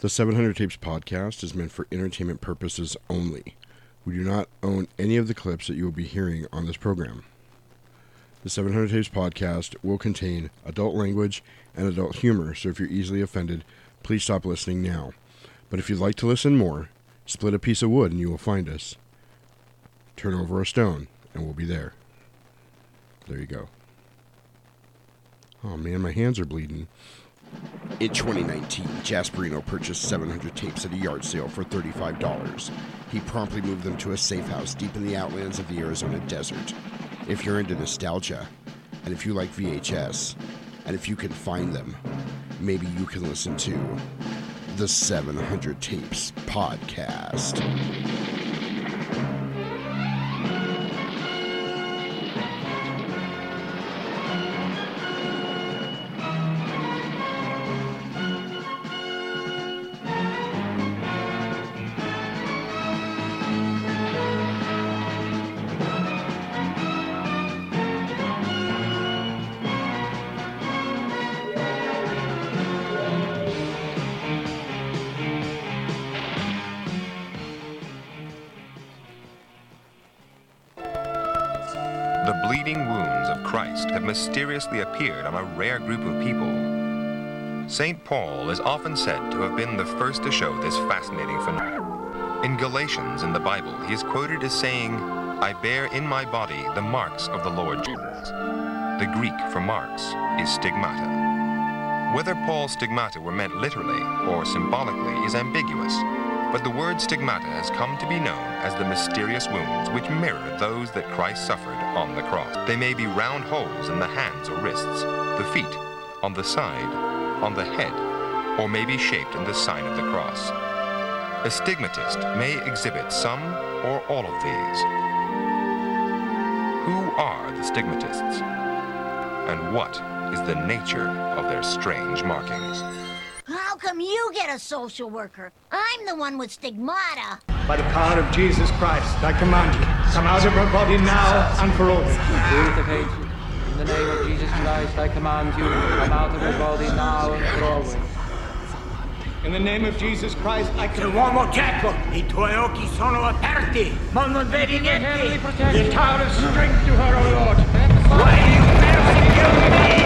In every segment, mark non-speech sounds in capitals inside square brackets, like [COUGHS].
The 700 Tapes podcast is meant for entertainment purposes only. We do not own any of the clips that you will be hearing on this program. The 700 Tapes podcast will contain adult language and adult humor, so if you're easily offended, please stop listening now. But if you'd like to listen more, split a piece of wood and you will find us. Turn over a stone and we'll be there. There you go. Oh man, my hands are bleeding. In 2019, Jasperino purchased 700 tapes at a yard sale for $35. He promptly moved them to a safe house deep in the outlands of the Arizona desert. If you're into nostalgia, and if you like VHS, and if you can find them, maybe you can listen to the 700 Tapes podcast. Mysteriously appeared on a rare group of people. St. Paul is often said to have been the first to show this fascinating phenomenon. In Galatians in the Bible, he is quoted as saying, I bear in my body the marks of the Lord Jesus. The Greek for marks is stigmata. Whether Paul's stigmata were meant literally or symbolically is ambiguous, but the word stigmata has come to be known as the mysterious wounds which mirror those that Christ suffered on the cross. They may be round holes in the hands or wrists, the feet, on the side, on the head, or may be shaped in the sign of the cross. A stigmatist may exhibit some or all of these. Who are the stigmatists? And what is the nature of their strange markings? How come you get a social worker? I'm the one with stigmata. By the power of Jesus Christ, I command you, come out of her body now and for always. Spirit of hate, in the name of Jesus Christ, I command you, come out of her body now and for always. In the name of Jesus Christ, I Se command l'uomo cieco, i tuoi occhi sono aperti, ma non vedi niente. protection. Tower of strength to her, O Lord. Why do you persecute me?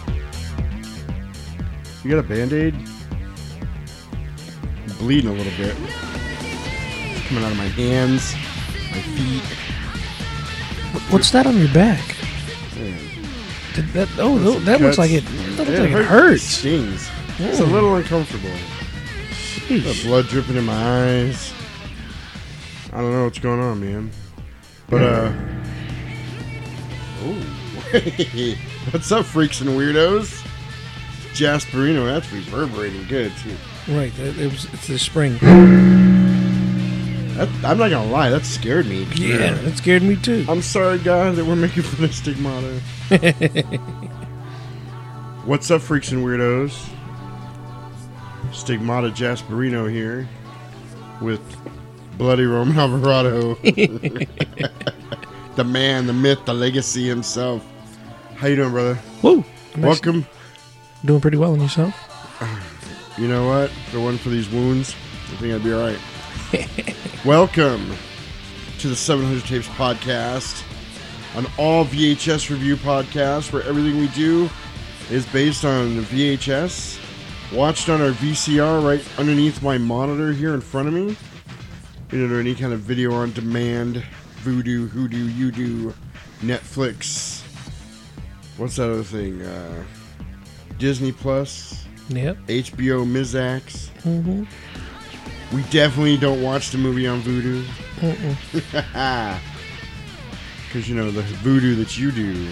You got a band aid? Bleeding a little bit. Coming out of my hands, my feet. What's that on your back? Did that, oh, that cuts. looks like it. That looks like it hurt- hurts. stings. It's a little uncomfortable. Sheesh. blood dripping in my eyes. I don't know what's going on, man. But uh Oh [LAUGHS] what's up, freaks and weirdos? Jasperino, that's reverberating good too. Right, it, it was. It's the spring. That, I'm not gonna lie, that scared me. Yeah, that scared me too. I'm sorry, guys, that we're making fun of stigmata. [LAUGHS] What's up, freaks and weirdos? Stigmata Jasperino here with Bloody Roman [LAUGHS] Alvarado, [LAUGHS] the man, the myth, the legacy himself. How you doing, brother? Woo! Nice. Doing pretty well on yourself. [SIGHS] You know what? It wasn't for these wounds, I think I'd be all right. [LAUGHS] Welcome to the 700 Tapes podcast, an all VHS review podcast where everything we do is based on the VHS, watched on our VCR right underneath my monitor here in front of me. You know, any kind of video on demand, Voodoo, Hoodoo, you do, Netflix, what's that other thing? Uh, Disney Plus, Yep. HBO Mizax. Mm-hmm. We definitely don't watch the movie on Voodoo. Because, [LAUGHS] you know, the voodoo that you do.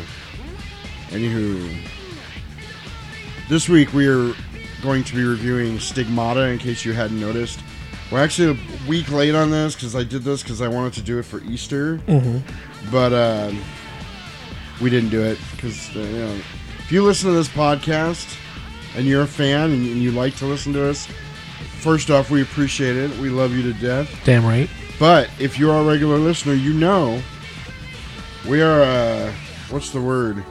Anywho, this week we are going to be reviewing Stigmata, in case you hadn't noticed. We're actually a week late on this because I did this because I wanted to do it for Easter. Mhm. But um, we didn't do it because, uh, you know, if you listen to this podcast and you're a fan and, you like to listen to us, first off, we appreciate it. We love you to death. Damn right. But if you're a regular listener, you know we are, uh, what's the word?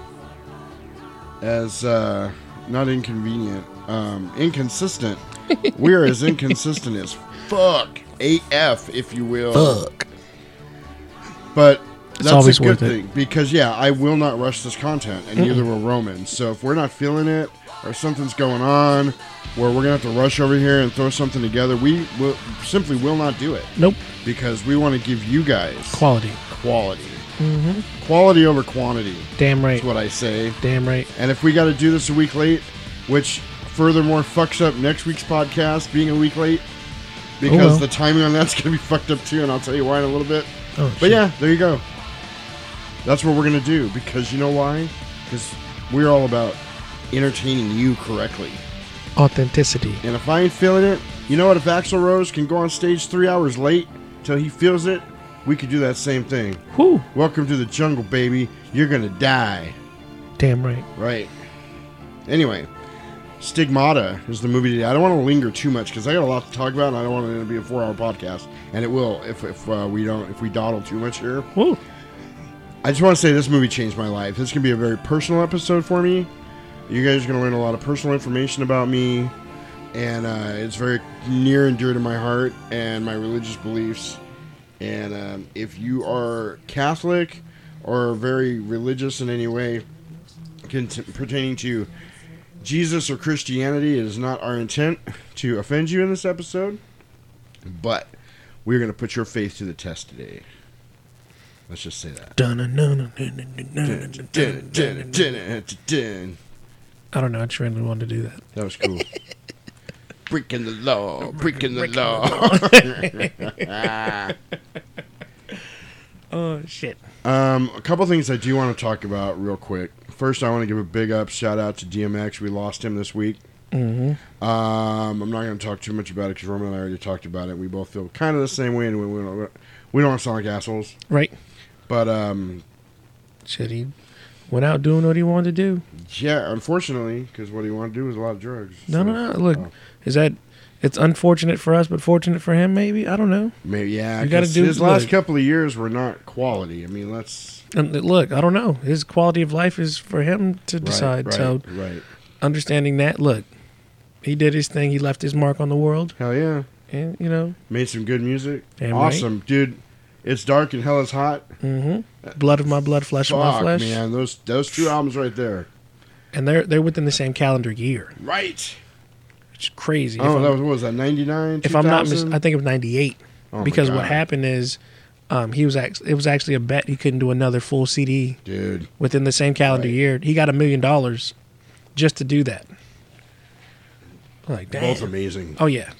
As, uh, not inconvenient, um, inconsistent. [LAUGHS] we are as inconsistent as fuck. AF, if you will. Fuck. But It's that's always a good worth it. thing because, yeah, I will not rush this content, and neither will Roman. So if we're not feeling it or something's going on where we're going to have to rush over here and throw something together, we will, simply will not do it. Nope. Because we want to give you guys Quality. quality. Mm-hmm. Quality over quantity. Damn right. That's what I say. Damn right. And if we got to do this a week late, which furthermore fucks up next week's podcast being a week late, because well. the timing on that's going to be fucked up too, and I'll tell you why in a little bit. Oh, but shit. yeah, there you go. That's what we're going to do because you know why? Because we're all about entertaining you correctly. Authenticity. And if I ain't feeling it, you know what? If Axl Rose can go on stage three hours late till he feels it, we could do that same thing. Whew. Welcome to the jungle, baby. You're gonna die. Damn right. Right. Anyway, Stigmata is the movie today. I don't want to linger too much because I got a lot to talk about, and I don't want it to be a four-hour podcast, and it will if, if uh, we don't if we dawdle too much here. Woo. I just want to say this movie changed my life. This can be a very personal episode for me. You guys are going to learn a lot of personal information about me, and uh, it's very near and dear to my heart and my religious beliefs. And um, if you are Catholic or very religious in any way cont- pertaining to Jesus or Christianity, it is not our intent to offend you in this episode, but we're going to put your faith to the test today. Let's just say that. I don't know. I just randomly wanted to do that. That was cool. breaking the law, breaking the law. Oh shit. um, a couple things I do want to talk about real quick. First, I want to give a big up shout out to DMX. We lost him this week. Mm-hmm. Um, I'm not going to talk too much about it because Roman and I already talked about it. We both feel kind of the same way, and we, we don't we don't want to sound like assholes. Right. But um, Shit. He went out doing what he wanted to do. yeah, unfortunately, because what he wanted to do was a lot of drugs. No, So, no, no. Look, uh, is that? It's unfortunate for us, but fortunate for him. Maybe I don't know. maybe yeah. You got to do- his last look. couple of years were not quality. I mean, let's And look, I don't know. His quality of life is for him to decide. Right, so, right. understanding that, look, he did his thing. He left his mark on the world, Hell yeah. and you know, Made some good music. Damn right. awesome, dude. It's dark and hell is hot. mm-hmm. blood of my blood, flesh of my Fuck, flesh, man. Those those two albums right there. and they're they're within the same calendar year. Right. It's crazy. Oh, that was what was that? Ninety nine. if I'm not, mis- I think it was '98. Oh because what happened is, um, he was actually it was actually a bet he couldn't do another full CD dude. within the same calendar Right. year. He got a million dollars just to do that. Like, damn. Both amazing, Oh yeah,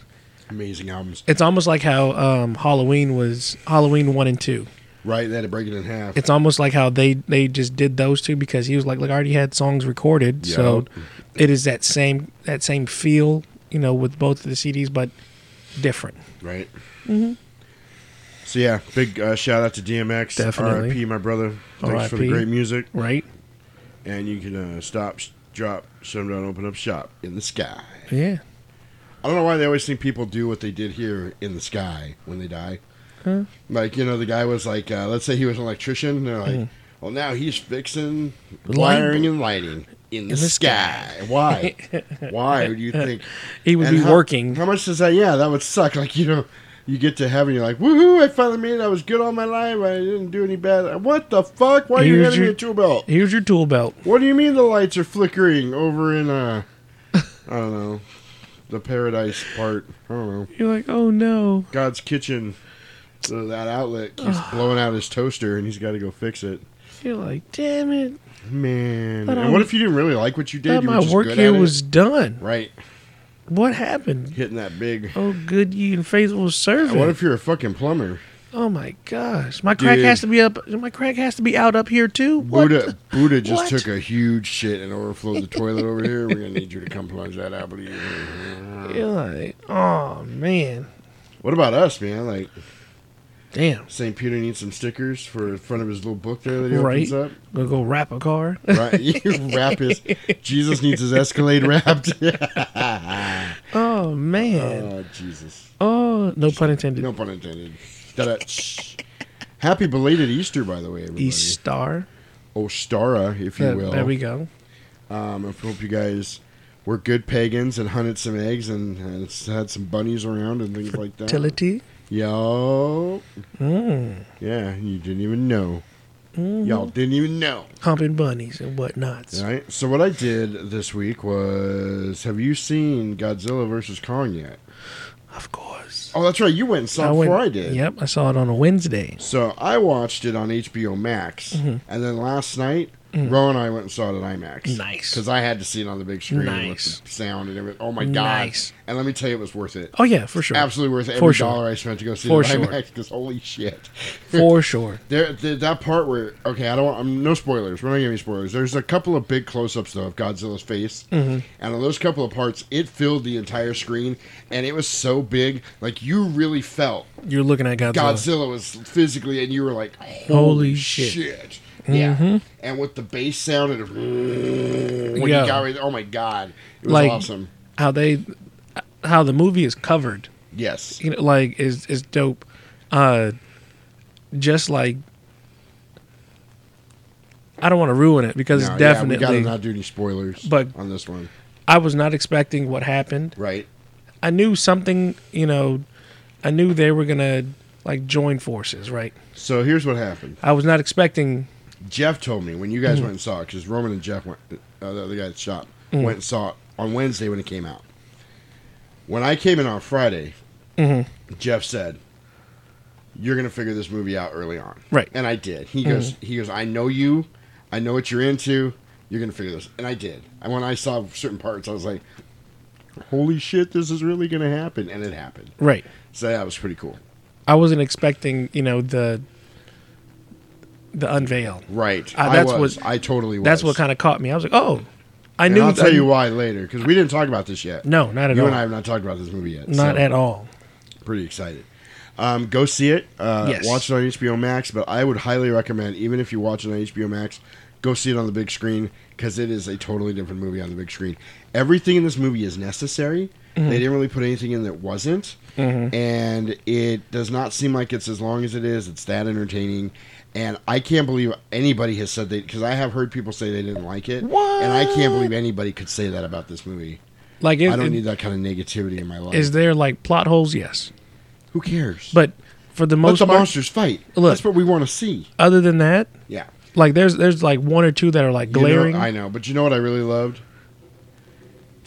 amazing albums. it's almost like how um, Halloween was Halloween one and two. Right, they had to break it in half. It's almost like how they they just did those two because he was like, look, I already had songs recorded, so it is that same that same feel, you know, with both of the CDs, but different. right. Mm-hmm. So yeah, big uh, shout out to DMX. Definitely. R.I.P. My brother. Thanks for the great music. Right? And you can uh, stop, drop, shut down, open up shop in the sky. Yeah. I don't know why they always think people do what they did here in the sky when they die. Huh? Like, you know, the guy was like, uh, let's say he was an electrician. And they're like, Mhm. well, now he's fixing wiring and lighting in the, In the sky. Why? [LAUGHS] why would you think? He would And be how- working. How much does that? Yeah, that would suck. Like, you know, you get to heaven, you're like, woohoo, I finally made it. I was good all my life. I didn't do any bad. What the fuck? Why are you Here's handing me your- a tool belt? Here's your tool belt. What do you mean the lights are flickering over in, uh, [LAUGHS] I don't know, the paradise part? I don't know. You're like, oh no. God's kitchen. So that outlet keeps blowing out his toaster, and he's got to go fix it. You're like, damn it. Man. I And what was- if you didn't really like what you did? Thought You were my just work good here at it? was done. right. What happened? Hitting that big. Oh, good ye and faithful servant. What if you're a fucking plumber? Oh my gosh, my crack Dude. has to be up. My crack has to be out up here too. What? Buddha Buddha just What? took a huge shit and overflowed the toilet over here. We're gonna need you to come plunge that out. please. You're like, oh man, What about us, man? Like damn. St. Peter needs some stickers for the front of his little book there that he Right. opens up. Gonna go wrap a car. Right, [LAUGHS] you wrap his. Jesus needs his Escalade wrapped. [LAUGHS] oh man. oh Jesus! Oh, no pun intended. No pun intended. Happy belated Easter, by the way, everybody. East Star. Ostara, if you There, will. there we go. Um, I hope you guys were good pagans and hunted some eggs and, had some bunnies around and things like that. Fertility. Yo, Mm. yeah, you didn't even know. Mhm. Y'all didn't even know. Humping bunnies and whatnots. All right. So what I did this week was, have you seen Godzilla versus Kong yet? Of course. Oh, that's right. You went and saw it went- before I did. Yep, I saw it on a Wednesday. So I watched it on HBO Max, Mhm. and then last night, Ro and I went and saw it at IMAX. Nice. Because I had to see it on the big screen Nice. with the sound and everything. Oh my god! Nice. And let me tell you, it was worth it. Oh yeah, for sure. Absolutely worth every For sure. dollar I spent to go see For it at sure. IMAX. [LAUGHS] Because holy shit! For sure. [LAUGHS] There, there, that part where okay, I don't want. I'm no spoilers. We're not giving any spoilers. There's a couple of big close-ups though of Godzilla's face, Mhm. and on those couple of parts, it filled the entire screen, and it was so big, like you really felt You're looking at Godzilla. Godzilla was physically, and you were like, "Holy, Holy shit!" shit. Yeah, Mhm. and with the bass sound and when Yeah. got oh my god, it was like awesome. how they, how the movie is covered. Yes, You know, like is is dope. Uh, just like I don't want to ruin it because No, it's yeah, we definitely. gotta not do any spoilers, But- on this one, I was not expecting what happened. right? I knew something. You know, I knew they were gonna like join forces. Right. So here's what happened. I was not expecting. Jeff told me when you guys Mhm. went and saw it because Roman and Jeff went, uh, the other guy at the shop Mhm. went and saw it on Wednesday when it came out. When I came in on Friday, Mhm. Jeff said, "You're gonna figure this movie out early on." Right. And I did. He goes, he goes, "I know you. I know what you're into. You're gonna figure this." And I did. And when I saw certain parts, I was like, "Holy shit, this is really gonna happen!" And it happened. Right. So that was pretty cool. I wasn't expecting. You know the. The unveil. Right. Uh, I that's was. what. I totally was. That's what kind of caught me. I was like, oh, I And knew. I'll tell I- you why later because we didn't talk about this yet. No, not at you all. and I have not talked about this movie yet. Not so at all. Pretty excited. Um, go see it. Uh, Yes. Watch it on HBO Max, but I would highly recommend, even if you watch it on HBO Max, go see it on the big screen because it is a totally different movie on the big screen. Everything in this movie is necessary. Mhm. They didn't really put anything in that wasn't, Mhm. and it does not seem like it's as long as it is. It's that entertaining. And I can't believe anybody has said that because I have heard people say they didn't like it, what? and I can't believe anybody could say that about this movie. Like, I don't need that kind of negativity in my life. is there like plot holes? Yes, Who cares? but for the Let most the part, monsters fight. Look. That's what we want to see. other than that, Yeah. like there's there's like one or two that are like You know- glaring. I know, but you know what I really loved?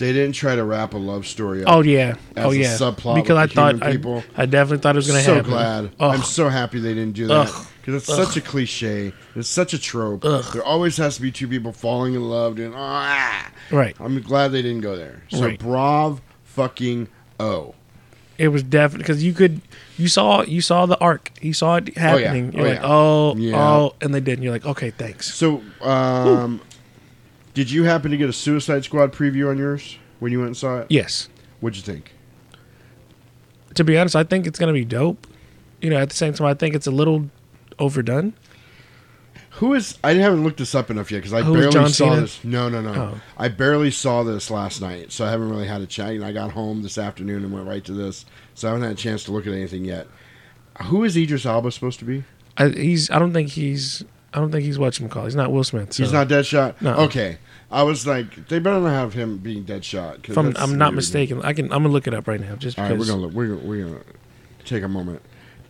They didn't try to wrap a love story up. oh yeah, oh yeah. subplot because I thought I, people. I definitely thought it was gonna so happen. So glad. Ugh. I'm so happy they didn't do that because it's Ugh. such a cliche. It's such a trope. Ugh. There always has to be two people falling in love, and ah. Right. I'm glad they didn't go there. So Right. brav fucking oh. It was definitely because you could you saw you saw the arc. You saw it happening. You're Oh, like, yeah. oh, Yeah. oh, and they didn't. You're like, okay, thanks. So, um, did you happen to get a Suicide Squad preview on yours when you went and saw it? Yes. What'd you think? To be honest, I think it's gonna be dope. You know, at the same time, I think it's a little overdone. Who is? I haven't looked this up enough yet because I barely John saw Cena? this. No, no, no. Oh. I barely saw this last night, so I haven't really had a chat. And I got home this afternoon and went right to this, so I haven't had a chance to look at anything yet. Who is Idris Elba supposed to be? I, he's. I don't think he's. I don't think he's watching call. He's not Will Smith. so- He's not Deadshot. No. Okay, I was like, they better not have him being Deadshot. If I'm, I'm not mistaken. I can. I'm gonna look it up right now. Just All right, we're gonna look, we're gonna, we're gonna take a moment,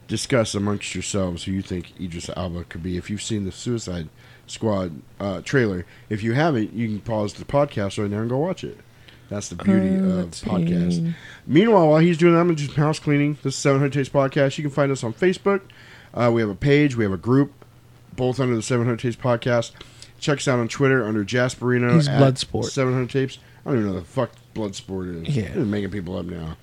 discuss amongst yourselves who you think Idris Elba could be. If you've seen the Suicide Squad uh, trailer, if you haven't, you can pause the podcast right now and go watch it. That's the beauty Uh, of see. Meanwhile, while he's doing that, I'm gonna do some house cleaning. This is 700 Tapes Podcast. You can find us on Facebook. Uh, we have a page. We have a group. Both under the 700 Tapes podcast. Check us out on Twitter under Jasperino. He's Bloodsport. 700 Tapes. I don't even know the fuck Bloodsport is. Yeah. Making people up now.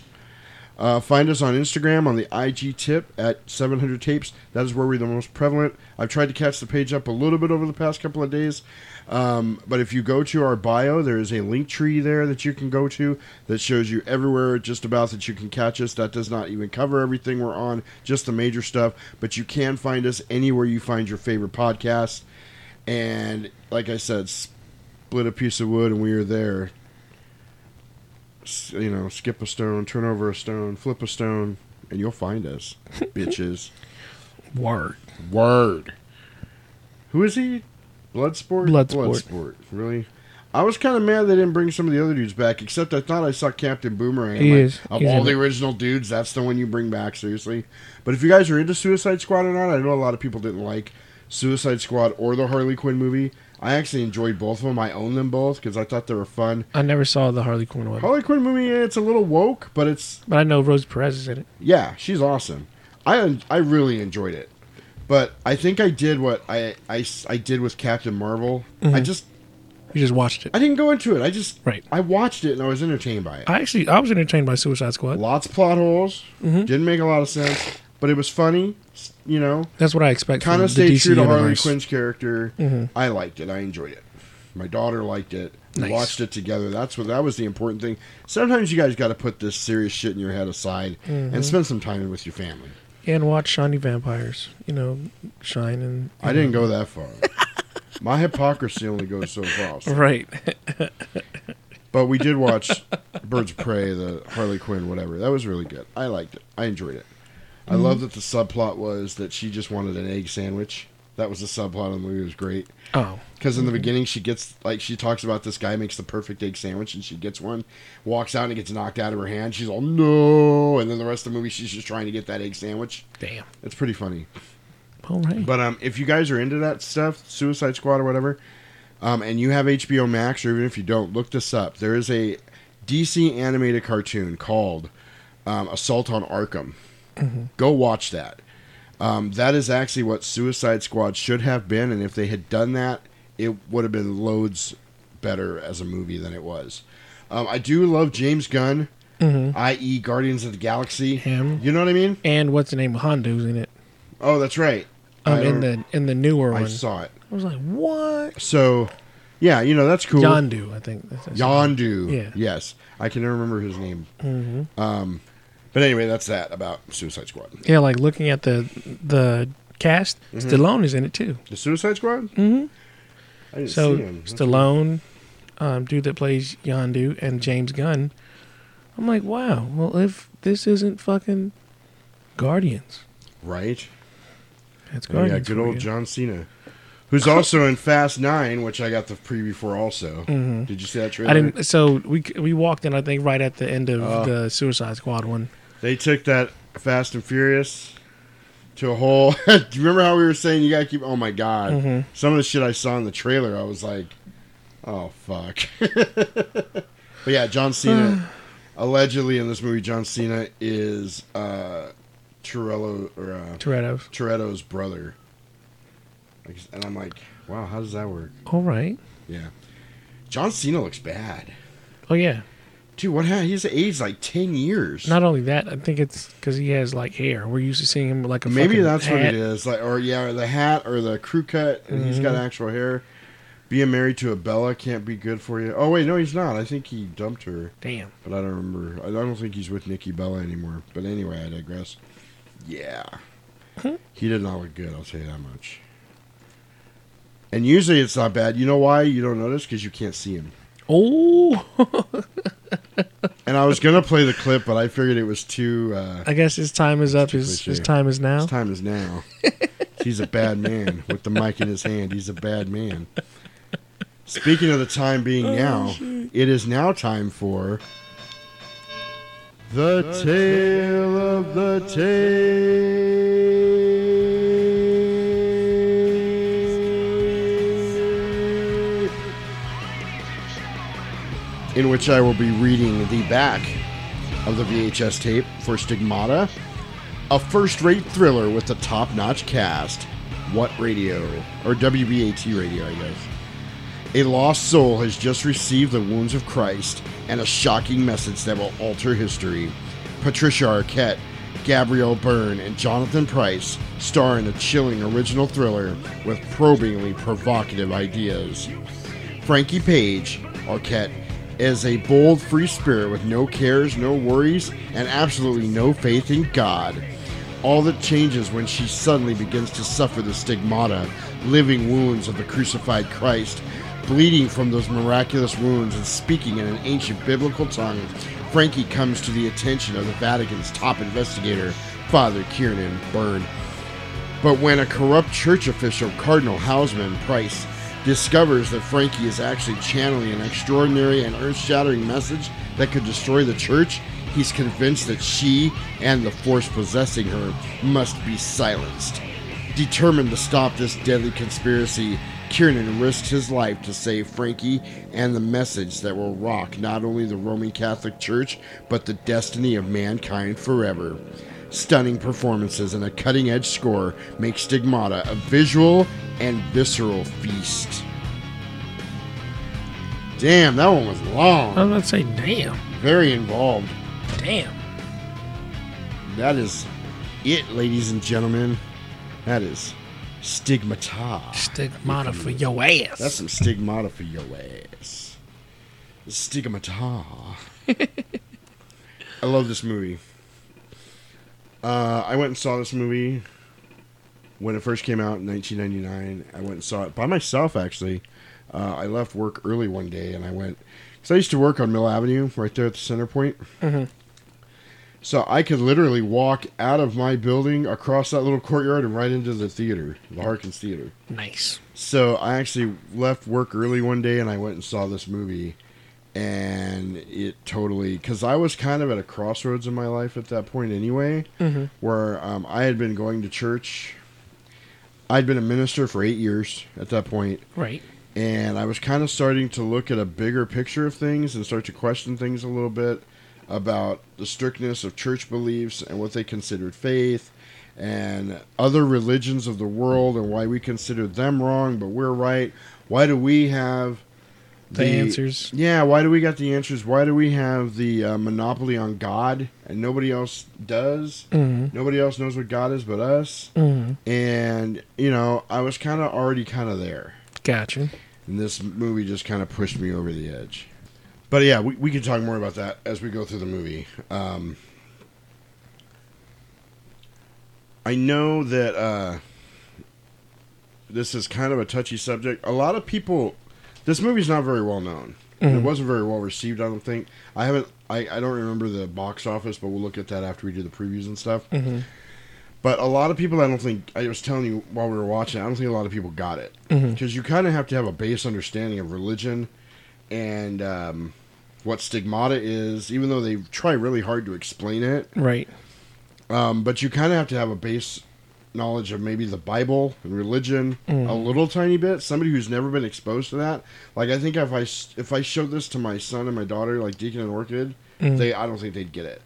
Uh, find us on Instagram on the IG tip at 700 Tapes. That is where we're the most prevalent. I've tried to catch the page up a little bit over the past couple of days. Um, but if you go to our bio, there is a link tree there that you can go to that shows you everywhere just about that you can catch us. That does not even cover everything we're on, just the major stuff. But you can find us anywhere you find your favorite podcast. And like I said, split a piece of wood and we are there. You know, skip a stone, turn over a stone, flip a stone, and you'll find us, [LAUGHS] bitches. Word. Word. Who is he? Bloodsport? Bloodsport. Bloodsport. Really? I was kind of mad they didn't bring some of the other dudes back, except I thought I saw Captain Boomerang. He Like, is. Of He's all the it. original dudes, that's the one you bring back, seriously. But if you guys are into Suicide Squad or not, I know a lot of people didn't like Suicide Squad or the Harley Quinn movie. I actually enjoyed both of them. I own them both because I thought they were fun. I never saw the Harley Quinn one, Harley Quinn movie, it's a little woke, but it's but I know Rosie Perez is in it. yeah, she's awesome. I I really enjoyed it, but I think I did what I I, I did with Captain Marvel. I mm-hmm. just You just watched it. I didn't go into it. I just Right. I watched it and I was entertained by it. I actually I was entertained by Suicide Squad. Lots of plot holes. Mm-hmm. Didn't make a lot of sense, but it was funny. You know, That's what I expect. kind of stayed true to Harley. Quinn's character. Mm-hmm. I liked it. I enjoyed it. My daughter liked it. We Nice. watched it together. That's what that was the important thing. Sometimes you guys got to put this serious shit in your head aside and mm-hmm. spend some time with your family. and watch Shiny Vampires. You know, shine and I didn't go that far. [LAUGHS] My hypocrisy only goes so far. [LAUGHS] right. [LAUGHS] But we did watch Birds of Prey, the Harley Quinn, whatever. That was really good. I liked it. I enjoyed it. I love that the subplot was that she just wanted an egg sandwich. That was the subplot of the movie. It was great. Oh, Because in the beginning, she gets, like, she talks about this guy makes the perfect egg sandwich, and she gets one, walks out, and it gets knocked out of her hand. She's all, no. And then the rest of the movie, she's just trying to get that egg sandwich. damn. It's pretty funny. All right. But um, if you guys are into that stuff, Suicide Squad or whatever, um, and you have HBO Max, or even if you don't, look this up. There is a DC animated cartoon called um, Assault on Arkham. Go watch that. Um, that is actually what Suicide Squad should have been, and if they had done that, it would have been loads better as a movie than it was. Um, I do love James Gunn, i.e., Guardians of the Galaxy. Him. You know what I mean? and what's the name of Hondo's in it? Oh, that's right. Um, in the in the newer I one. I saw it. I was like, what? So, yeah, you know that's cool. Yondu, I think. That's, that's Yondu. Yeah. Yes, I can remember his name. Mm-hmm. Um, but anyway, that's that about Suicide Squad. Yeah, like looking at the the cast, Mm-hmm. Stallone is in it too. The Suicide Squad. Mm-hmm. I didn't So see him. Stallone, um, dude that plays Yondu, and James Gunn. I'm like, wow. Well, if this isn't fucking Guardians, right. it's Oh, yeah, good old you. John Cena, who's also in Fast Nine, which I got the preview for. Also, Mhm. did you see that trailer? I didn't. So we we walked in, I think, right at the end of Oh. the Suicide Squad one. They took that Fast and Furious to a whole. [LAUGHS] Do you remember how we were saying you gotta keep? Oh my god! Mhm. Some of the shit I saw in the trailer, I was like, oh fuck. [LAUGHS] but yeah, John Cena. [SIGHS] allegedly in this movie, John Cena is uh, Torello or uh, Toretto. Toretto's brother. And I'm like, wow, how does that work? All right. Yeah, John Cena looks bad. Oh yeah. Dude, what happened? He's aged like ten years. Not only that, I think it's because he has like hair. We're used to seeing him like a Maybe that's what it is. Like, or yeah, or the hat or the crew cut, and he's got Mhm. actual hair. Being married to a Bella can't be good for you. Oh wait, no, he's not. I think he dumped her. Damn. But I don't remember. I don't think he's with Nikki Bella anymore. But anyway, I digress. Yeah, he did not look good. I'll tell you that much. And usually it's not bad. You know why you don't notice? Because you can't see him. Oh, And I was gonna play the clip, but I figured it was too. Uh, I guess his time is up. His, his time is now. His time is now. He's a bad man with the mic in his hand. He's a bad man. Speaking of the time being Oh, now, it is now time for the tale of the tape, in which I will be reading the back of the VHS tape for Stigmata, a first-rate thriller with a top-notch cast. What Radio? Or WBAT Radio, I guess. A lost soul has just received the wounds of Christ and a shocking message that will alter history. Patricia Arquette, Gabriel Byrne, and Jonathan Pryce star in a chilling original thriller with probingly provocative ideas. Frankie Page, Arquette, is a bold, free spirit with no cares, no worries, and absolutely no faith in God. All that changes when she suddenly begins to suffer the stigmata, living wounds of the crucified Christ. Bleeding from those miraculous wounds and speaking in an ancient biblical tongue, Frankie comes to the attention of the Vatican's top investigator, Father Kiernan Byrne. But when a corrupt church official, Cardinal Houseman Pryce, discovers that Frankie is actually channeling an extraordinary and earth shattering message that could destroy the church, he's convinced that she and the force possessing her must be silenced. Determined to stop this deadly conspiracy, Kiernan risks his life to save Frankie and the message that will rock not only the Roman Catholic Church, but the destiny of mankind forever. Stunning performances and a cutting edge score make Stigmata a visual and visceral feast. Damn, that one was long. I'm about to say, damn, Very involved. damn. That is it, ladies and gentlemen. That is Stigmata. Stigmata for your ass. That's some stigmata for your ass. Stigmata. [LAUGHS] I love this movie. Uh, I went and saw this movie when it first came out in 1999. I went and saw it by myself, actually. Uh, I left work early one day and I went, because I used to work on Mill Avenue right there at the Centerpoint. So I could literally walk out of my building across that little courtyard and right into the theater, the Harkins Theater. nice. So I actually left work early one day and I went and saw this movie, and it totally because I was kind of at a crossroads in my life at that point anyway, where um, I had been going to church. I'd been a minister for eight years at that point, Right. and I was kind of starting to look at a bigger picture of things and start to question things a little bit about the strictness of church beliefs and what they considered faith and other religions of the world and why we consider them wrong but we're right why do we have The answers. yeah why do we got the answers why do we have the uh, monopoly on god and nobody else does Mhm. nobody else knows what god is but us Mhm. and you know i was kind of already kind of there Gotcha. and this movie just kind of pushed me over the edge. But yeah, we, we can talk more about that as we go through the movie. Um, I know that uh, this is kind of a touchy subject. A lot of people, this movie's not very well known. It wasn't very well received. I don't think. I haven't. I, I don't remember the box office, but we'll look at that after we do the previews and stuff. Mhm. But a lot of people, I don't think. I was telling you while we were watching. I don't think a lot of people got it because you kind of have to have a base understanding of religion and um, what stigmata is. Even though they try really hard to explain it, Right. um, but you kind of have to have a base knowledge of maybe the Bible and religion a mm. little tiny bit. Somebody who's never been exposed to that. Like I think if I if I showed this to my son and my daughter, like Deacon and Orchid, mm. they I don't think they'd get it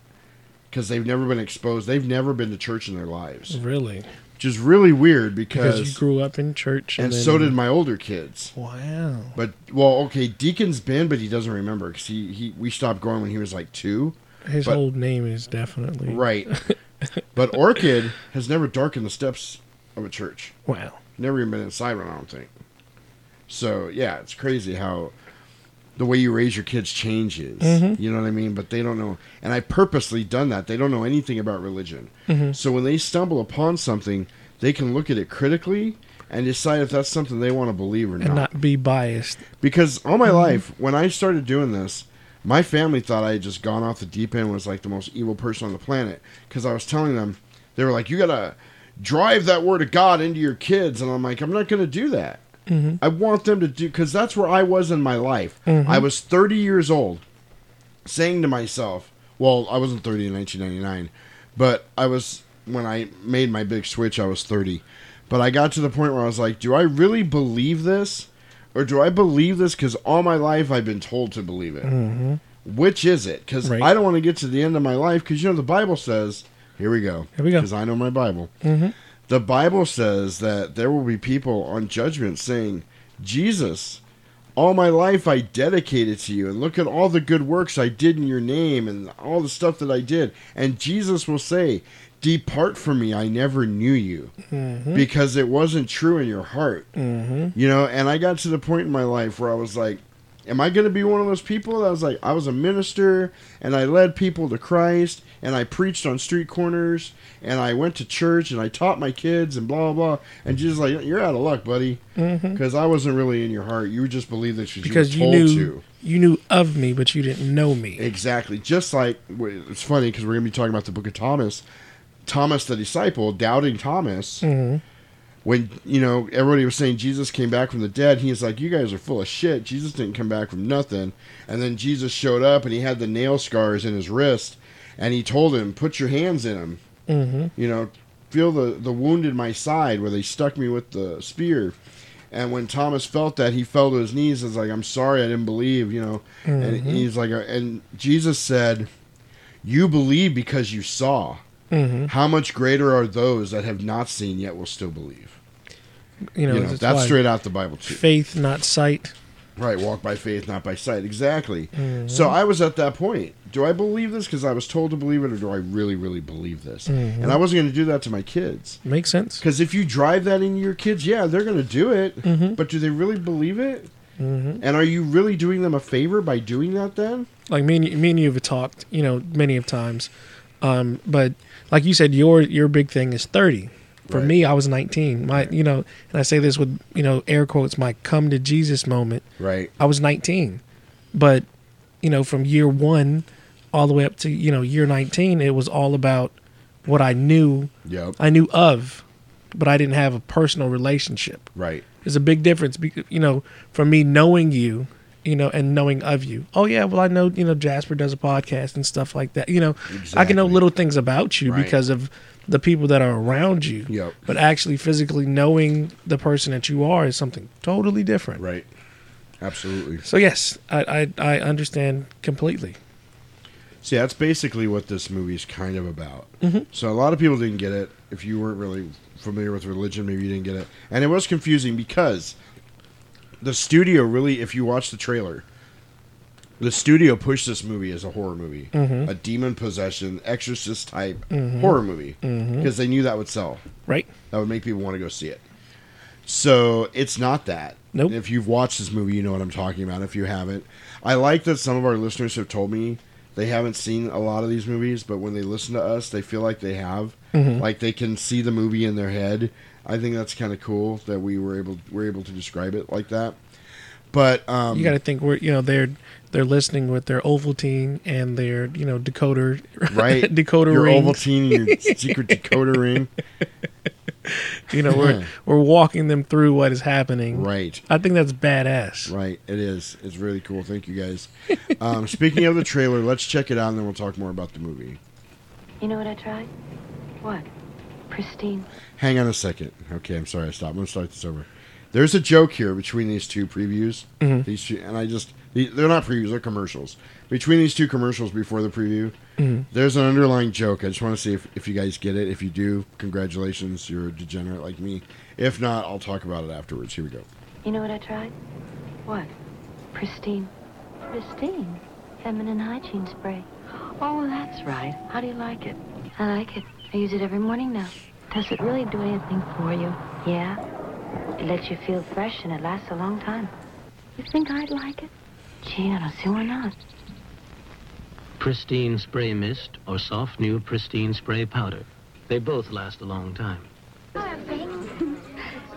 because they've never been exposed. They've never been to church in their lives, Really. which is really weird Because because. you grew up in church. and then- so did my older kids. Wow. But well, okay, Deacon's been, but he doesn't remember because he, he we stopped going when he was like two. His But- whole name is definitely Right. [LAUGHS] [LAUGHS] but Orchid has never darkened the steps of a church. Wow. Never even been inside one, I don't think. So yeah, it's crazy how the way you raise your kids changes. Mhm. You know what I mean? But they don't know and I purposely done that. They don't know anything about religion. Mhm. So when they stumble upon something, they can look at it critically and decide if that's something they want to believe or not. And not be biased. because all my life, when I started doing this, my family thought I had just gone off the deep end, was like the most evil person on the planet. Because I was telling them, they were like, "You gotta drive that word of God into your kids," and I'm like, "I'm not gonna do that. Mhm. I want them to do because that's where I was in my life. I was 30 years old, saying to myself, well, I wasn't 30 in 1999, but I was when I made my big switch. I was 30, but I got to the point where I was like, do I really believe this, or do I believe this because all my life I've been told to believe it? Mhm. Which is it? Because Right. I don't want to get to the end of my life because you know the Bible says, here we go. Here we go. Because I know my Bible. Mhm. The Bible says that there will be people on judgment saying, Jesus, all my life I dedicated to you, and look at all the good works I did in your name and all the stuff that I did. And Jesus will say, Depart from me, I never knew you, because it wasn't true in your heart. Mm-hmm. You know, and I got to the point in my life where I was like, Am I going to be one of those people that was like, I was a minister and I led people to Christ and I preached on street corners and I went to church and I taught my kids and blah, blah, blah. And Jesus, like, you're out of luck, buddy. Because I wasn't really in your heart. You just believed that you Mm-hmm. because you knew to. you knew of me, but you didn't know me. Exactly. Just like, it's funny because we're going to be talking about the book of Thomas. Thomas the disciple, doubting Thomas. hmm when you know everybody was saying Jesus came back from the dead, he's like, "You guys are full of shit. Jesus didn't come back from nothing." And then Jesus showed up, and he had the nail scars in his wrist, and he told him, "Put your hands in them. hmm You know, feel the the wound in my side where they stuck me with the spear." And when Thomas felt that, he fell to his knees. and was like, "I'm sorry, I didn't believe." You know, and he's like, and Jesus said, "You believe because you saw." Hmm How much greater are those that have not seen yet will still believe? You know, you know, that's, straight out the Bible too. faith, not sight. Right, walk by faith, not by sight. Exactly. Mm-hmm. So I was at that point. Do I believe this because I was told to believe it, or do I really, really believe this? Mm-hmm. And I wasn't going to do that to my kids. Makes sense. Because if you drive that into your kids, yeah, they're going to do it. Mhm. But do they really believe it? hmm And are you really doing them a favor by doing that then? Like me and you, me and you have talked, you know, many of times. Um, but like you said, your your big thing is thirty. For Right. me, I was nineteen. My, you know, and I say this with you know air quotes, my come to Jesus moment. Right. I was 19. But, you know, from year one all the way up to, you know, year 19, it was all about what I knew, Yep. I knew of, but I didn't have a personal relationship. Right. There's a big difference, you know, from me knowing you, you know, and knowing of you. Oh, yeah, well, I know, you know, Jasper does a podcast and stuff like that. You know, I can know little things about you Right. because of the people that are around you. Yep. But actually physically knowing the person that you are is something totally different. Right. Absolutely. So yes, I I, I understand completely. See, that's basically what this movie is kind of about. Mhm. So a lot of people didn't get it. If you weren't really familiar with religion, maybe you didn't get it. And it was confusing because the studio really, if you watch the trailer, the studio pushed this movie as a horror movie, Mhm. a demon possession, exorcist type Mhm. horror movie, because they knew that would sell. Right? That would make people want to go see it. So it's not that. Nope. If you've watched this movie, you know what I'm talking about. If you haven't, I like that some of our listeners have told me they haven't seen a lot of these movies, but when they listen to us, they feel like they have. Mhm. Like they can see the movie in their head. I think that's kind of cool that we were able we're able to describe it like that. But um, You got to think we're you know they're they're listening with their Ovaltine and their you know decoder right [LAUGHS] decoder your rings. Ovaltine and your [LAUGHS] secret decoder ring. You know we're we're walking them through what is happening. Right. I think that's badass. Right, it is. It's really cool. Thank you guys. Um, speaking of the trailer, let's check it out and then we'll talk more about the movie. You know what I tried? What? Pristine. Hang on a second. Okay, I'm sorry. I stopped. I'm gonna start this over. There's a joke here between these two previews. Mhm. These two, and I just they're not previews. They're commercials. Between these two commercials before the preview, Mhm. there's an underlying joke. I just want to see if, if you guys get it. If you do, congratulations. You're a degenerate like me. If not, I'll talk about it afterwards. Here we go. You know what I tried? What? Pristine. Pristine? Feminine hygiene spray. Oh, that's right. How do you like it? I like it. I use it every morning now. Does it really do anything for you? Yeah. It lets you feel fresh and it lasts a long time. You think I'd like it? Gee, I don't see why not. Pristine Spray Mist or Soft New Pristine Spray Powder. They both last a long time. [LAUGHS]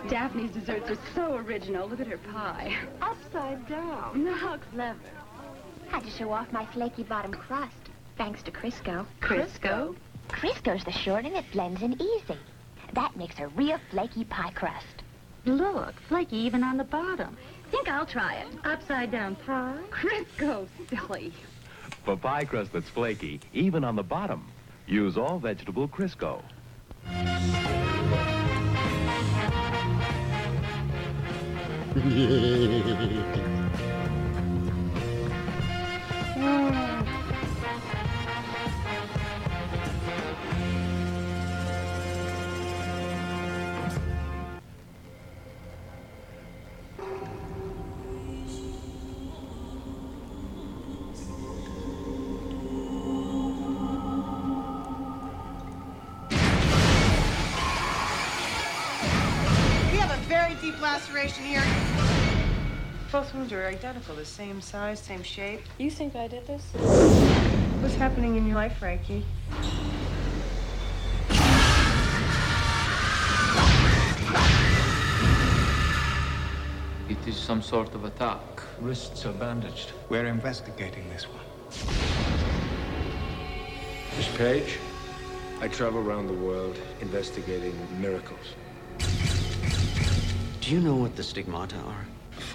Daphne's desserts are so original. Look at her pie. Upside down. [LAUGHS] How clever. Had to show off my flaky bottom crust, thanks to Crisco. Crisco? Crisco's the shortening that blends in easy. That makes a real flaky pie crust. Look, flaky even on the bottom. Think I'll try it. Upside down pie? Crisco, silly. For pie crust that's flaky, even on the bottom, use all vegetable Crisco. [LAUGHS] Both are identical, the same size, same shape. You think I did this? What's happening in your life, Frankie? It is some sort of attack. Wrists are bandaged. We're investigating this one. Miss Page, I travel around the world investigating miracles. Do you know what the stigmata are?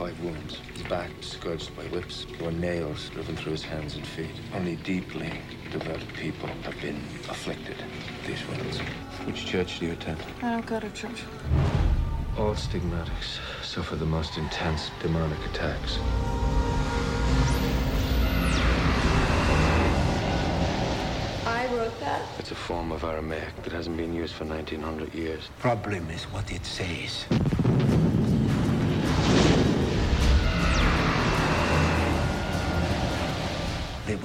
Five wounds. His back scourged by whips. There were nails driven through his hands and feet. Only deeply devout people have been afflicted with these wounds. Which church do you attend? I don't go to church. All stigmatics suffer the most intense demonic attacks. I wrote that. It's a form of Aramaic that hasn't been used for 1900 years. Problem is what it says.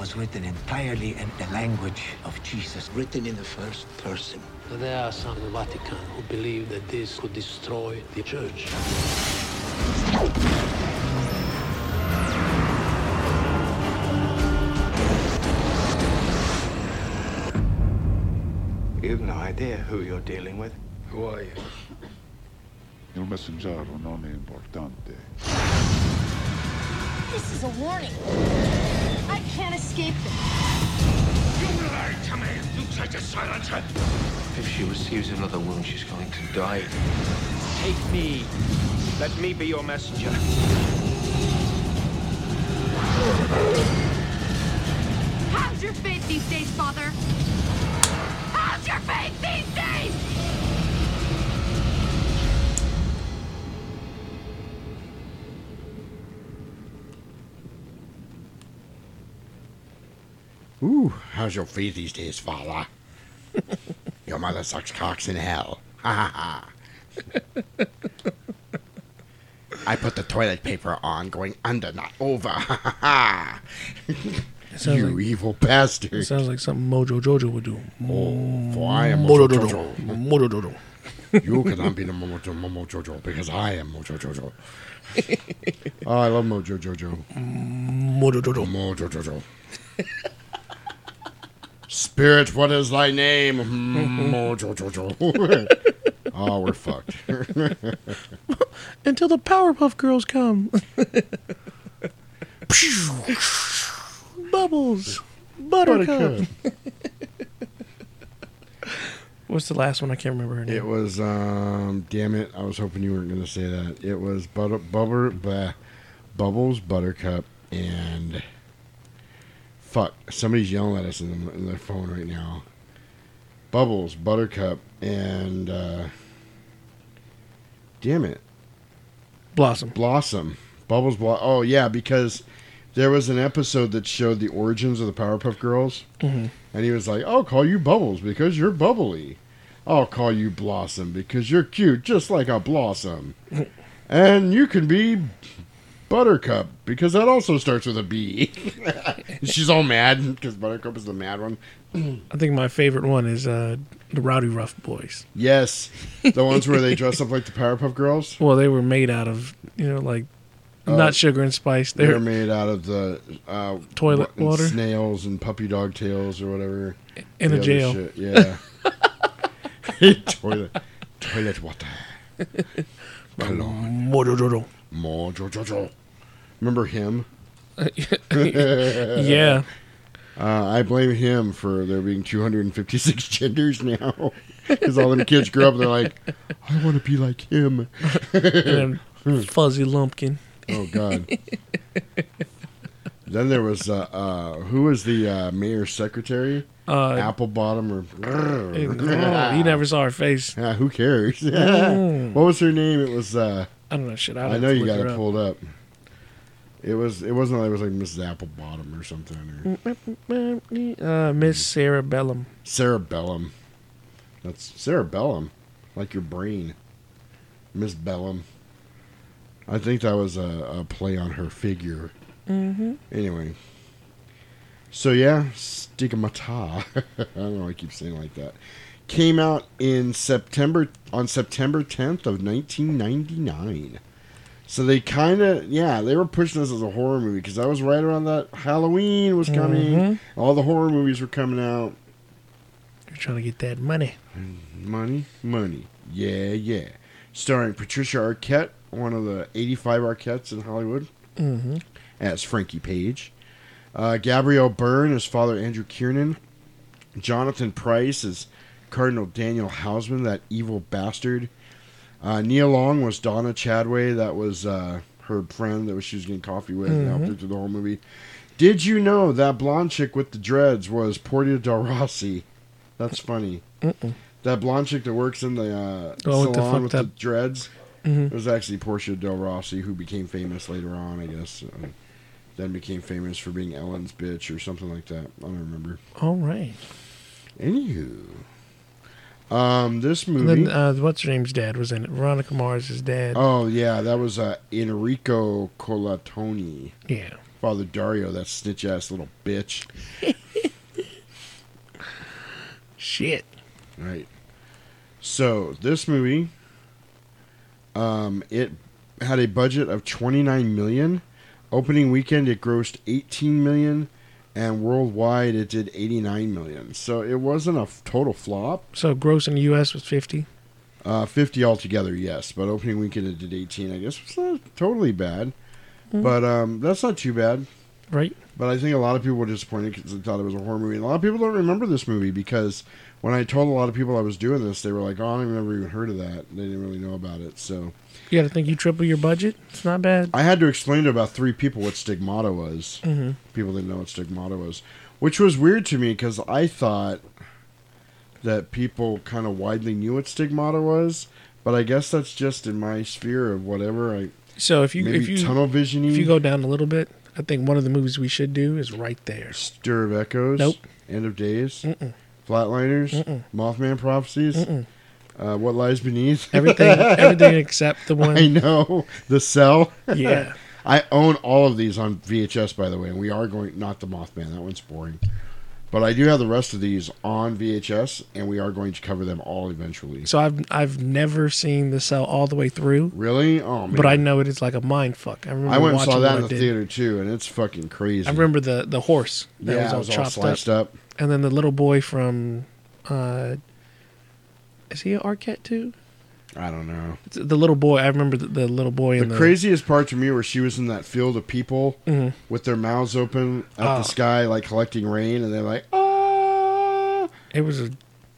Was written entirely in the language of Jesus, written in the first person. There are some in the Vatican who believe that this could destroy the church. You have no idea who you're dealing with. Who are you? Il messaggero non è importante. This is a warning. I can't escape this. You lied to me! You tried to silence her! If she receives another wound, she's going to die. Take me. Let me be your messenger. How's your faith these days, Father? How's your faith these days? Ooh, how's your faith these days, Father? [LAUGHS] your mother sucks cocks in hell. Ha ha ha. I put the toilet paper on, going under, not over. Ha ha ha. You like- evil bastard. It sounds like something Mojo Jojo would do. Oh, for I am Mojo Mojo Jojo. Jojo. Mojo Jojo. you cannot be the Momo, Momo Jojo because I am Mojo Jojo. [LAUGHS] oh, I love Mojo Jojo. Mojo Jojo. Mojo Jojo. [LAUGHS] Spirit, what is thy name? Mm, Mojo Jojo. [LAUGHS] oh, we're fucked. [LAUGHS] Until the Powerpuff Girls come. [LAUGHS] Bubbles. Buttercup. What's the last one? I can't remember her name. It was, um, damn it, I was hoping you weren't going to say that. It was butter, bubber, blah, Bubbles, Buttercup, and fuck, somebody's yelling at us in, the, in their phone right now. Bubbles, Buttercup, and uh, damn it, Blossom. Blossom, Bubbles, Blo- Oh yeah, because there was an episode that showed the origins of the Powerpuff Girls, Mhm. and he was like, "I'll call you Bubbles because you're bubbly. I'll call you Blossom because you're cute, just like a blossom, [LAUGHS] and you can be." Buttercup, because that also starts with a B. [LAUGHS] She's all mad because Buttercup is the mad one. I think my favorite one is uh, the Rowdy Rough Boys. Yes, the ones where they dress up like the Powerpuff Girls. Well, they were made out of you know like Uh, not sugar and spice. They're, They're made out of the uh, Toilet wa- water? snails and puppy dog tails or whatever. In The a jail. shit, Yeah. [LAUGHS] [LAUGHS] toilet, toilet water. Cologne. Mojo Jojo. Remember him? [LAUGHS] Yeah. Uh, I blame him for there being 256 [LAUGHS] genders now. Because all them kids grew up and they're like, I want to be like him. and [LAUGHS] Fuzzy Lumpkin. Oh God. then there was uh, uh, who was the uh, mayor's secretary? Uh, Apple bottom or Oh, you never saw her face. Yeah, who cares? Mm. what was her name? It was uh, I don't know shit. I'd I know you got it up. pulled up. It was it wasn't like it was like Mrs. Applebottom or something or Uh, Miss Cerebellum. Cerebellum. That's cerebellum, like your brain. Miss Bellum. I think that was a, a play on her figure. Mm-hmm. Anyway. So yeah, Stigmata. [LAUGHS] I don't know why I keep saying it like that. Came out in September on September 10th of 1999. So they kind of, yeah, they were pushing this as a horror movie because that was right around that Halloween was coming. Mhm. All the horror movies were coming out. You're trying to get that money. Money, money. Yeah, yeah. Starring Patricia Arquette, one of the 85 Arquettes in Hollywood, Mm-hmm. as Frankie Page. Uh, Gabriel Byrne as Father Andrew Kiernan. Jonathan Pryce as Cardinal Daniel Houseman, that evil bastard. Uh, Nia Long was Donna Chadway. That was uh, her friend that was she was getting coffee with and helped her Mhm. through the whole movie. Did you know that blonde chick with the dreads was Portia Del Rossi? That's funny. Mm-mm. That blonde chick that works in the uh, Oh, with the salon with the dreads Mhm. was actually Portia Del Rossi, who became famous later on, I guess. Then became famous for being Ellen's bitch or something like that. I don't remember. All right. Anywho, um, this And movie. then uh, what's her name's dad was in it. Veronica Mars' dad. Oh yeah, that was uh, Enrico Colantoni. Yeah. Father Dario, that snitch ass little bitch. [LAUGHS] Shit. Right. So this movie, um, it had a budget of twenty nine million. Opening weekend, it grossed eighteen million, and worldwide, it did eighty nine million. So it wasn't a f- total flop. So gross in the U.S. was fifty. Uh, 50 altogether, yes. But opening weekend it did 18. I guess it's not totally bad. Mm. But um, that's not too bad. Right. But I think a lot of people were disappointed because they thought it was a horror movie. And a lot of people don't remember this movie because when I told a lot of people I was doing this, they were like, oh, I never even heard of that. They didn't really know about it. So You got to think you triple your budget. It's not bad. I had to explain to about three people what stigmata was. Mhm. People didn't know what stigmata was, which was weird to me because I thought that people kind of widely knew what stigmata was. But I guess that's just in my sphere of whatever. I So if you if you tunnel visioning, if you go down a little bit, I think one of the movies we should do is right there. Stir of Echoes, Nope. End of Days, Mm-mm. Flatliners, Mm-mm. Mothman Prophecies, Mm-mm. Uh, What Lies Beneath, [LAUGHS] Everything- everything except the one- I know the Cell. Yeah. [LAUGHS] I own all of these on VHS, by the way, and we are going not the Mothman. That one's boring, but I do have the rest of these on VHS, and we are going to cover them all eventually. So I've I've never seen the cell all the way through. Really? Oh man! But I know it is like a mind fuck. I remember I went and saw that in the did. theater too, and it's fucking crazy. I remember the the horse that Yeah, was it all was all chopped sliced up. up. and then the little boy from. uh Is he an Arquette too? I don't know. It's the little boy. I remember the, the little boy in The the craziest part to me where she was in that field of people Mhm. with their mouths open at Oh. the sky, like collecting rain, and they're like, "Ah!" It was a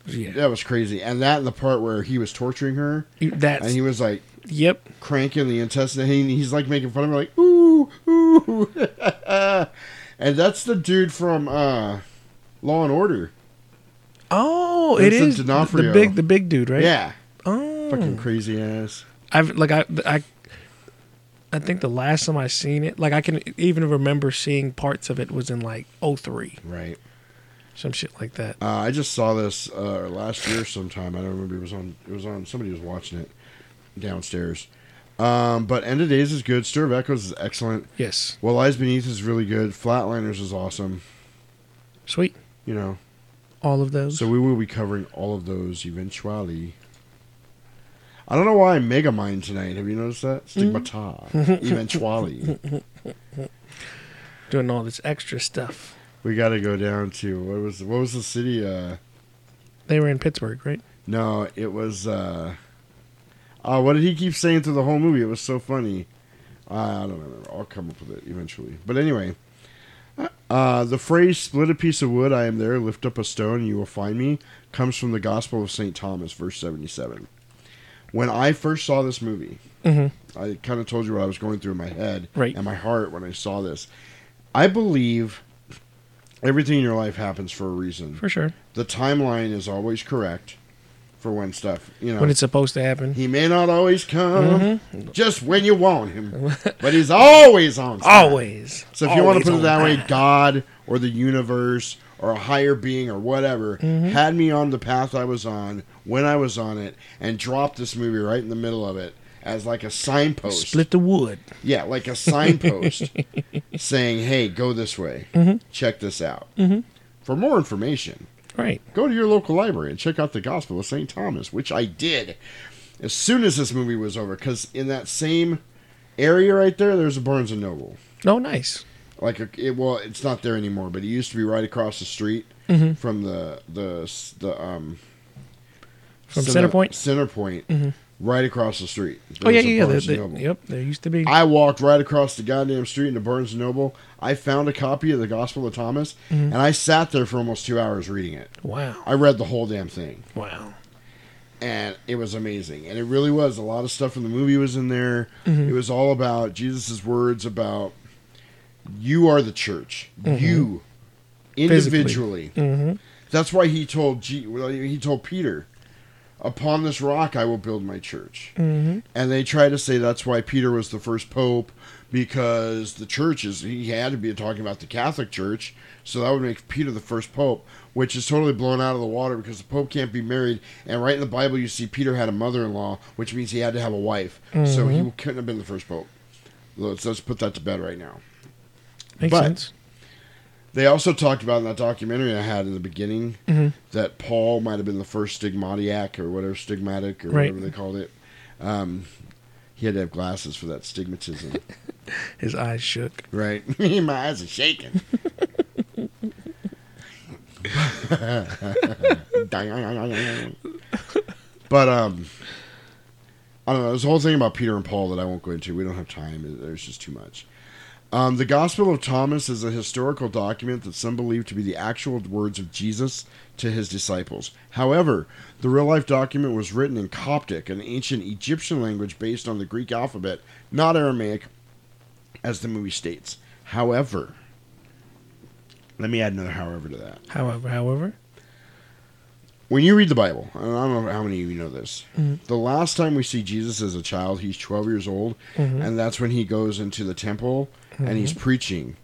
yeah. That was crazy. And that and the part where he was torturing her, that's- and he was like, "Yep," cranking the intestine. And he's like making fun of her, like, "Ooh, ooh," [LAUGHS] and that's the dude from uh, Law and Order. Oh, it Vincent is the, the big the big dude, right? Yeah. Oh, Fucking crazy ass. I've like I I I think the last time I seen it, like I can even remember seeing parts of it was in like 03. Right. Some shit like that. Uh, I just saw this uh, last year sometime. I don't remember. It was on. It was on. Somebody was watching it downstairs. Um, but End of Days is good. Stir of Echoes is excellent. Yes. What Lies Beneath is really good. Flatliners is awesome. Sweet. You know. All of those. So we will be covering all of those eventually. I don't know why I'm Megamind tonight. Have you noticed that? Stigmata. eventually. [LAUGHS] Doing all this extra stuff. We got to go down to what was what was the city? Uh, They were in Pittsburgh, right? no, it was. Uh, uh, what did he keep saying through the whole movie? It was so funny. I don't remember. I'll come up with it eventually. But anyway, uh, the phrase "split a piece of wood, I am there. Lift up a stone, and you will find me" comes from the Gospel of Saint Thomas, verse seventy-seven. When I first saw this movie, Mhm. I kind of told you what I was going through in my head Right. and my heart when I saw this. I believe everything in your life happens for a reason. For sure. The timeline is always correct for when stuff, you know. When it's supposed to happen. he may not always come Mhm. just when you want him, but he's always on. time. Always. So if you want to put it that way. God or the universe or a higher being or whatever Mhm. had me on the path I was on when I was on it and dropped this movie right in the middle of it as like a signpost. Split the wood. Yeah, like a signpost [LAUGHS] saying, "Hey, go this way. Mhm. Check this out." Mhm. For more information, Right. go to your local library and check out the Gospel of St. Thomas, which I did as soon as this movie was over. Because in that same area right there, there's a Barnes and Noble. Oh, nice. Like a, it, well, it's not there anymore, but it used to be right across the street Mhm. from the the the um From Center- Centerpoint? Centerpoint, Mhm. Right across the street. Oh yeah, yeah, yeah. Barnes There, and there- Noble. yep, there used to be. I walked right across the goddamn street into Barnes and Noble. I found a copy of the Gospel of Thomas, Mhm. and I sat there for almost two hours reading it. Wow. I read the whole damn thing. Wow. And it was amazing. And it really was. A lot of stuff from the movie was in there. Mhm. It was all about Jesus' words about you are the church. Mhm. You individually. Mhm. That's why he told G, well, he told Peter, "Upon this rock I will build my church." Mhm. And they try to say that's why Peter was the first pope because the church is he had to be talking about the Catholic Church, so that would make Peter the first pope, which is totally blown out of the water because the pope can't be married. And right in the Bible you see Peter had a mother-in-law, which means he had to have a wife, so he Mhm. couldn't have been the first pope. Let's, let's put that to bed right now. Makes But- sense. They also talked about in that documentary I had in the beginning Mhm. that Paul might have been the first stigmatiac or whatever, stigmatic or Right. whatever they called it. Um, he had to have glasses for that stigmatism. [LAUGHS] His eyes shook. right. [LAUGHS] My eyes are shaking. [LAUGHS] but um, I don't know. There's a whole thing about Peter and Paul that I won't go into. We don't have time. There's just too much. Um, the Gospel of Thomas is a historical document that some believe to be the actual words of Jesus to his disciples. However, the real life document was written in Coptic, an ancient Egyptian language based on the Greek alphabet, not Aramaic, as the movie states. However, let me add another however to that. However, however, When you read the Bible, and I don't know how many of you know this, Mhm. the last time we see Jesus as a child, he's 12 years old, Mhm. and that's when he goes into the temple and he's Mhm. preaching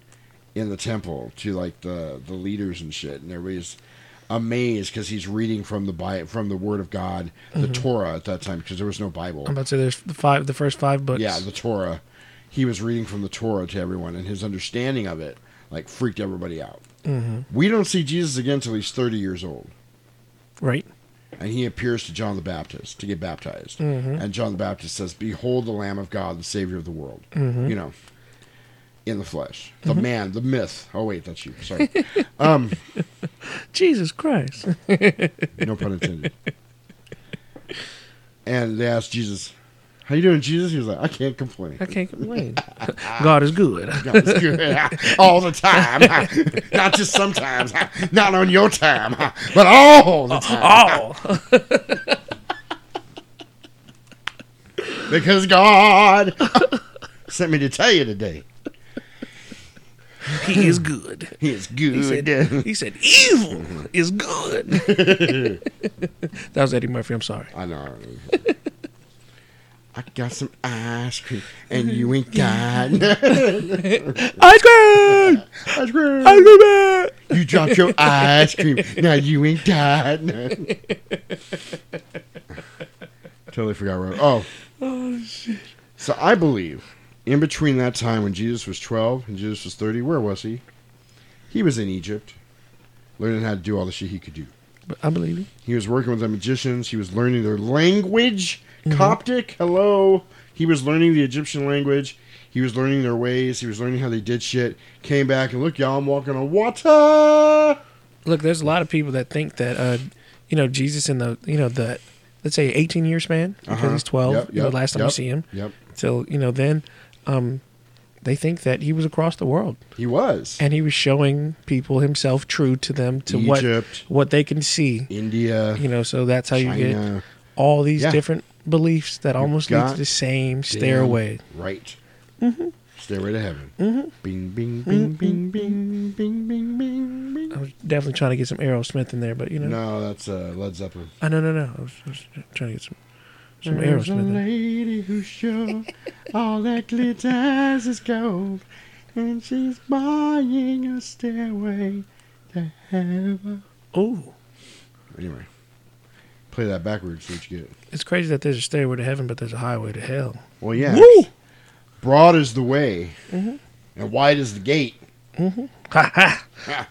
in the temple to like the, the leaders and shit, and everybody's amazed because he's reading from the Bi- from the Word of God, the Mhm. Torah at that time, because there was no Bible. I'm about to say there's the five, the first five books. Yeah, the Torah. He was reading from the Torah to everyone, and his understanding of it like freaked everybody out. Mhm. We don't see Jesus again until he's 30 years old. Right. And he appears to John the Baptist to get baptized. Mhm. And John the Baptist says, Behold the Lamb of God, the Savior of the world. Mhm. You know, in the flesh. The Mhm. man, the myth. Oh, wait, that's you. Sorry. [LAUGHS] um, Jesus Christ. [LAUGHS] no pun intended. And they asked Jesus, How you doing, Jesus? He was like, I can't complain. I can't complain. [LAUGHS] God is good. God is good. all the time. Not just sometimes. Not on your time. But all the time. All. because God sent me to tell you today. He is good. [LAUGHS] He is good. He said, he said evil is good. [LAUGHS] that was Eddie Murphy. I'm sorry. I know. I got some ice cream, and you ain't [LAUGHS] got ice cream. Ice cream. Ice cream. You dropped your ice cream. Now you ain't got none. totally forgot where. Oh, Oh shit. so I believe in between that time when Jesus was 12 and Jesus was 30, where was he? He was in Egypt, learning how to do all the shit he could do. But I believe you. He was working with the magicians. He was learning their language. Mhm. Coptic, hello. He was learning the Egyptian language. He was learning their ways. He was learning how they did shit. Came back and look, y'all, I'm walking on water. Look, there's a lot of people that think that, uh, you know, Jesus in the, you know, the, let's say 18 year span because Uh-huh. he's 12. Yep, you know, yep, last time yep, we see him. yep. So you know, then, um, they think that he was across the world. He was. and he was showing people himself true to them to Egypt, what what they can see. India, you know, so that's how you get all these Yeah. different beliefs that You almost lead to the same stairway. Right. Mhm. Stairway to heaven. Mhm. Bing, bing, bing, Mhm. bing, bing, bing, bing, bing, bing. I was definitely trying to get some Aerosmith in there, but you know, No, that's uh, Led Zeppelin. I no no no. I was, I was trying to get some some There's a Aerosmith. In. lady who's sure all that glitters is gold, and she's buying a stairway to heaven. Oh, Anyway, play that backwards. See what you get. it's crazy that there's a stairway to heaven, but there's a highway to hell. Well, yeah. Woo! Broad is the way, Mhm. and wide is the gate. Mm-hmm. Ha ha. Ha.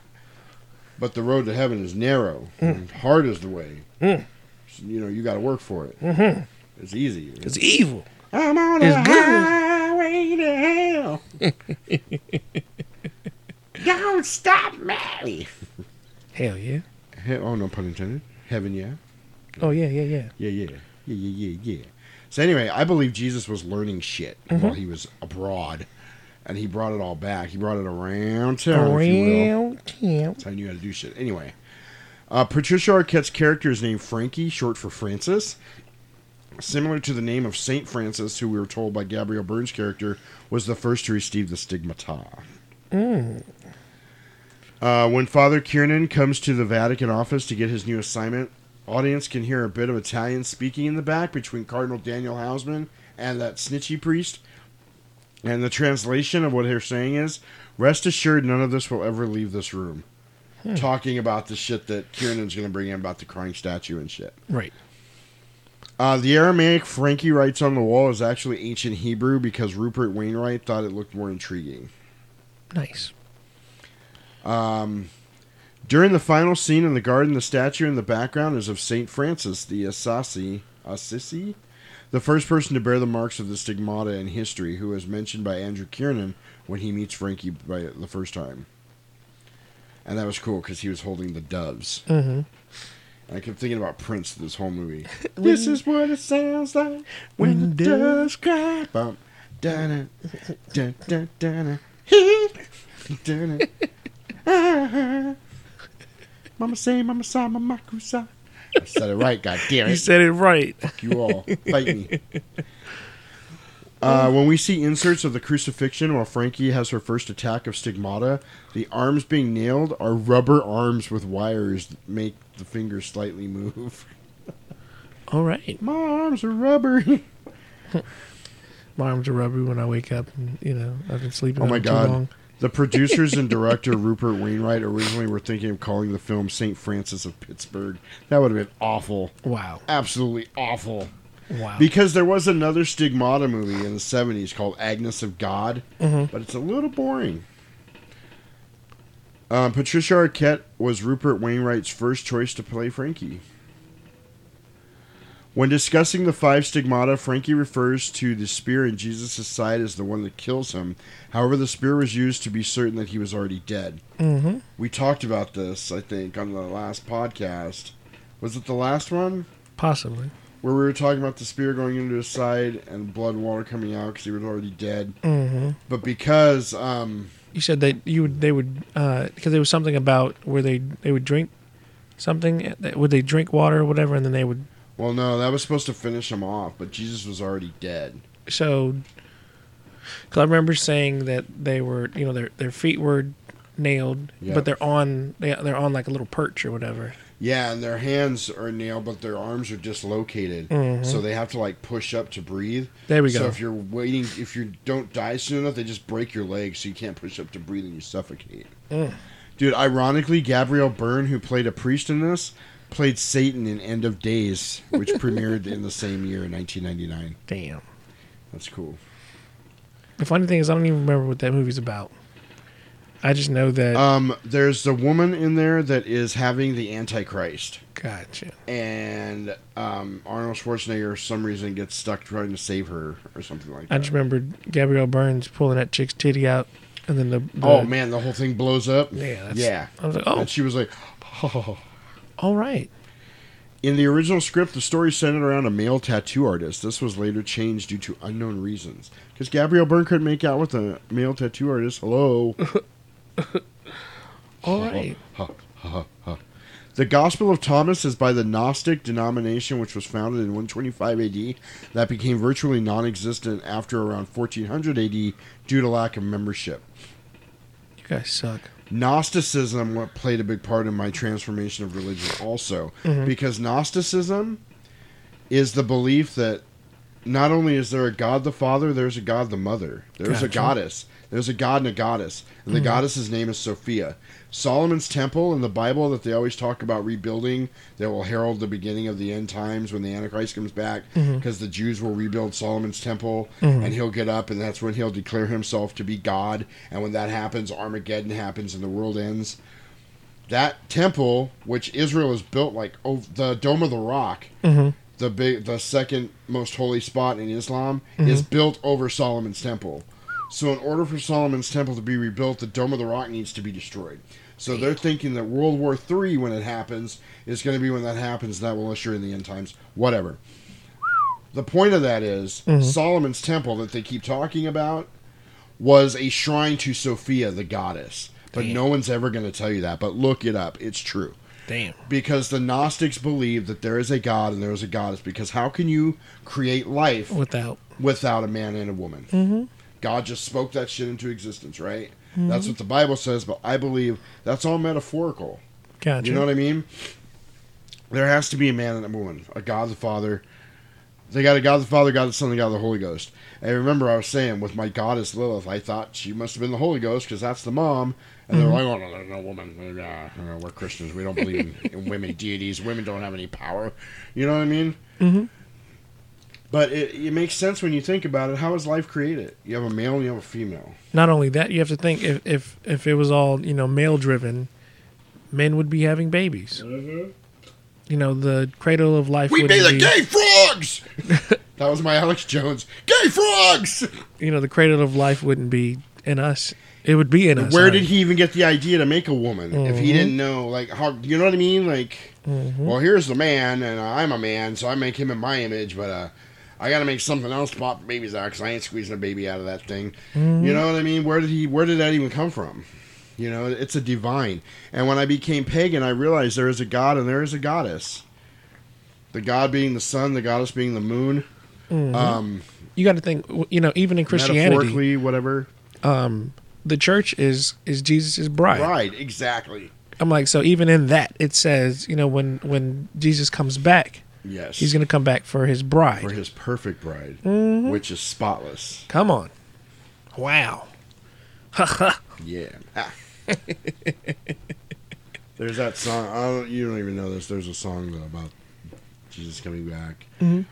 But the road to heaven is narrow, Mm. and hard is the way. Mm. So, you know, you got to work for it. Mhm. It's easy. It's evil. I'm on It's a good. highway to hell. [LAUGHS] Don't stop me. Hell yeah. He- oh, no pun intended. Heaven, yeah. Oh yeah, yeah, yeah. Yeah, yeah. Yeah, yeah, yeah, yeah. So anyway, I believe Jesus was learning shit Mhm. while he was abroad. And he brought it all back. He brought it around town, you. Around town. That's how I knew how to do shit. Anyway, uh, Patricia Arquette's character is named Frankie, short for Francis. Similar to the name of Saint Francis, who we were told by Gabriel Byrne's character was the first to receive the stigmata. Mm. Uh, when Father Kiernan comes to the Vatican office to get his new assignment, audience can hear a bit of Italian speaking in the back between Cardinal Daniel Houseman and that snitchy priest. And the translation of what they're saying is, rest assured none of this will ever leave this room. Hmm. Talking about the shit that Kiernan's going to bring in about the crying statue and shit. Right. Uh, the Aramaic Frankie writes on the wall is actually ancient Hebrew because Rupert Wainwright thought it looked more intriguing. Nice. Um, during the final scene in the garden, the statue in the background is of Saint Francis the Assisi, Assisi, the first person to bear the marks of the stigmata in history, who is mentioned by Andrew Kiernan when he meets Frankie by the first time. And that was cool because he was holding the doves. Mhm. I kept thinking about Prince this whole movie. [LAUGHS] this is what it sounds like when the doves cry. Bum, da-na, da-da, da-na, hee, da-na. Ah, Mama say, Mama sa, Mama kusa. I said it right, God damn [LAUGHS] it. You said it right. Fuck you all. Fight me. Uh, when we see inserts of the crucifixion while Frankie has her first attack of stigmata, the arms being nailed are rubber arms with wires that make the fingers slightly move. [LAUGHS] All right. My arms are rubbery. [LAUGHS] My arms are rubbery when I wake up. And, you know, I've been sleeping. Oh my god. The producers and [LAUGHS] director Rupert Wainwright originally were thinking of calling the film St. Francis of Pittsburgh. That would have been awful. Wow. Absolutely awful. Wow. Because there was another stigmata movie in the 70s called Agnes of God, Mhm. but it's a little boring. Um, Patricia Arquette was Rupert Wainwright's first choice to play Frankie. When discussing the five stigmata, Frankie refers to the spear in Jesus' side as the one that kills him. However, the spear was used to be certain that he was already dead. Mhm. We talked about this, I think, on the last podcast. Was it the last one? Possibly. Where we were talking about the spear going into his side and blood and water coming out because he was already dead. Mhm. But because um, You said that you would they would because there was something about where they they would drink something. uh, Would they drink water or whatever, and then they would. Well, no, that was supposed to finish him off, but Jesus was already dead. So, because I remember saying that they were, you know, their their feet were nailed, Yeah. but they're on they they're on like a little perch or whatever. Yeah, and their hands are nailed, but their arms are dislocated, Mhm. so they have to like push up to breathe. There we go. So if you're waiting, if you don't die soon enough, they just break your legs, so you can't push up to breathe and you suffocate. Mm. Dude, ironically, Gabriel Byrne, who played a priest in this, played Satan in End of Days, which [LAUGHS] premiered in the same year, 1999. Damn. That's cool. The funny thing is, I don't even remember what that movie's about. I just know that. Um, there's the woman in there that is having the Antichrist. Gotcha. And um, Arnold Schwarzenegger, for some reason, gets stuck trying to save her or something like that. I just remember Gabriel Byrne's pulling that chick's titty out, and then the, the oh man, the whole thing blows up. Yeah, that's- yeah. I was like, oh. And she was like, oh. all right. In the original script, the story centered around a male tattoo artist. This was later changed due to unknown reasons. Because Gabriel Byrne couldn't make out with a male tattoo artist. Hello. [LAUGHS] [LAUGHS] All right. The Gospel of Thomas is by the Gnostic denomination, which was founded in 125 AD, that became virtually non existent after around 1400 AD due to lack of membership. You guys suck. Gnosticism what played a big part in my transformation of religion also Mhm. because Gnosticism is the belief that not only is there a God the Father, there's a God the Mother. There's a goddess. There's a God and a goddess. And the Mhm. goddess's name is Sophia. Solomon's temple in the Bible that they always talk about rebuilding that will herald the beginning of the end times when the Antichrist comes back because the Jews will rebuild Solomon's temple Mhm. and he'll get up and that's when he'll declare himself to be God. And when that happens, Armageddon happens and the world ends. That temple, which Israel has built like oh, the Dome of the Rock, Mhm. the big, the second most holy spot in Islam, is Mhm. built over Solomon's temple. So, in order for Solomon's temple to be rebuilt, the Dome of the Rock needs to be destroyed. So they're thinking that World War III, when it happens, is going to be when that happens. That will usher in the end times. Whatever. The point of that is, Mhm. Solomon's temple that they keep talking about was a shrine to Sophia, the goddess. But no one's ever going to tell you that. But look it up; it's true. Damn. Because the Gnostics believe that there is a god and there is a goddess. Because how can you create life Without. without a man and a woman? Mhm. God just spoke that shit into existence, right? Mhm. That's what the Bible says, but I believe that's all metaphorical. Gotcha. You know what I mean? There has to be a man and a woman, a God the Father. They got a God the Father, God the Son, and God the Holy Ghost. And remember, I was saying with my goddess Lilith, I thought she must have been the Holy Ghost because that's the mom. And they're Mhm. like, oh, no, there's no woman. Uh, uh, we're Christians. We don't believe in, in women deities. Women don't have any power. You know what I mean? Mhm. But it, it makes sense when you think about it. How is life created? You have a male and you have a female. Not only that, you have to think if if if it was all you know male driven, men would be having babies. You know, the cradle of life. We would be the be, gay frogs! [LAUGHS] that was my Alex Jones. Gay frogs! You know, the cradle of life wouldn't be in us. It would be in us. Where did he even get the idea to make a woman if he Mhm. didn't know? Like, how you know what I mean? Like, Mhm. well, here's the man, and I'm a man, so I make him in my image, but uh, I got to make something else pop babies out because I ain't squeezing a baby out of that thing. Mhm. You know what I mean? Where did he? Where did that even come from? You know, it's a divine. And when I became pagan, I realized there is a god and there is a goddess. The god being the sun, the goddess being the moon. Mhm. Um, you got to think. You know, even in Christianity, whatever. um, the church is is Jesus' bride. Right, exactly. I'm like, so even in that, it says, you know, when when Jesus comes back, Yes. he's going to come back for his bride. for his perfect bride, Mhm. which is spotless. Come on, wow, [LAUGHS] Yeah. Ah. There's that song. I don't, you don't even know this. There's a song though about Jesus coming back. Mhm.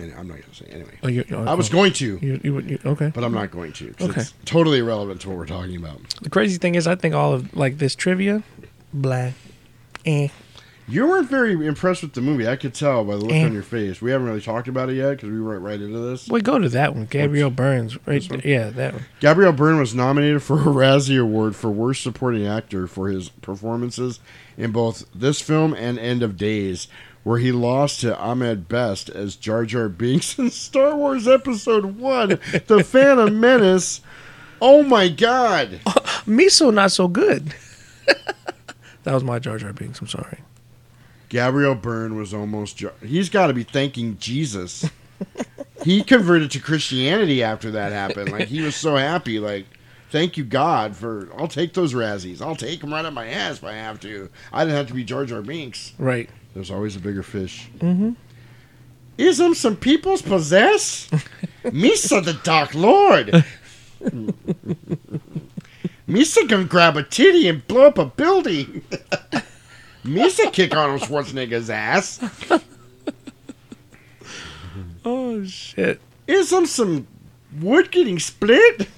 And I'm not going to say anyway. Oh, you- oh, I was oh. going to, You- you- you- okay. but I'm not going to. Okay. It's totally irrelevant to what we're talking about. The crazy thing is, I think all of like this trivia, blah, eh. You weren't very impressed with the movie. I could tell by the look Eh. on your face. We haven't really talked about it yet because we went right into this. We go to that one, Gabriel Burns. Right, one? yeah, that one. Gabriel Byrne was nominated for a Razzie Award for Worst Supporting Actor for his performances in both this film and End of Days, where he lost to Ahmed Best as Jar Jar Binks in Star Wars Episode 1, The Phantom [LAUGHS] Menace. Oh my god! Miso not so good. [LAUGHS] that was my Jar Jar Binks. I'm sorry. Gabriel Byrne was almost. Jar- He's got to be thanking Jesus. he converted to Christianity after that happened. Like, he was so happy. Like, thank you, God, for. I'll take those Razzies. I'll take them right up my ass if I have to. I didn't have to be Jar Jar Binks. Right. There's always a bigger fish. Mm-hmm. Ism some peoples possess? [LAUGHS] Misa the Dark Lord. [LAUGHS] Misa can grab a titty and blow up a building. [LAUGHS] Misa kick Arnold Schwarzenegger's ass. Oh shit. Ism some wood getting split?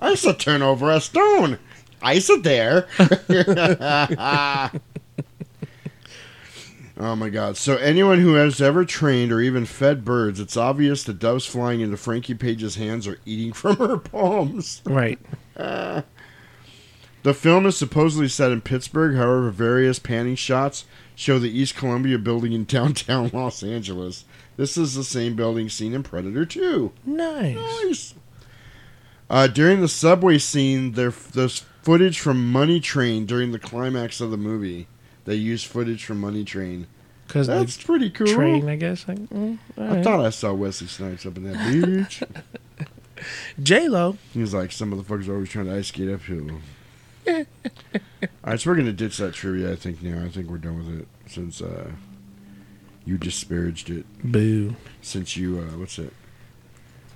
I saw turn over a stone. I saw there. [LAUGHS] Oh my god. So anyone who has ever trained or even fed birds, it's obvious the doves flying into Frankie Page's hands are eating from her palms. Right. Uh, [LAUGHS] the film is supposedly set in Pittsburgh, however, various panning shots show the East Columbia building in [LAUGHS] downtown Los Angeles. This is the same building seen in Predator 2. Nice. Nice. Uh, during the subway scene, there there's footage from Money Train during the climax of the movie. They used footage from Money Train. Because That's pretty cool. Train, I guess. Like, mm, I alright. thought I saw Wesley Snipes up in that beach. [LAUGHS] J Lo. he was like, some motherfuckers are always trying to ice skate uphill. All right, so we're gonna ditch that trivia. I think now. I think we're done with it since uh, you disparaged it. Boo. Since you, uh, what's it?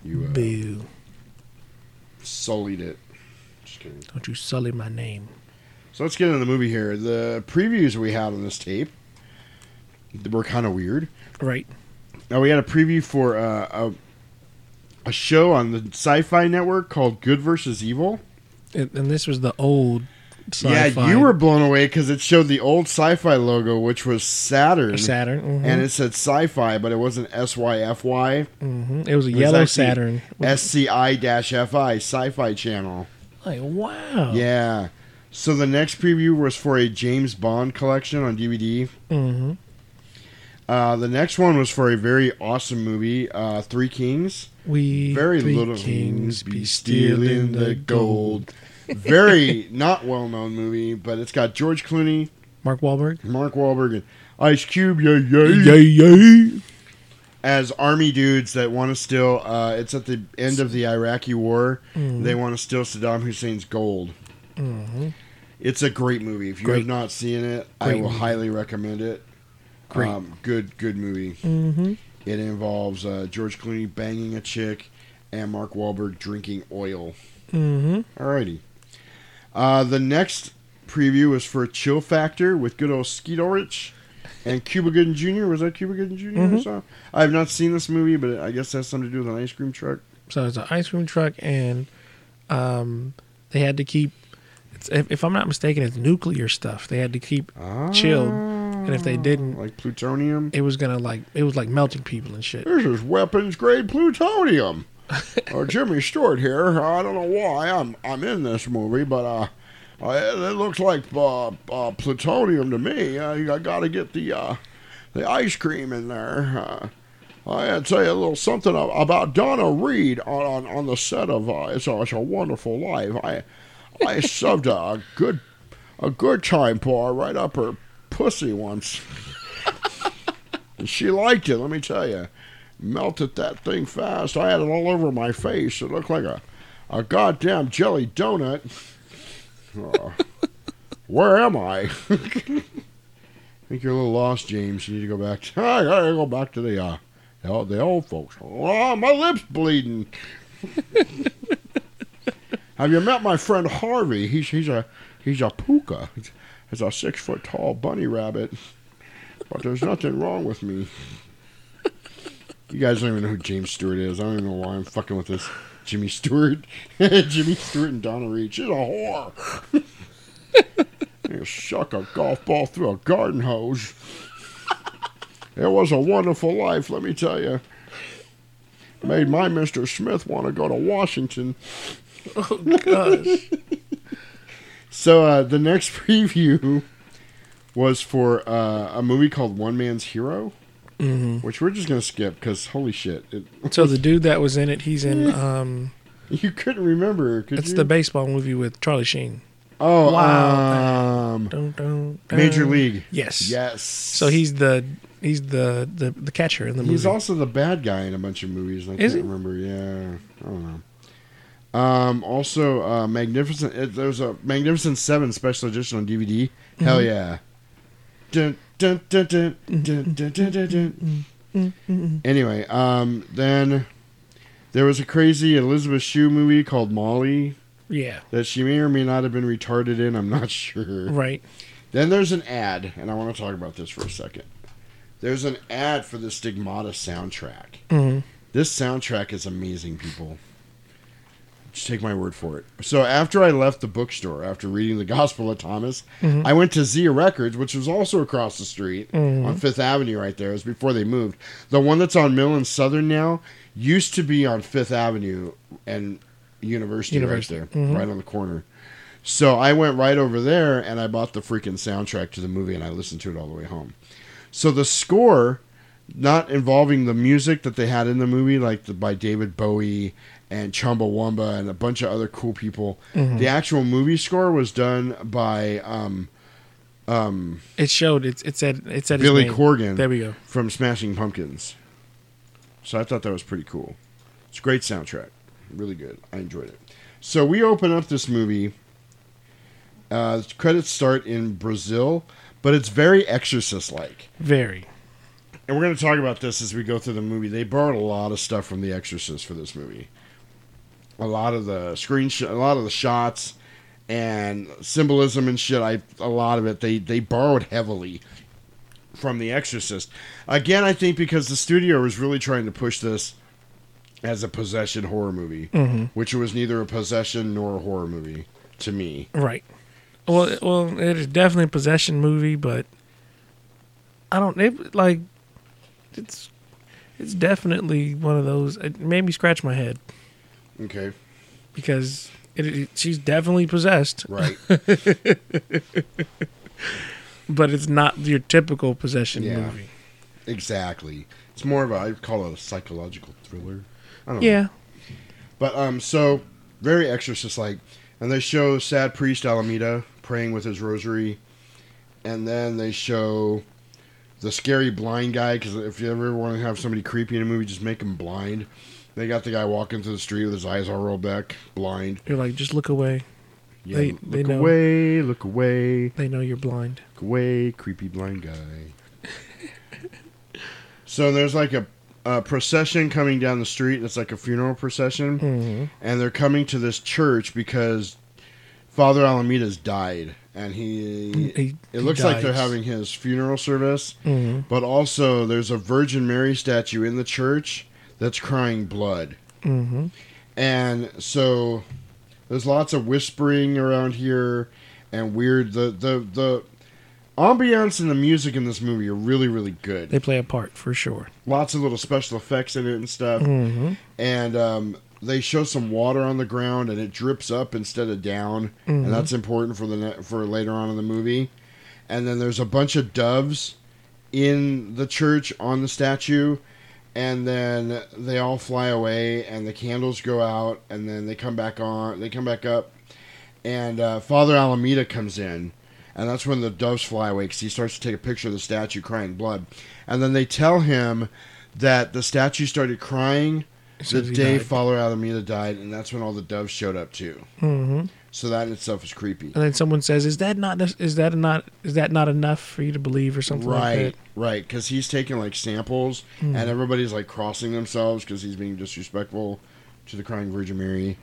You uh, Boo. sullied it. Just kidding. Don't you sully my name. So let's get into the movie here. The previews we had on this tape were kind of weird. Right. Now we had a preview for uh, a a show on the Sci-Fi Network called Good versus Evil. And, and this was the old Yeah, Sci-fi. you were blown away because it showed the old sci-fi logo, which was Saturn. Saturn, mhm. and it said sci-fi, but it wasn't S Y F Y. Mhm. It was a yellow Saturn. S C I dash F I Sci-Fi Channel. Like wow. Yeah. So the next preview was for a James Bond collection on DVD. Mm-hmm. Uh, the next one was for a very awesome movie, uh, Three Kings. We very little kings be stealing the gold. very [LAUGHS] not well known movie, but it's got George Clooney, Mark Wahlberg, Mark Wahlberg, and Ice Cube, yay yay Yay, yay. as army dudes that want to steal. Uh, it's at the end of the Iraqi war. Mhm. They want to steal Saddam Hussein's gold. Mm-hmm. It's a great movie. If you Great. have not seen it, I will movie. highly recommend it. Great. Um, good, good movie. Mm-hmm. It involves uh, George Clooney banging a chick and Mark Wahlberg drinking oil. Mm-hmm. Alrighty. Uh, the next preview was for Chill Factor with good old Skeet Ulrich and Cuba Gooding Jr. Was that Cuba Gooding junior I Mhm. saw? I have not seen this movie, but I guess that's something to do with an ice cream truck. So it's an ice cream truck, and um, they had to keep. If, if I'm not mistaken, it's nuclear stuff. They had to keep chilled, and if they didn't, Ah. like plutonium, it was gonna like it was like melting people and shit. This is weapons grade plutonium. [LAUGHS] uh, Jimmy Stewart here. I don't know why I'm I'm in this movie, but uh, uh it looks like uh, uh, plutonium to me. Uh, I got to get the uh, the ice cream in there. Uh, I had to tell you a little something about Donna Reed on, on, on the set of uh, it's, a, it's a Wonderful Life. I I shoved a good a good time paw right up her pussy once. [LAUGHS] And she liked it, let me tell you. Melted that thing fast. I had it all over my face. It looked like a, a goddamn jelly donut. [LAUGHS] Uh, where am I? [LAUGHS] I think you're a little lost, James. You need to go back. To, I gotta go back to the uh, the old, the old folks. Oh, my lips bleeding. Have you met my friend Harvey? He's he's a he's a pooka. He's a six foot tall bunny rabbit. But there's nothing wrong with me. You guys don't even know who James Stewart is. I don't even know why I'm fucking with this Jimmy Stewart. [LAUGHS] Jimmy Stewart and Donna Reed. She's a whore. you shuck a golf ball through a garden hose. It was a wonderful life, let me tell you. Made my Mr. Smith want to go to Washington. Oh gosh. So uh, the next [LAUGHS] preview was for uh, a movie called One Man's Hero, Mhm. which we're just gonna skip because holy shit! It, [LAUGHS] So the dude that was in it, he's in. Um, you couldn't remember, could it's you? the baseball movie with Charlie Sheen. oh, Wow. um, Dun, dun, Major. League. Yes. Yes. So he's the he's the the, the catcher in the movie. He's also the bad guy in a bunch of movies. I Is can't he? remember. Yeah, I don't know. Um, also, uh, Magnificent. It, there's a Magnificent Seven special edition on DVD. Hell Mhm. yeah! Dun, dun, dun, dun, dun, dun, dun, dun, dun. Mm-hmm. Anyway, um, then there was a crazy Elizabeth Shue movie called Molly yeah. that she may or may not have been retarded in. I'm not [LAUGHS] sure. Right. Then there's an ad, and I want to talk about this for a second. There's an ad for the Stigmata soundtrack. Mhm. This soundtrack is amazing, people. Just take my word for it. So after I left the bookstore, after reading the Gospel of Thomas, Mhm. I went to Zia Records, which was also across the street Mhm. on Fifth Avenue, right there. It was before they moved. The one that's on Mill and Southern now used to be on Fifth Avenue and University, University. right there, Mhm. right on the corner. So I went right over there and I bought the freaking soundtrack to the movie and I listened to it all the way home. So the score, not involving the music that they had in the movie, like the, by David Bowie and Chumbawamba and a bunch of other cool people, Mhm. the actual movie score was done by um, um, It showed. It's it said it said Billy. Corgan. There we go. From Smashing Pumpkins. So I thought that was pretty cool. It's a great soundtrack. Really good. I enjoyed it. So we open up this movie. Uh, credits start in Brazil, but it's very Exorcist like. Very. And we're going to talk about this as we go through the movie. They borrowed a lot of stuff from The Exorcist for this movie. A lot of the screen, a lot of the shots, and symbolism and shit. I a lot of it they they borrowed heavily from The Exorcist. Again, I think because the studio was really trying to push this as a possession horror movie, Mhm. which was neither a possession nor a horror movie to me. Right. Well, well, it is definitely a possession movie, but I don't it, like. It's it's definitely one of those. It made me scratch my head Okay. because it, it- she's definitely possessed, Right. [LAUGHS] but it's not your typical possession Yeah. movie. Exactly. It's more of a I call it a psychological thriller. I don't know. Yeah. know. But um so very exorcist like and they show sad priest Alameida praying with his rosary and then they show the scary blind guy cuz if you ever want to have somebody creepy in a movie just make him blind. They got the guy walking through the street with his eyes all rolled back, blind. You're like, just look away. Yeah, they look they know away, look away. they know you're blind. Look away, creepy blind guy. [LAUGHS] so there's like a, a procession coming down the street. It's like a funeral procession, Mhm. and they're coming to this church because Father Alameida's died, and he. He- it he looks like they're having his funeral service, Mhm. but also there's a Virgin Mary statue in the church that's crying blood. Mm-hmm. And so there's lots of whispering around here and weird the the the ambiance and the music in this movie are really really good. They play a part for sure. Lots of little special effects in it and stuff. Mhm. And um, they show some water on the ground and it drips up instead of down, Mhm. and that's important for the ne- for later on in the movie. And then there's a bunch of doves in the church on the statue and then they all fly away and the candles go out and then they come back on they come back up and uh, father Alameida comes in and that's when the doves fly away because he starts to take a picture of the statue crying blood and then they tell him that the statue started crying the day died. father Alameida died and that's when all the doves showed up too Mm-hmm. So that in itself is creepy And then someone says, "Is that not is that not is that not enough for you to believe or something like right that?" right because he's taking like samples Mm. and everybody's like crossing themselves because he's being disrespectful to the crying virgin mary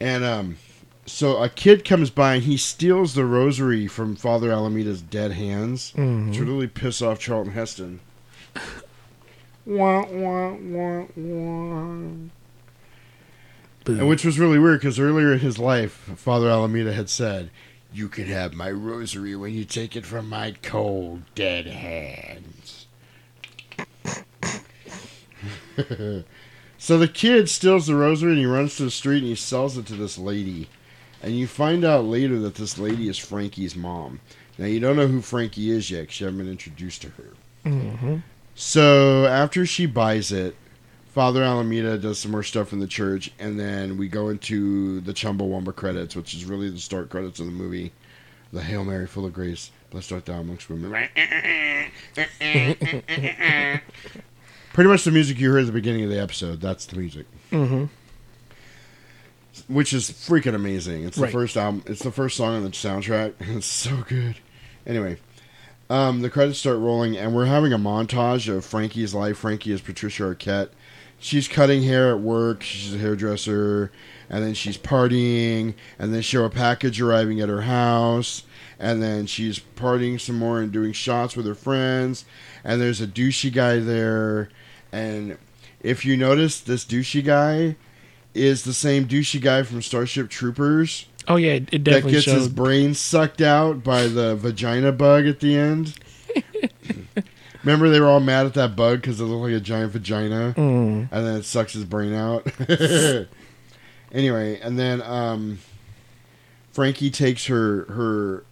and um so a kid comes by and he steals the rosary from father Alameida's dead hands Mhm. which really piss off charlton heston [LAUGHS] wah, wah, wah, wah. And which was really weird because earlier in his life, Father Alameida had said, You can have my rosary when you take it from my cold, dead hands. [LAUGHS] so the kid steals the rosary and he runs to the street and he sells it to this lady. And you find out later that this lady is Frankie's mom. Now, you don't know who Frankie is yet because you haven't been introduced to her. Mm-hmm. So after she buys it, Father Alameida does some more stuff in the church, and then we go into the Chumbawamba credits, which is really the start credits of the movie. The Hail Mary, full of grace, blessed art thou amongst women. [LAUGHS] Pretty much the music you heard at the beginning of the episode. That's the music, Mm-hmm. which is freaking amazing. It's the Right. first album. It's the first song on the soundtrack. [LAUGHS] It's so good. Anyway, um, the credits start rolling, and we're having a montage of Frankie's life. Frankie is Patricia Arquette. She's cutting hair at work. She's a hairdresser, and then she's partying, and they show a package arriving at her house, and then she's partying some more and doing shots with her friends, and there's a douchey guy there, and if you notice, this douchey guy is the same douchey guy from Starship Troopers Oh yeah, it, it that definitely gets his brain sucked out by the vagina bug at the end. [LAUGHS] Remember, they were all mad at that bug because it looked like a giant vagina, Mm. and then it sucks his brain out. [LAUGHS] anyway, and then um, Frankie takes her her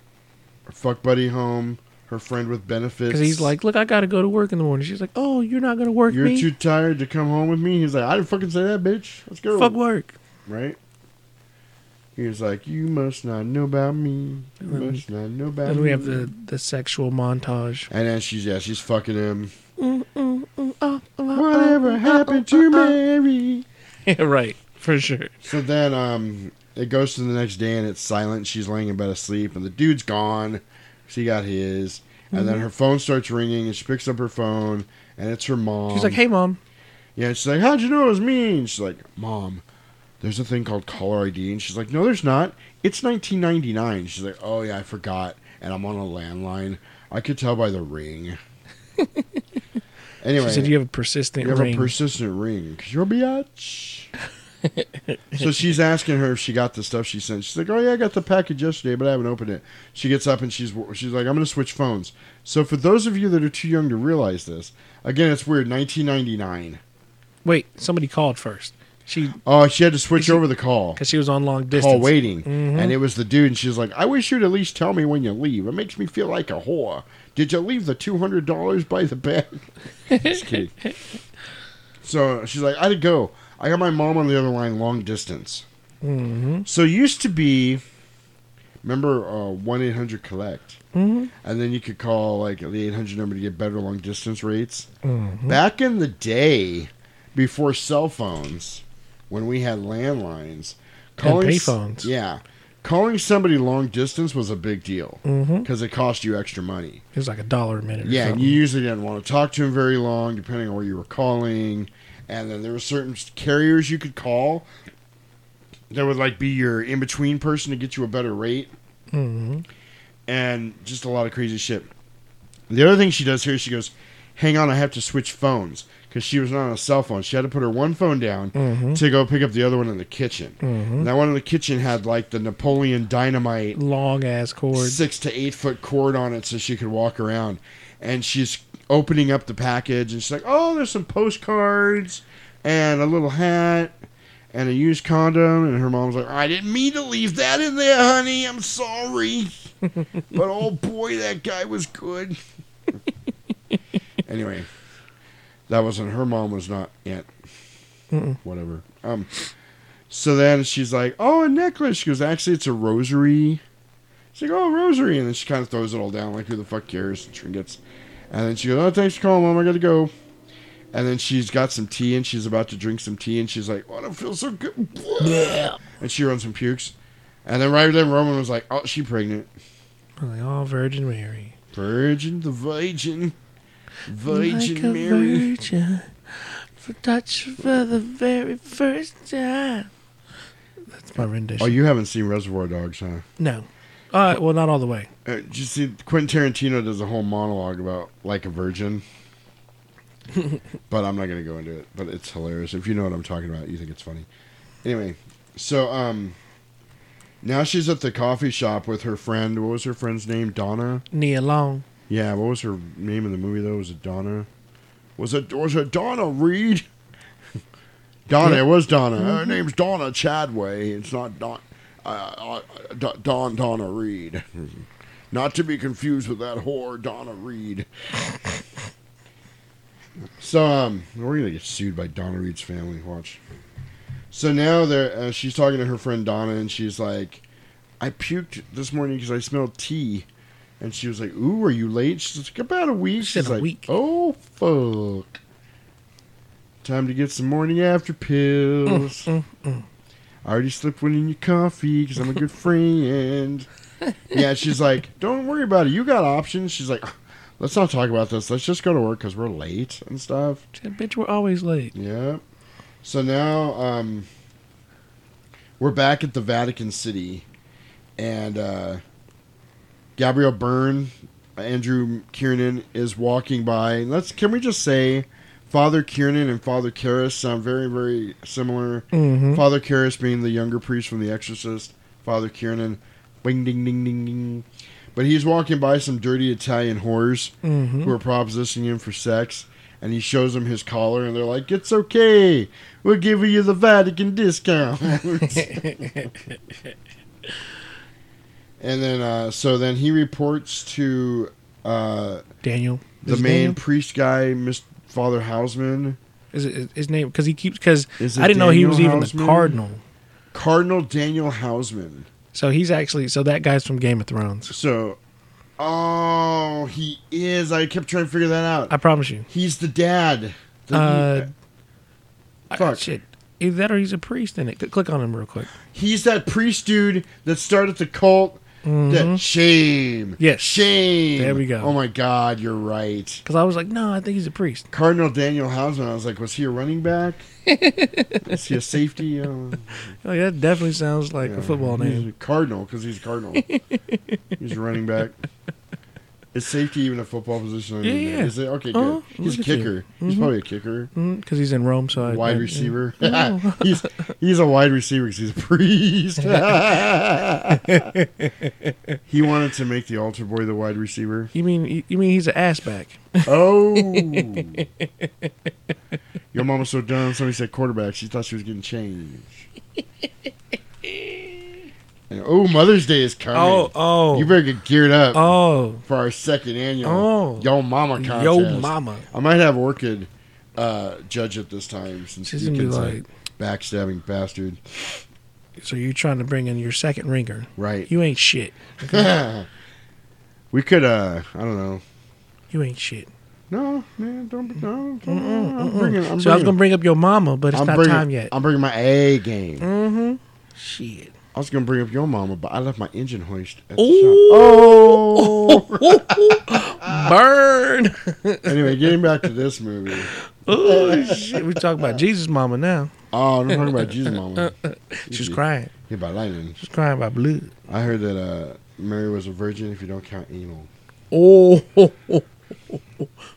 fuck buddy home, her friend with benefits. Because he's like, "Look, I got to go to work in the morning." She's like, "Oh, you're not gonna work "You're me? too tired to come home with me." He's like, "I didn't fucking say that, bitch. Let's go." Fuck work." right? He was like, "You must not know about me. You then- must not know about Then me." we have the the sexual montage. And then she's yeah, she's fucking him. Mm, mm, mm, oh, oh, Whatever oh, happened to. Mary? [LAUGHS] Yeah, right, for sure. So then um it goes to the next day and it's silent. She's laying in bed asleep and the dude's gone. She got his. And then Mhm. her phone starts ringing and she picks up her phone and it's her mom. She's like, "Hey, mom." Yeah, she's like, How'd you know it was me? And she's like, Mom, there's a thing called caller ID. And she's like, No, there's not. It's 1999. She's like, Oh, yeah, I forgot. And I'm on a landline. I could tell by the ring. anyway. She said you have a persistent You have ring. a persistent ring. 'cause you're a biatch. so she's asking her if she got the stuff she sent. She's like, "Oh yeah, I got the package yesterday, but I haven't opened it." She gets up and she's she's like, "I'm going to switch phones." So for those of you that are too young to realize this, again, it's weird. 1999. Wait, somebody called first. She Oh, she had to switch over the call. because she was on long distance. Call waiting, Mhm. and it was the dude, and she's like, "I wish you'd at least tell me when you leave. It makes me feel like a whore. Did you leave the two hundred dollars by the bed?" [LAUGHS] Just kidding. So she's like, "I had to go. I got my mom on the other line, long distance." Mm-hmm. So it used to be, remember uh, one eight hundred collect, Mhm. and then you could call like the eight hundred number to get better long distance rates. Mhm. Back in the day, before cell phones, when we had landlines, And payphones. yeah, calling somebody long distance was a big deal because it cost you extra money. It was like a dollar a minute. or Yeah, and you usually didn't want to talk to him very long, depending on where you were calling. And then there were certain carriers you could call that would like be your in between person to get you a better rate, Mhm. and just a lot of crazy shit. The other thing she does here, she goes, "Hang on, I have to switch phones." Because she was not on a cell phone, she had to put her one phone down Mhm. to go pick up the other one in the kitchen. Mhm. And that one in the kitchen had like the Napoleon Dynamite long ass cord. six to eight foot cord on it so she could walk around. And she's opening up the package and she's like, "Oh, there's some postcards and a little hat and a used condom." And her mom's like, "I didn't mean to leave that in there, honey. I'm sorry, [LAUGHS] but oh boy, that guy was good." [LAUGHS] anyway, that wasn't her mom. Was not Aunt. Mm-mm. Whatever. Um. So then she's like, "Oh, a necklace." She goes, "Actually, it's a rosary." She's like, "Oh, rosary," and then she kind of throws it all down, like, "Who the fuck cares?" Trinkets. And then she goes, "Oh, thanks for calling, mom. I gotta go." And then she's got some tea, and she's about to drink some tea, and she's like, "Oh, I don't feel so good." and she runs some pukes. And then right then, Roman was like, "Oh, she pregnant." Like, oh, Virgin Mary. Virgin, the Virgin, Virgin like a Mary. virgin, for touch for the very first time. That's my rendition. Oh, you haven't seen Reservoir Dogs, huh? No. Uh, well, not all the way. Uh, did you see Quentin Tarantino does a whole monologue about like a virgin, [LAUGHS] but I'm not gonna go into it. But it's hilarious. If you know what I'm talking about, you think it's funny. Anyway, so um, now she's at the coffee shop with her friend. What was her friend's name? Donna. Nia Long. Yeah. What was her name in the movie though? Was it Donna? Was it was it Donna Reed? [LAUGHS] Donna. It was Donna. Her name's Donna Chadway. It's not Don. Uh, uh, Don Donna Reed. [LAUGHS] Not to be confused with that whore Donna Reed. [LAUGHS] so um, we're gonna get sued by Donna Reed's family. Watch. So now they're, uh, she's talking to her friend Donna, and she's like, "I puked this morning because I smelled tea." And she was like, "Ooh, are you late?" She's like, "About a week." She's like, week. "Oh fuck." Time to get some morning after pills. Mm, mm, I already slipped one in your coffee because I'm a good friend. [LAUGHS] yeah, she's like, don't worry about it. You got options. She's like, let's not talk about this. Let's just go to work because we're late and stuff. Said, bitch, we're always late. Yeah. So now um, we're back at the Vatican City, and uh, Gabriel Byrne, Andrew Kiernan is walking by. Let's can we just say, Father Kiernan and Father Karras sound very very similar. Mhm. Father Karras being the younger priest from The Exorcist. Father Kiernan, bing ding ding ding ding. But he's walking by some dirty Italian whores Mhm. who are propositioning him for sex, and he shows them his collar, and they're like, "It's okay, We're giving you the Vatican discount." [LAUGHS] [LAUGHS] [LAUGHS] and then, uh, so then he reports to uh, Daniel. the Is it main Daniel? priest guy, Mr. Father Houseman. Is it his name? Because he keeps. Because Is I it didn't know he Daniel was even Houseman? the cardinal. Cardinal Daniel Houseman. So he's actually. So that guy's from Game of Thrones. So, oh, he is. I kept trying to figure that out. I promise you. He's the dad. The- Uh, I- Fuck. shit. Either that or he's a priest in it. Click on him real quick. He's that priest dude that started the cult. That shame. Mm-hmm. Yes. Shame. There we go. Oh my God, you're right. Because I was like, no, I think he's a priest. Cardinal Daniel Houseman. I was like, was he a running back? [LAUGHS] Is he a safety? Uh, Oh, yeah, that definitely sounds like yeah, a football name. a cardinal because he's a cardinal. [LAUGHS] he's a running back. Is safety even a football position? Yeah, yeah. Is it okay? Uh-huh. Good. He's a Look at you. kicker. He's Mhm. probably a kicker. Because he's in Rome, so I, wide I- receiver. Oh. [LAUGHS] [LAUGHS] he's he's a wide receiver because he's a priest. [LAUGHS] he wanted to make the altar boy the wide receiver. You mean you mean he's an ass back? Oh, your mom was so dumb. Somebody said quarterback. She thought she was getting change. Oh, Mother's Day is coming. Oh, oh. You better get geared up. Oh. for our second annual Oh. Yo Mama contest. Yo Mama. I might have Orchid uh, judge it this time since She's gonna be like- backstabbing bastard. So you're trying to bring in your second ringer, Right. You ain't shit. [LAUGHS] we could, uh, I don't know. You ain't shit. No, man, don't be. No, don't, Mm-mm, I'm mm-mm. bringing. I'm so I was gonna bring up your mama, but it's I'm not bringing- time yet. I'm bringing my A game. Mm-hmm. Shit. I was gonna bring up your mama, but I left my engine hoist. At Ooh. the shop. Oh [LAUGHS] burn. [LAUGHS] anyway, getting back to this movie. Oh shit! We talking about Jesus Mama now. Oh, I'm talking about Jesus Mama. [LAUGHS] She's crying. Hit by lightning. She's crying by blood. I heard that uh, Mary was a virgin if you don't count anal. Oh,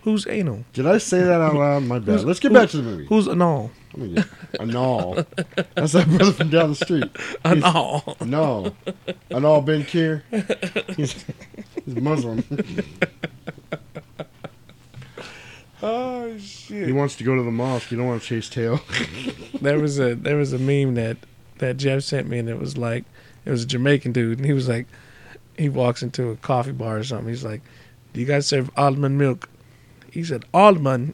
who's anal? Did I say that out loud? My bad. Who's- Let's get back to the movie. Who's anal? I mean, Anal. That's that brother from down the street. Anal. No. Anal Ben Kier. He's, he's Muslim. Oh shit! He wants to go to the mosque. You don't want to chase tail. there was a there was a meme that that Jeff sent me, and it was like it was a Jamaican dude, and he was like, he walks into a coffee bar or something. He's like, "Do you guys serve almond milk?" He said, "Almond."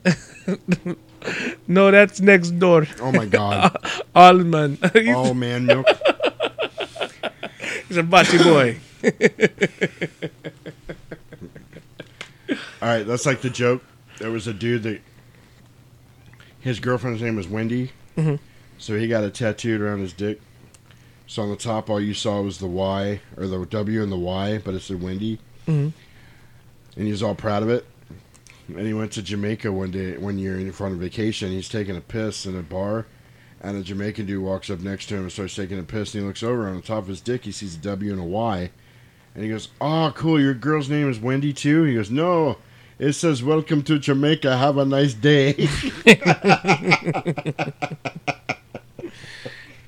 [LAUGHS] no, that's next door. Oh my god. [LAUGHS] almond. All [LAUGHS] man milk. He's a butty boy. All right, that's like the joke. There was a dude that his girlfriend's name was Wendy, Mhm. so he got a tattooed around his dick. So on the top, all you saw was the Y or the W and the Y, but it said Wendy, Mhm. and he was all proud of it. And he went to Jamaica one day, one year, in front of vacation. He's taking a piss in a bar, and a Jamaican dude walks up next to him and starts taking a piss. And he looks over on the top of his dick. He sees a W and a Y, and he goes, "Oh, cool! Your girl's name is Wendy too." He goes, "No, it says Welcome to Jamaica. Have a nice day." [LAUGHS] [LAUGHS]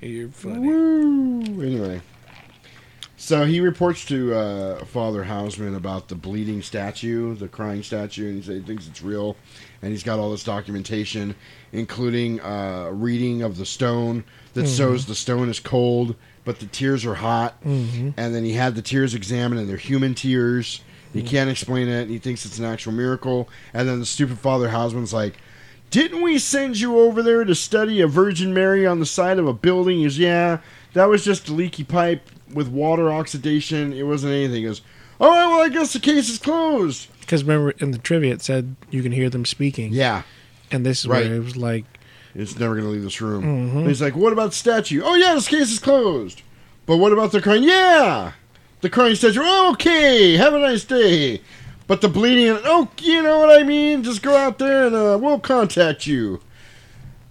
You're funny. Woo! Anyway, so he reports to uh, Father Houseman about the bleeding statue, the crying statue, and he, says he thinks it's real. And he's got all this documentation, including uh, a reading of the stone that Mhm. shows the stone is cold, but the tears are hot. Mhm. And then he had the tears examined, and they're human tears. He can't explain it, and he thinks it's an actual miracle. And then the stupid Father Houseman's like, didn't we send you over there to study a Virgin Mary on the side of a building? Goes, yeah, that was just a leaky pipe with water oxidation. It wasn't anything. He goes, all right, well, I guess the case is closed. Because remember in the trivia it said you can hear them speaking. Yeah. And this is Right. where it was like, It's never going to leave this room. Mhm. He's like, what about the statue? Oh, yeah, this case is closed. But what about the crying? Yeah, the crying statue. Okay, have a nice day. But the bleeding, oh, you know what I mean? Just go out there and uh, we'll contact you.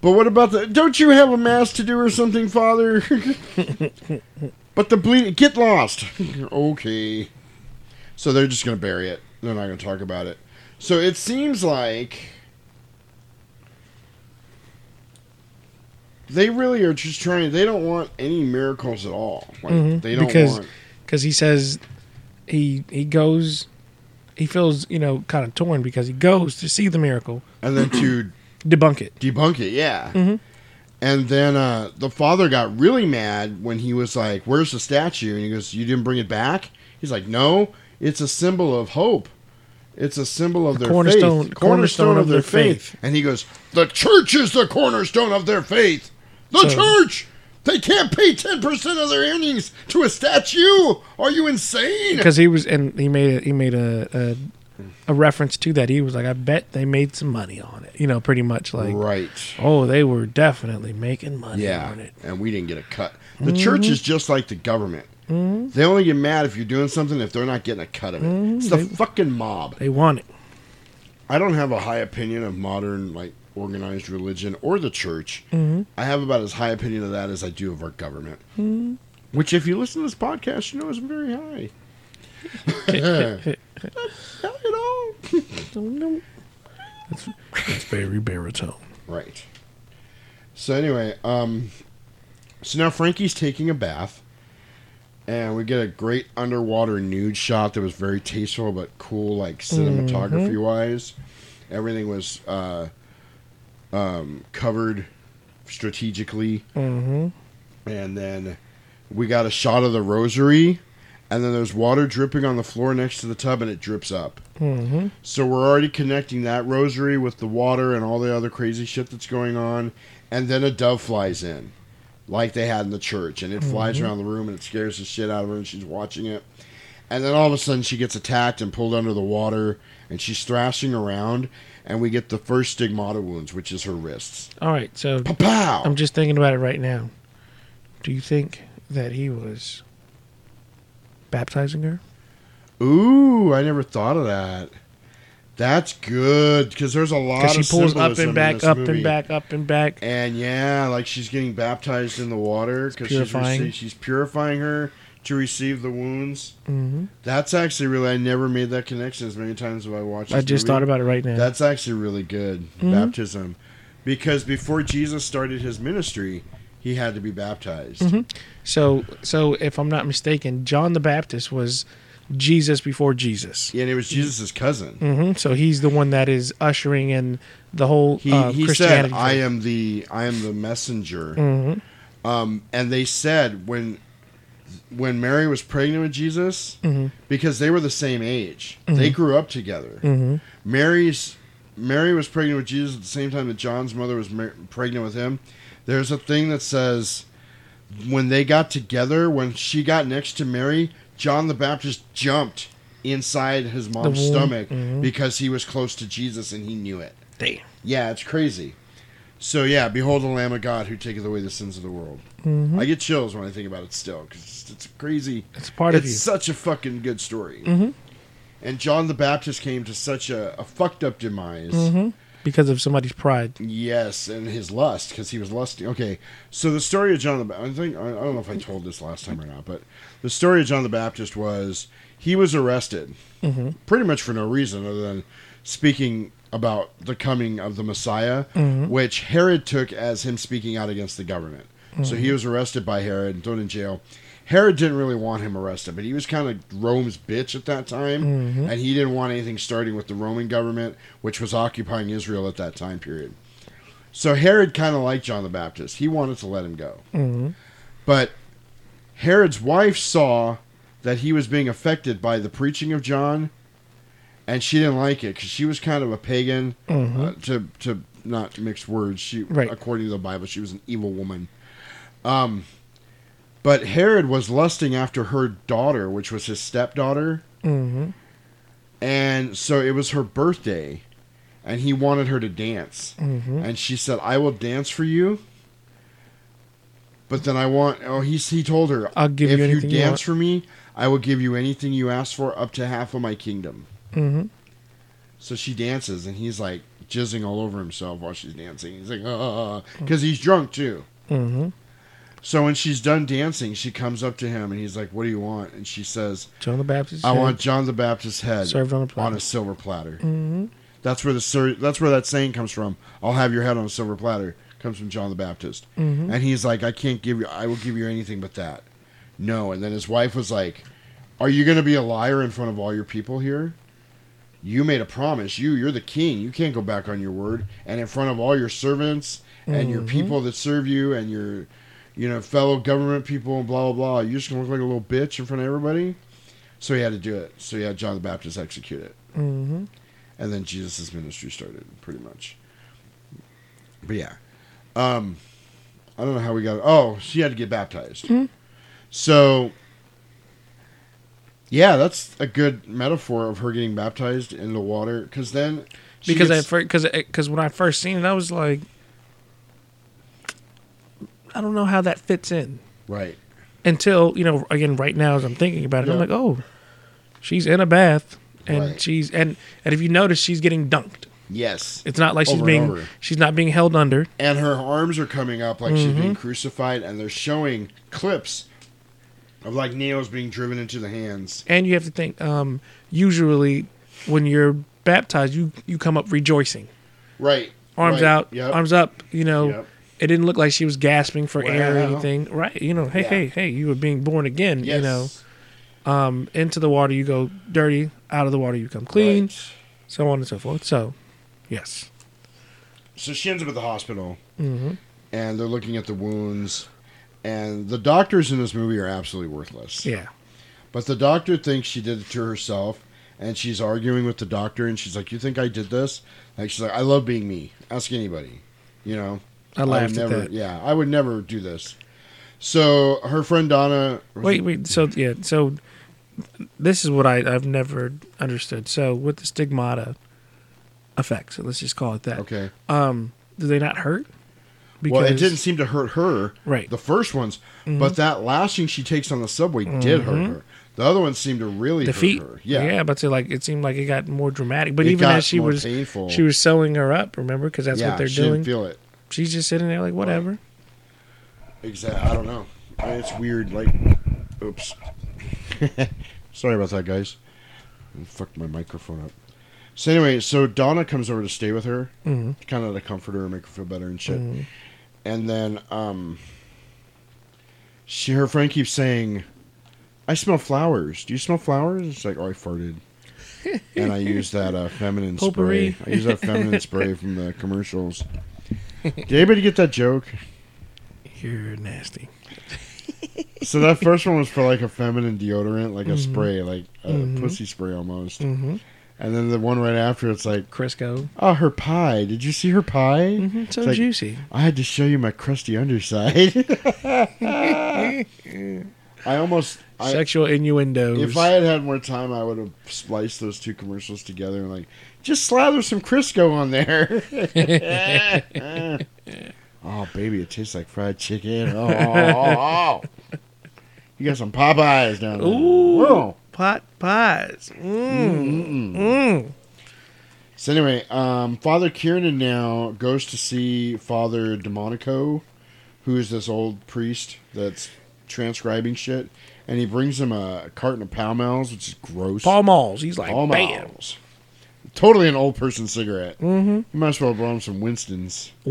But what about the? Don't you have a mass to do or something, Father? [LAUGHS] but the bleeding, get lost. [LAUGHS] okay. So they're just gonna bury it. They're not gonna talk about it. So it seems like they really are just trying. They don't want any miracles at all. Like Mhm. they don't because want. because he says he he goes he feels you know kind of torn because he goes to see the miracle and then to [CLEARS THROAT] debunk it. Debunk it, yeah. Mhm. And then uh, the father got really mad when he was like, "Where's the statue?" And he goes, "You didn't bring it back." He's like, "No, it's a symbol of hope. It's a symbol of The their cornerstone- faith. cornerstone of their faith." And he goes, "The church is the cornerstone of their faith. The So- church. They can't pay ten percent of their earnings to a statue. Are you insane?" because he was and he made a he made a, a a reference to that. He was like, I bet they made some money on it. You know, pretty much like Right. Oh, they were definitely making money yeah, on it. and we didn't get a cut. The church Mhm. is just like the government. Mhm. They only get mad if you're doing something if they're not getting a cut of it. Mhm. It's the They- fucking mob. They want it. I don't have a high opinion of modern like organized religion or the church. Mhm. I have about as high opinion of that as I do of our government. Mhm. Which, if you listen to this podcast, you know is very high. It's, it's very baritone. Right. So anyway, um, so now Frankie's taking a bath, and we get a great underwater nude shot that was very tasteful but cool, like cinematography wise. Everything was uh, um, covered strategically, Mm-hmm. and then we got a shot of the rosary, and then there's water dripping on the floor next to the tub, and it drips up. Mm-hmm. So we're already connecting that rosary with the water and all the other crazy shit that's going on. And then a dove flies in, like they had in the church. And it flies Mhm. around the room and it scares the shit out of her and she's watching it. And then all of a sudden she gets attacked and pulled under the water and she's thrashing around. And we get the first stigmata wounds, which is her wrists. All right, so Pow! I'm just thinking about it right now. Do you think that he was baptizing her? Ooh, I never thought of that. That's good because there's a lot Because she pulls up and back, up movie. and back, up and back. And yeah, like she's getting baptized in the water because she's, purifying. rece- she's purifying her to receive the wounds. Mhm. That's actually really I never made that connection as many times as I watched. I just movie. thought about it right now. That's actually really good Mhm. baptism, because before Jesus started his ministry, he had to be baptized. hmm So, so if I'm not mistaken, John the Baptist was Jesus before Jesus. Yeah, and it was Jesus' cousin. hmm So he's the one that is ushering in the whole He, uh, he said. "I am the I am the messenger." Mhm. Um, and they said when when Mary was pregnant with Jesus, Mhm. because they were the same age, they Mhm. grew up together. Mhm. Mary's Mary was pregnant with Jesus at the same time that John's mother was mar- pregnant with him. There's a thing that says when they got together, when she got next to Mary, John the Baptist jumped inside his mom's womb. stomach Mhm. because he was close to Jesus and he knew it. Damn. Yeah, it's crazy. So yeah, behold the Lamb of God who taketh away the sins of the world. Mhm. I get chills when I think about it still because it's, it's crazy. It's part of it's you. such a fucking good story. Mhm. And John the Baptist came to such a, a fucked up demise. Because of somebody's pride. Yes, and his lust because he was lusting. Okay, so the story of John the Baptist. I think I don't know if I told this last time or not, but the story of John the Baptist was he was arrested Mhm. pretty much for no reason other than speaking about the coming of the Messiah, Mhm. which Herod took as him speaking out against the government. So he Mhm. was arrested by Herod and thrown in jail. Herod didn't really want him arrested, but he was kind of Rome's bitch at that time, Mhm. and he didn't want anything starting with the Roman government, which was occupying Israel at that time period. So Herod kind of liked John the Baptist. He wanted to let him go. Mhm. But Herod's wife saw that he was being affected by the preaching of John, and she didn't like it because she was kind of a pagan. Mhm. Uh, to to not mix words, she Right. according to the Bible, she was an evil woman. Um, but Herod was lusting after her daughter, which was his stepdaughter, Mhm. and so it was her birthday, and he wanted her to dance. Mhm. And she said, "I will dance for you." But then I want. Oh, he he told her, I'll give if you anything you dance want." for me, I will give you anything you ask for, up to half of my kingdom." Mhm. So she dances, and he's like jizzing all over himself while she's dancing. He's like, "Ah," because he's drunk too. Mhm. So when she's done dancing, she comes up to him, and he's like, "What do you want?" And she says, John the Baptist. "I want John the Baptist's head Served on a platter. on a silver platter." Mhm. That's where the that's where that saying comes from. I'll have your head on a silver platter. Comes from John the Baptist, Mhm. and he's like, I can't give you. I will give you anything but that. No, and then his wife was like, Are you going to be a liar in front of all your people here? You made a promise. You, you're the king. You can't go back on your word. And in front of all your servants and your Mhm. people that serve you and your, you know, fellow government people and blah blah blah. You just gonna look like a little bitch in front of everybody. So he had to do it. So he had John the Baptist execute it Mhm. and then Jesus' ministry started, pretty much. But yeah, um, I don't know how we got. Oh, she had to get baptized. Mhm. So, yeah, that's a good metaphor of her getting baptized in the water. Because then, because gets- I because because when I first seen it, I was like, I don't know how that fits in. Right. Until you know, again, right now as I'm thinking about it, I'm like, oh, she's in a bath and Right. she's and and if you notice, she's getting dunked. yes, It's not like she's Over being she's not being held under. and her arms are coming up like she's being Mhm. crucified, and they're showing clips of like nails being driven into the hands. And you have to think. Um, usually, when you're baptized, you you come up rejoicing, Right. arms right, out, Yep. arms up. You know, Yep. It didn't look like she was gasping for air or anything, right? You know, hey, Yeah. hey, hey, you were being born again. You know, um, into the water you go dirty, out of the water you come clean, so on and so forth. So, yes. So she ends up at the hospital, hmm and they're looking at the wounds, and the doctors in this movie are absolutely worthless. Yeah. But the doctor thinks she did it to herself, and she's arguing with the doctor, and she's like, "You think I did this?" Like she's like, "I love being me. Ask anybody." You know. I laughed at never, that. Yeah, I would never do this. So her friend Donna. Wait, wait. So yeah, so this is what I I've never understood. So with the stigmata effects, let's just call it that. Okay. Um, do they not hurt? well, it didn't seem to hurt her. Right. The first ones, Mhm. but that lashing she takes on the subway did hurt Mhm. her. The other ones seemed to really the hurt feet. her. Yeah. yeah, but so like it seemed like it got more dramatic. But It even as she was painful. she was sewing her up. Remember, because that's Yeah, what they're she doing. didn't feel it. She's just sitting there like whatever. Exactly. I don't know. I mean, it's weird. Like, oops. [LAUGHS] Sorry about that, guys. I fucked my microphone up. So anyway, so Donna comes over to stay with her, Mhm. kind of to comfort her and make her feel better and shit. Mhm. And then, um, she her friend keeps saying, "I smell flowers. Do you smell flowers?" It's like, "Oh, I farted." and I use that uh, feminine [LAUGHS] Potpourri. spray. I use that [LAUGHS] feminine spray from the commercials. [LAUGHS] Did anybody get that joke? You're nasty. [LAUGHS] So that first one was for like a feminine deodorant, like a Mhm. spray, like a Mhm. pussy spray almost. Mhm. And then the one right after, it's like Crisco. Oh, her pie! Did you see her pie? Mhm, so It's like, juicy. I had to show you my crusty underside. [LAUGHS] I almost I, Sexual innuendos. If I had had more time, I would have spliced those two commercials together and like just slather some Crisco on there. [LAUGHS] oh, baby, it tastes like fried chicken. Oh, oh, oh. you got some Popeyes down there. Ooh, Whoa. pot pies. Mm. Mm. So anyway, um, Father Kiernan now goes to see Father Delmonico, who is this old priest that's transcribing shit, and he brings him a carton of Pall Malls, which is gross. Pall Malls. He's like, Pall bam. Malls. Totally an old person cigarette. Mm-hmm. You might as well brought him some Winston's. [LAUGHS]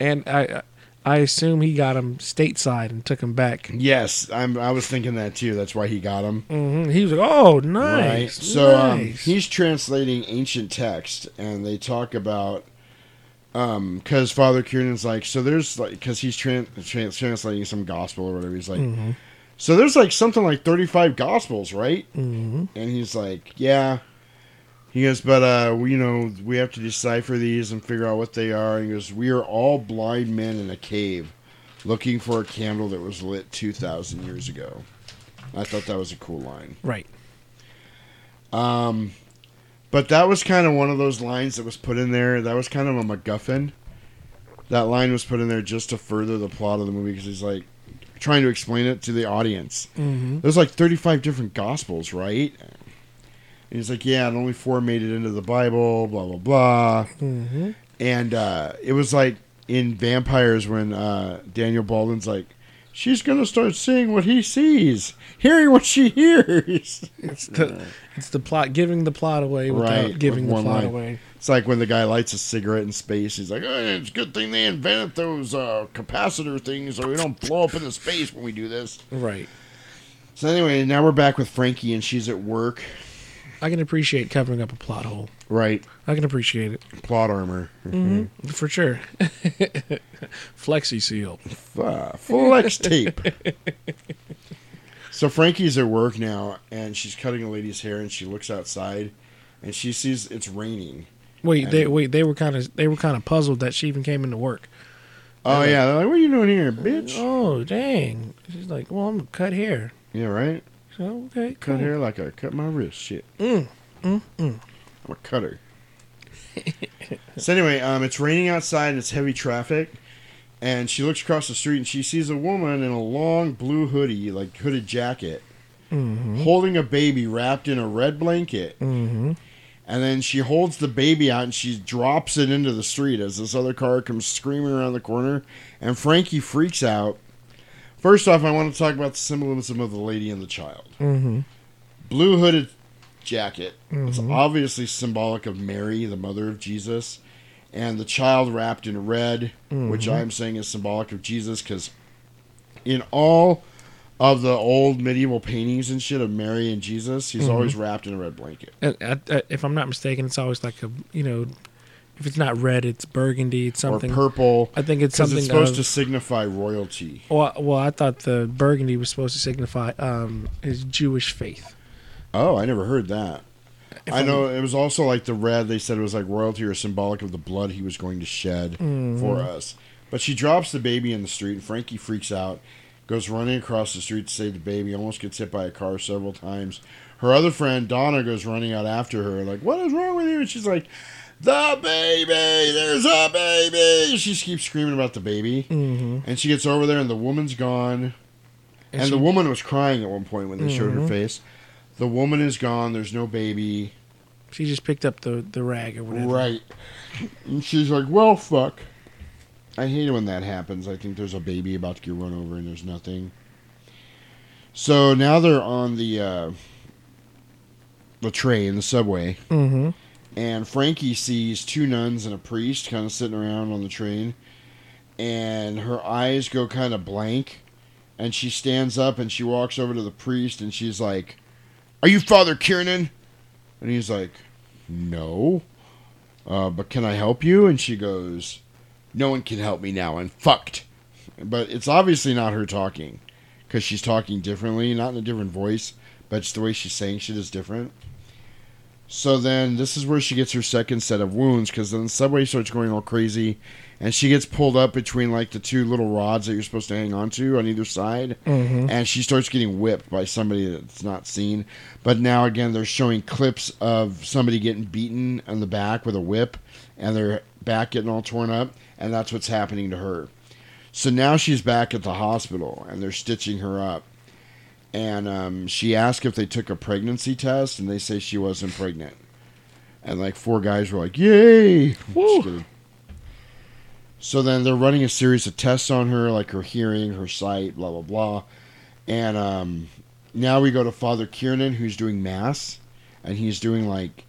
and I I assume he got him stateside and took him back. Yes, I'm. I was thinking that too. That's why he got him. Mm-hmm. He was like, "Oh, nice." Right. So um, he's translating ancient text, and they talk about um, because Father Kiernan's like, so there's like because he's tran- trans- translating some gospel or whatever. He's like, Mhm. So there's like something like 35 gospels, right? Mhm. And he's like, yeah. He goes, but uh, we, you know, we have to decipher these and figure out what they are. And he goes, we are all blind men in a cave, looking for a candle that was lit 2,000 years ago. I thought that was a cool line. Right. Um, but that was kind of one of those lines that was put in there. That was kind of a MacGuffin. That line was put in there just to further the plot of the movie because he's like trying to explain it to the audience. Mhm. There's like 35 different gospels, right? And he's like, yeah, and only four made it into the Bible, blah, blah, blah. Mhm. And uh, it was like in Vampires when uh, Daniel Baldwin's like, she's going to start seeing what he sees, hearing what she hears. It's the it's the plot giving the plot away without right, giving with the plot line. away. It's like when the guy lights a cigarette in space. He's like, oh, "It's a good thing they invented those uh, capacitor things, so we don't blow up into space when we do this." Right. So anyway, now we're back with Frankie, and she's at work. I can appreciate covering up a plot hole. Right. I can appreciate it. Plot armor. hmm For sure. [LAUGHS] Flexi seal. Uh, flex tape. So Frankie's at work now, and she's cutting a lady's hair, and she looks outside, and she sees it's raining. Wait, And- they wait. They were kind of they were kind of puzzled that she even came into work. Oh They're yeah, like, they're like, "What are you doing here, bitch?" Oh dang! She's like, "Well, I'm cut hair." Yeah, right. Okay, Cut cool. hair like I cut my wrist. Shit. Mm, mm, mm. I'm a cutter. [LAUGHS] so anyway, um, it's raining outside and it's heavy traffic, and she looks across the street and she sees a woman in a long blue hoodie, like hooded jacket, Mhm. holding a baby wrapped in a red blanket, Mhm. And then she holds the baby out and she drops it into the street as this other car comes screaming around the corner. And Frankie freaks out. First off, I want to talk about the symbolism of the lady and the child. Mm-hmm. Blue hooded jacket. It's Mhm. obviously symbolic of Mary, the mother of Jesus. And the child wrapped in red, which Mhm. I'm saying is symbolic of Jesus because in all of the old medieval paintings and shit of Mary and Jesus, he's Mhm. always wrapped in a red blanket. And, uh, uh, if I'm not mistaken, it's always like a you know, if it's not red, it's burgundy. It's something or purple. I think it's something It's supposed of- to signify royalty. Well, well, I thought the burgundy was supposed to signify um, his Jewish faith. Oh, I never heard that. If I I'm- know it was also like the red. They said it was like royalty or symbolic of the blood he was going to shed Mhm. for us. But she drops the baby in the street, and Frankie freaks out, goes running across the street to save the baby, almost gets hit by a car several times. Her other friend Donna goes running out after her, like, "What is wrong with you?" And she's like, "The baby! There's a baby!" She keeps screaming about the baby, Mhm. and she gets over there, and the woman's gone. And And, she- the woman was crying at one point when they showed her Mhm. face. The woman is gone. There's no baby. She just picked up the the rag or whatever. Right. And she's like, well, fuck. I hate it when that happens. I think there's a baby about to get run over and there's nothing. So now they're on the uh, the train, the subway, Mm-hmm. And Frankie sees two nuns and a priest kind of sitting around on the train, and her eyes go kind of blank, and she stands up and she walks over to the priest and she's like, "Are you Father Kiernan?" And he's like, "No." Uh, but can I help you? And she goes, No one can help me now. I'm fucked. But it's obviously not her talking because she's talking differently, not in a different voice, but it's the way she's saying shit is different. So then this is where she gets her second set of wounds because then the subway starts going all crazy and she gets pulled up between like the two little rods that you're supposed to hang on to on either side Mhm. and she starts getting whipped by somebody that's not seen. But now again, they're showing clips of somebody getting beaten on the back with a whip, and their back getting all torn up, and that's what's happening to her. So now she's back at the hospital, and they're stitching her up. And um, she asked if they took a pregnancy test, and they say she wasn't pregnant. And like four guys were like, "Yay!" So then they're running a series of tests on her, like her hearing, her sight, blah blah blah. And um, now we go to Father Kiernan, who's doing mass, and he's doing like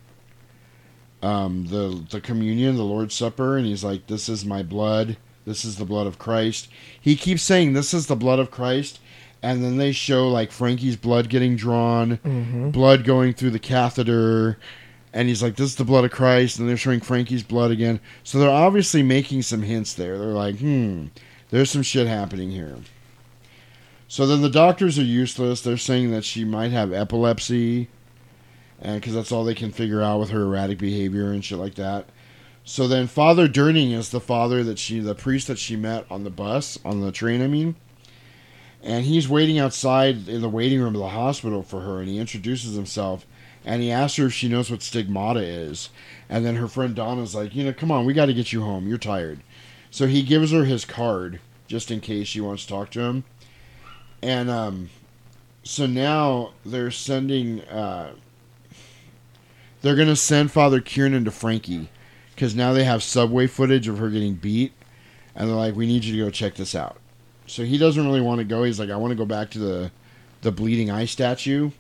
um, the the communion, the Lord's Supper, and he's like, "This is my blood. This is the blood of Christ." He keeps saying, "This is the blood of Christ," and then they show like Frankie's blood getting drawn, Mhm. blood going through the catheter, and he's like, "This is the blood of Christ," and they're showing Frankie's blood again. So they're obviously making some hints there. They're like, "Hmm, there's some shit happening here." So then the doctors are useless. They're saying that she might have epilepsy, and because that's all they can figure out with her erratic behavior and shit like that. So then Father Durning is the father that she, the priest that she met on the bus, on the train, I mean. And he's waiting outside in the waiting room of the hospital for her, and he introduces himself, and he asks her if she knows what stigmata is. And then her friend Donna's like, you know, come on, we got to get you home. You're tired. So he gives her his card just in case she wants to talk to him. And um, so now they're sending. Uh, they're gonna send Father Kiernan to Frankie because now they have subway footage of her getting beat, and they're like, "We need you to go check this out." So he doesn't really want to go. He's like, "I want to go back to the the bleeding eye statue,"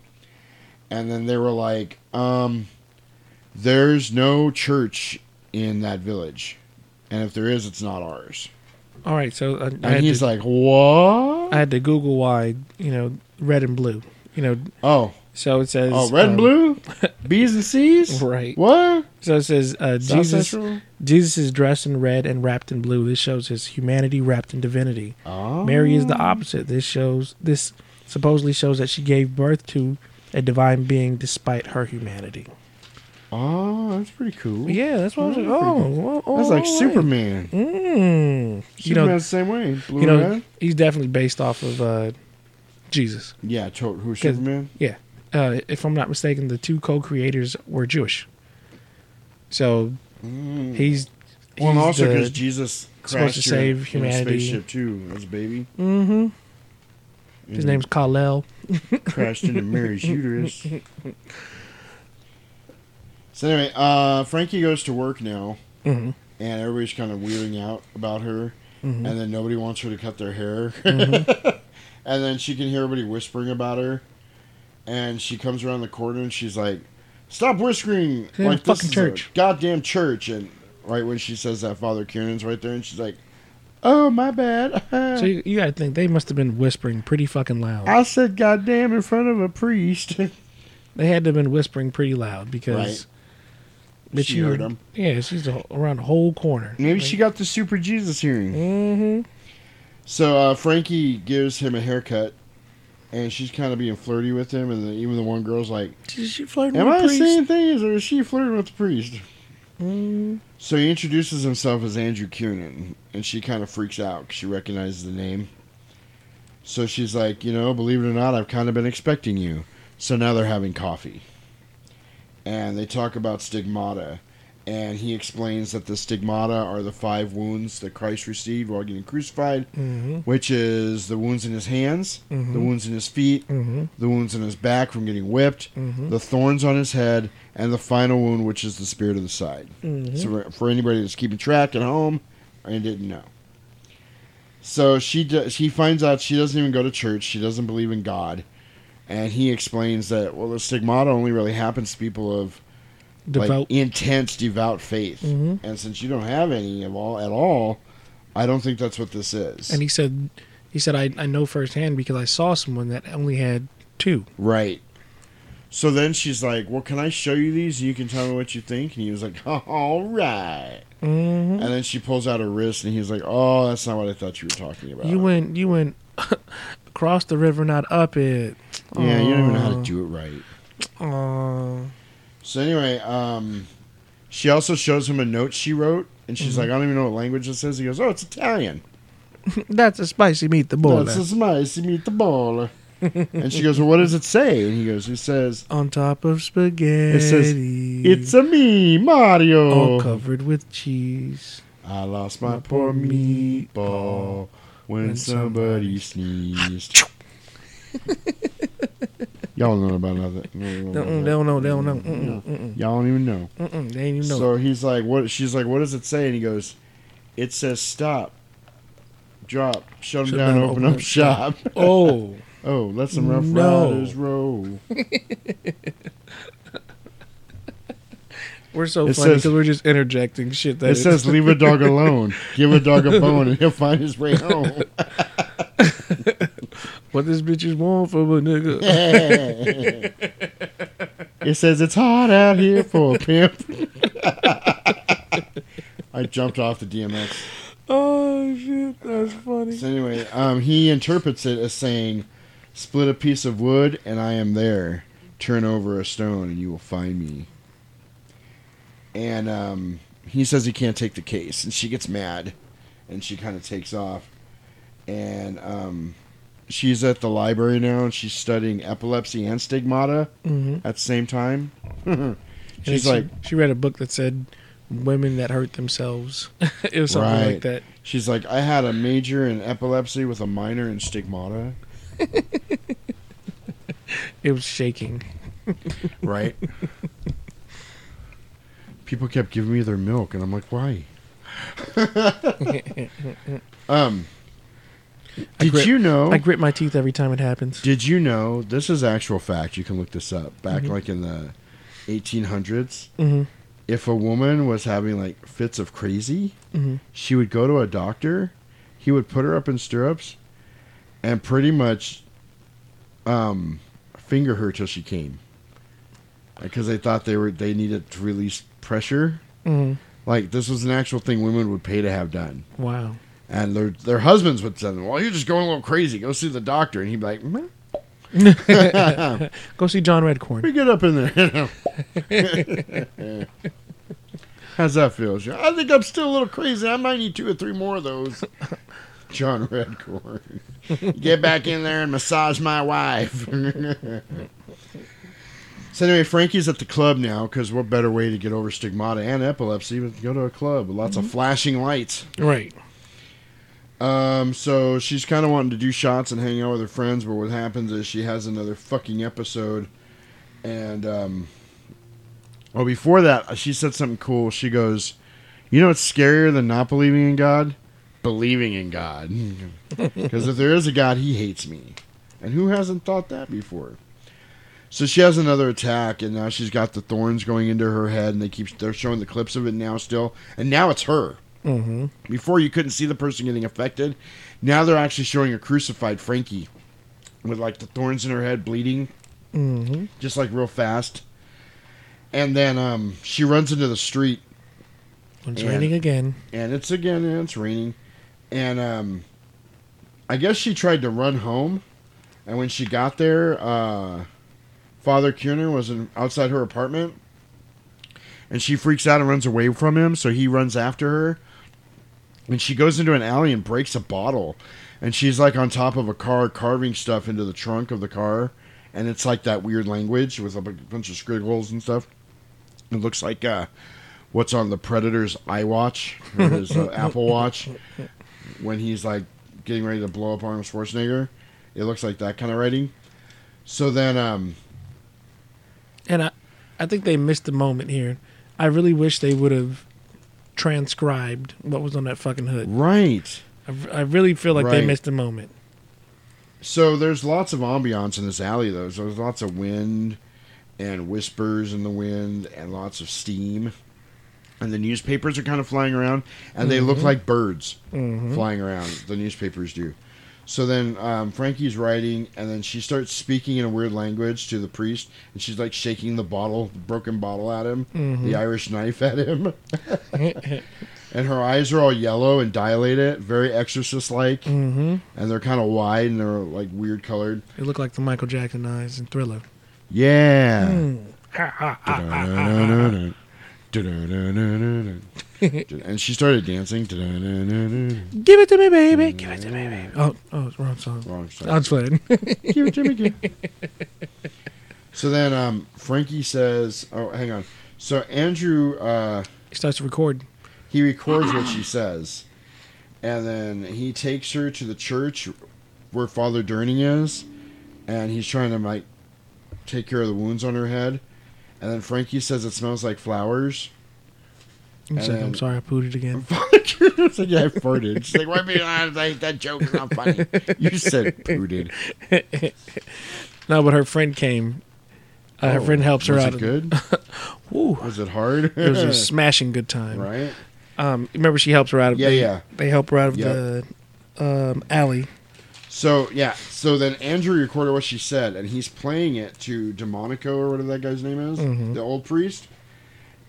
and then they were like, um, "There's no church in that village, and if there is, it's not ours." All right, so uh, I And he's to- like, "What?" I had to Google why you know red and blue. You know. Oh. So it says. Oh, red and um, blue, [LAUGHS] B's and C's. Right. What? So it says uh, Jesus. Central? Jesus is dressed in red and wrapped in blue. This shows his humanity wrapped in divinity. Oh. Mary is the opposite. This shows this supposedly shows that she gave birth to a divine being despite her humanity. Oh, that's pretty cool. Yeah, that's what I was like. Oh, cool. well, oh, That's like right. Superman. Mm. You know, Superman's the same way. Blue you know, he's definitely based off of uh, Jesus. Yeah, who's Superman? Yeah, uh, if I'm not mistaken, the two co-creators were Jewish. So he's, he's Well, and also because Jesus supposed to save in a humanity. spaceship too as a baby. Mm-hmm. His Mhm. name's Kal-El. [LAUGHS] Crashed into Mary's [LAUGHS] uterus. So anyway, uh, Frankie goes to work now, Mhm. and everybody's kind of weirding out about her, Mhm. and then nobody wants her to cut their hair, Mhm. [LAUGHS] and then she can hear everybody whispering about her, and she comes around the corner and she's like, "Stop whispering! Damn like this fucking is church." a goddamn church!" And right when she says that, Father Kiernan's right there, and she's like, "Oh my bad." [LAUGHS] So you, you gotta think they must have been whispering pretty fucking loud. I said "goddamn" in front of a priest. [LAUGHS] They had to have been whispering pretty loud because. Right. But She heard 'em. Yeah, she's a- around the whole corner. Maybe she got the super Jesus hearing. Mm-hmm. So uh, Frankie gives him a haircut, and she's kind of being flirty with him, and then even the one girl's like, Is she flirting "Am with I the priest? saying things, or is she flirting with the priest?" Mm. So he introduces himself as Andrew Kiernan, and she kind of freaks out because she recognizes the name. So she's like, "You know, believe it or not, I've kind of been expecting you." So now they're having coffee, and they talk about stigmata. And he explains that the stigmata are the five wounds that Christ received while getting crucified, Mhm. which is the wounds in his hands, the Mhm. wounds in his feet, Mhm. the wounds in his back from getting whipped, Mhm. the thorns on his head, and the final wound, which is the spear to the side. Mhm. So for- for anybody that's keeping track at home and didn't know. So she does, she finds out she doesn't even go to church. She doesn't believe in God, and he explains that well, the stigmata only really happens to people of like intense devout faith, Mhm. and since you don't have any of all at all, I don't think that's what this is. And he said, he said, I, I know firsthand because I saw someone that only had two. Right. So then she's like, "Well, can I show you these? and You can tell me what you think." And he was like, [LAUGHS] "All right." Mhm. And then she pulls out her wrist, and he's like, "Oh, that's not what I thought you were talking about." You went, you went [LAUGHS] across the river, not up it. yeah, you don't even know how to do it right. Aw. So anyway, um, she also shows him a note she wrote, and she's Mhm. like, "I don't even know what language this is." He goes, "Oh, it's Italian." [LAUGHS] That's a spicy meatball. That's a spicy meatball. [LAUGHS] and she goes, "Well, what does it say?" And he goes, "It says." On top of spaghetti. It says, "It's a me, Mario." All covered with cheese. I lost my poor meatball when when somebody sneezed. [LAUGHS] Y'all don't know about nothing. They don't know. They don't know. Mm-mm, mm-mm. Y'all don't even know. Mm-mm, they ain't even know. So he's like, "What?" She's like, "What does it say?" And he goes, "It says stop, drop, shut them down, open, up up shop." shop. [LAUGHS] Oh. oh, let some rough No. riders roll. [LAUGHS] We're so It funny because we're just interjecting shit. That It says, "Leave a dog [LAUGHS] alone. Give a dog a bone, and he'll find his way home." What this bitches want from a nigga. [LAUGHS] it says it's hot out here for a pimp. [LAUGHS] I jumped off the DMX. oh shit, that's funny. So anyway, um, he interprets it as saying, "Split a piece of wood, and I am there. Turn over a stone, and you will find me." And um, he says he can't take the case, and she gets mad, and she kind of takes off. And um, she's at the library now, and she's studying epilepsy and stigmata Mhm. at the same time. [LAUGHS] She's she, like, she read a book that said women that hurt themselves. [LAUGHS] it was something like that. She's like, I had a major in epilepsy with a minor in stigmata. [LAUGHS] It was shaking. Right. People kept giving me their milk, and I'm like, why? um, I did grit- you know? I grit my teeth every time it happens. Did you know? This is actual fact. You can look this up. Back Mhm. like in the 1800s, Mhm. if a woman was having like fits of crazy, Mhm. she would go to a doctor. He would put her up in stirrups, and pretty much, um, finger her till she came. Because they thought they were they needed to release pressure. Mhm. Like this was an actual thing women would pay to have done. Wow. And their their husbands would tell them, "Well, you're just going a little crazy. Go see the doctor." And he'd be like, "Meh." [LAUGHS] Go see John Redcorn. We get up in there. [LAUGHS] How's that feel? I think I'm still a little crazy. I might need two or three more of those. [LAUGHS] John Redcorn. Get back in there and massage my wife. so anyway, Frankie's at the club now because what better way to get over stigmata and epilepsy than to go to a club with lots of mm-hmm. flashing lights. Right. Um, so she's kind of wanting to do shots and hang out with her friends, but what happens is she has another fucking episode, and um, Well, before that, she said something cool. She goes, "You know what's scarier than not believing in God? Believing in God. [LAUGHS] Because if there is a God, He hates me, and who hasn't thought that before?" So she has another attack, and now she's got the thorns going into her head, and they keep they're showing the clips of it now still, and now it's her. Mm-hmm. Before you couldn't see the person getting affected, now they're actually showing a crucified Frankie with like the thorns in her head, bleeding, Mm-hmm. just like real fast. And then um, she runs into the street. It's and- raining again. And it's again, and it's raining. And um, I guess she tried to run home. And when she got there, uh, Father Kiernan was in, outside her apartment. And she freaks out and runs away from him. So he runs after her. And she goes into an alley and breaks a bottle. And she's like on top of a car carving stuff into the trunk of the car. And it's like that weird language with a bunch of scribbles and stuff. It looks like uh, what's on the Predator's iWatch or his uh, [LAUGHS] Apple Watch when he's like getting ready to blow up Arnold Schwarzenegger. It looks like that kind of writing. So then, um, And I, I think they missed the moment here. I really wish they would have transcribed what was on that fucking hood. Right. I, I really feel like they missed a moment. so there's lots of ambiance in this alley though. So there's lots of wind and whispers in the wind and lots of steam. And the newspapers are kind of flying around, and they look Mhm. like birds Mhm. flying around. The newspapers do. So then um, Frankie's writing, and then she starts speaking in a weird language to the priest, and she's like shaking the bottle, the broken bottle at him, Mhm. the Irish knife at him. [LAUGHS] [LAUGHS] and her eyes are all yellow and dilated, very exorcist like, Mm-hmm. and they're kind of wide and they're like weird colored. It looked like the Michael Jackson eyes in Thriller. Yeah. Mm. And she started dancing. Give it to me, baby. Give it to me, baby. Oh, oh, it's wrong song. Wrong song. I'm playing. [LAUGHS] Give it to me. So then um, Frankie says, "Oh, hang on." So Andrew uh, he starts to record. He records what she says, and then he takes her to the church where Father Durning is, and he's trying to like take care of the wounds on her head. And then Frankie says it smells like flowers. And said, I'm sorry, I pooted again. [LAUGHS] It's like, yeah, I farted. She's like, why be honest? I- That joke is not funny. You said pooted. [LAUGHS] no, but her friend came. Uh, her Oh, friend helps her out. was it good? [LAUGHS] Woo. Was it hard? It was a smashing good time. Right. Um, remember, she helps her out of Yeah, they, yeah. They help her out of Yep. the um, alley. So yeah, so then Andrew recorded what she said, and he's playing it to Delmonico or whatever that guy's name is, Mhm. the old priest,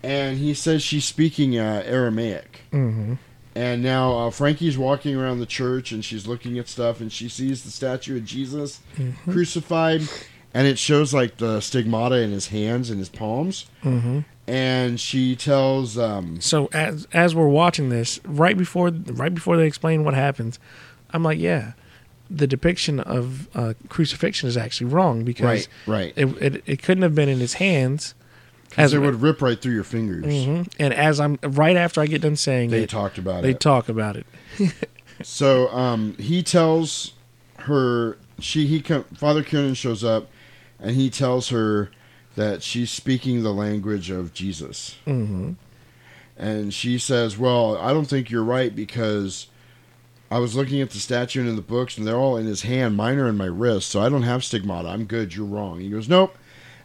and he says she's speaking uh, Aramaic. Mm-hmm. And now uh, Frankie's walking around the church, and she's looking at stuff, and she sees the statue of Jesus Mhm. crucified, and it shows like the stigmata in his hands and his palms. Mm-hmm. And she tells, um, So as as we're watching this, right before right before they explain what happens, I'm like, yeah, the depiction of uh, crucifixion is actually wrong because Right, right. It, it it couldn't have been in his hands. because it would rip right through your fingers. Mhm. And as I'm right after I get done saying They it, talked about they it. They talk about it. [LAUGHS] so um, he tells her she he Father Kiernan shows up, and he tells her that she's speaking the language of Jesus, Mm-hmm. and she says, "Well, I don't think you're right because." I was looking at the statue and in the books, and they're all in his hand. Mine are in my wrist, so I don't have stigmata. I'm good. You're wrong. He goes, Nope.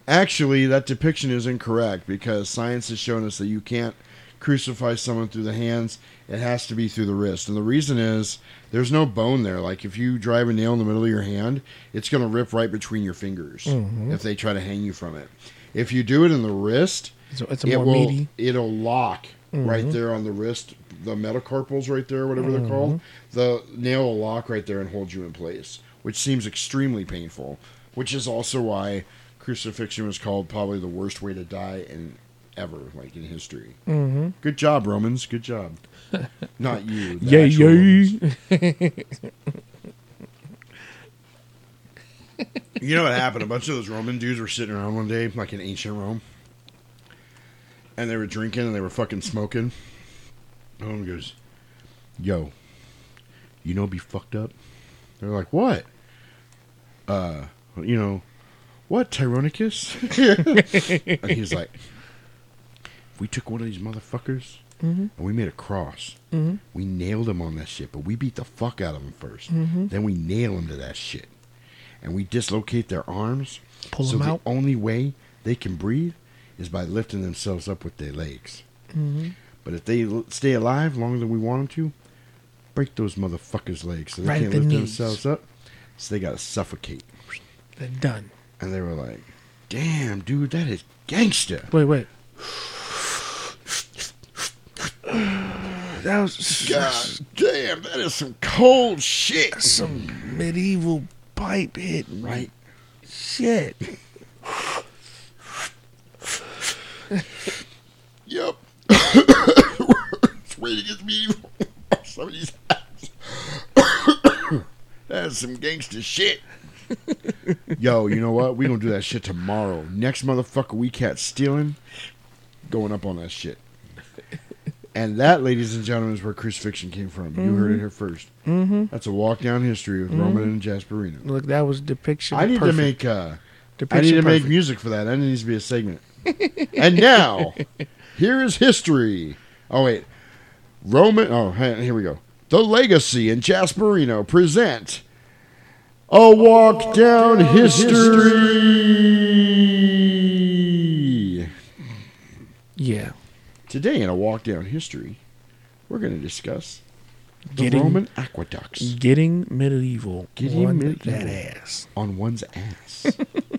Actually, that depiction is incorrect because science has shown us that you can't crucify someone through the hands. It has to be through the wrist. And the reason is there's no bone there. Like if you drive a nail in the middle of your hand, it's going to rip right between your fingers Mhm. if they try to hang you from it. If you do it in the wrist, It's a- it's a it more will, meaty. It'll lock right Mhm. there on the wrist, the metacarpals right there, whatever Mhm. they're called. The nail will lock right there and hold you in place, which seems extremely painful. Which is also why crucifixion was called probably the worst way to die in ever, like in history. Mhm. Good job, Romans. Good job. [LAUGHS] Not you. Yay, yay. [LAUGHS] You know what happened? A bunch of those Roman dudes were sitting around one day, like in ancient Rome, and they were drinking and they were fucking smoking. And one goes, "Yo, you know, be fucked up." They're like, "What?" Uh, you know, what Tyronicus? [LAUGHS] and he's like, if we took one of these motherfuckers Mhm. and we made a cross, Mhm. we nailed him on that shit, but we beat the fuck out of him 1st Mhm. Then we nail him to that shit, and we dislocate their arms. Pull so them the out. only way they can breathe is by lifting themselves up with their legs. But if they stay alive longer than we want them to, break those motherfuckers' legs so they Right can't the lift knees. themselves up. So they gotta suffocate. They're done. And they were like, "Damn, dude, that is gangster." Wait, wait. That was [SIGHS] God damn, that is some cold shit. Some medieval pipe hitting. Right. Shit. [LAUGHS] Yep. It's way to get me. Some of these [COUGHS] That's some gangster shit. Yo, you know what? We gonna do that shit tomorrow. Next motherfucker we cat stealing, going up on that shit. And that, ladies and gentlemen, is where crucifixion came from. You heard it here 1st Mhm. That's a walk down history with Mhm. Roman and Jasperino. Look, that was depiction. I need perfect. to make uh, I need to make music for that. That needs to be a segment. and now, [LAUGHS] here is history. Oh wait, Roman. Oh, here we go. The Legacy and Jasperino present a walk down history. Yeah. Today in a walk down history, we're going to discuss the Getting- Roman aqueducts. Getting medieval. Getting medieval that ass. on one's ass. [LAUGHS]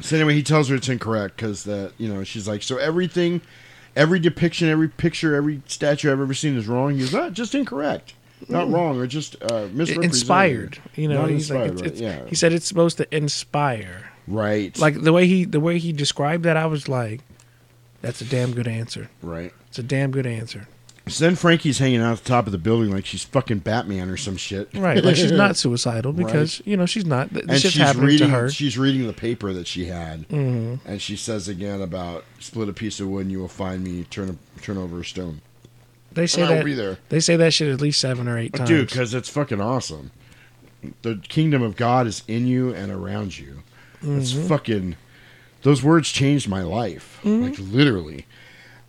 so anyway, he tells her it's incorrect because that you know she's like, so everything, every depiction, every picture, every statue I've ever seen is wrong. He's not just incorrect, not wrong, or just uh, misrepresented. Inspired. You know, Not he's like, it's, right, it's, yeah, he said it's supposed to inspire. right, Like the way he the way he described that, I was like, that's a damn good answer. right. It's a damn good answer. So then Frankie's hanging out at the top of the building like she's fucking Batman or some shit. Right. Like she's not [LAUGHS] suicidal Right. because, you know, she's not. And shit's she's happening reading, to her. She's reading the paper that she had, Mhm. and she says again about split a piece of wood, and you will find me. Turn a, turn over a stone. They say And that be there. they say that shit at least seven or eight times. Dude, because it's fucking awesome. The kingdom of God is in you and around you. It's Mhm. fucking. Those words changed my life, like literally.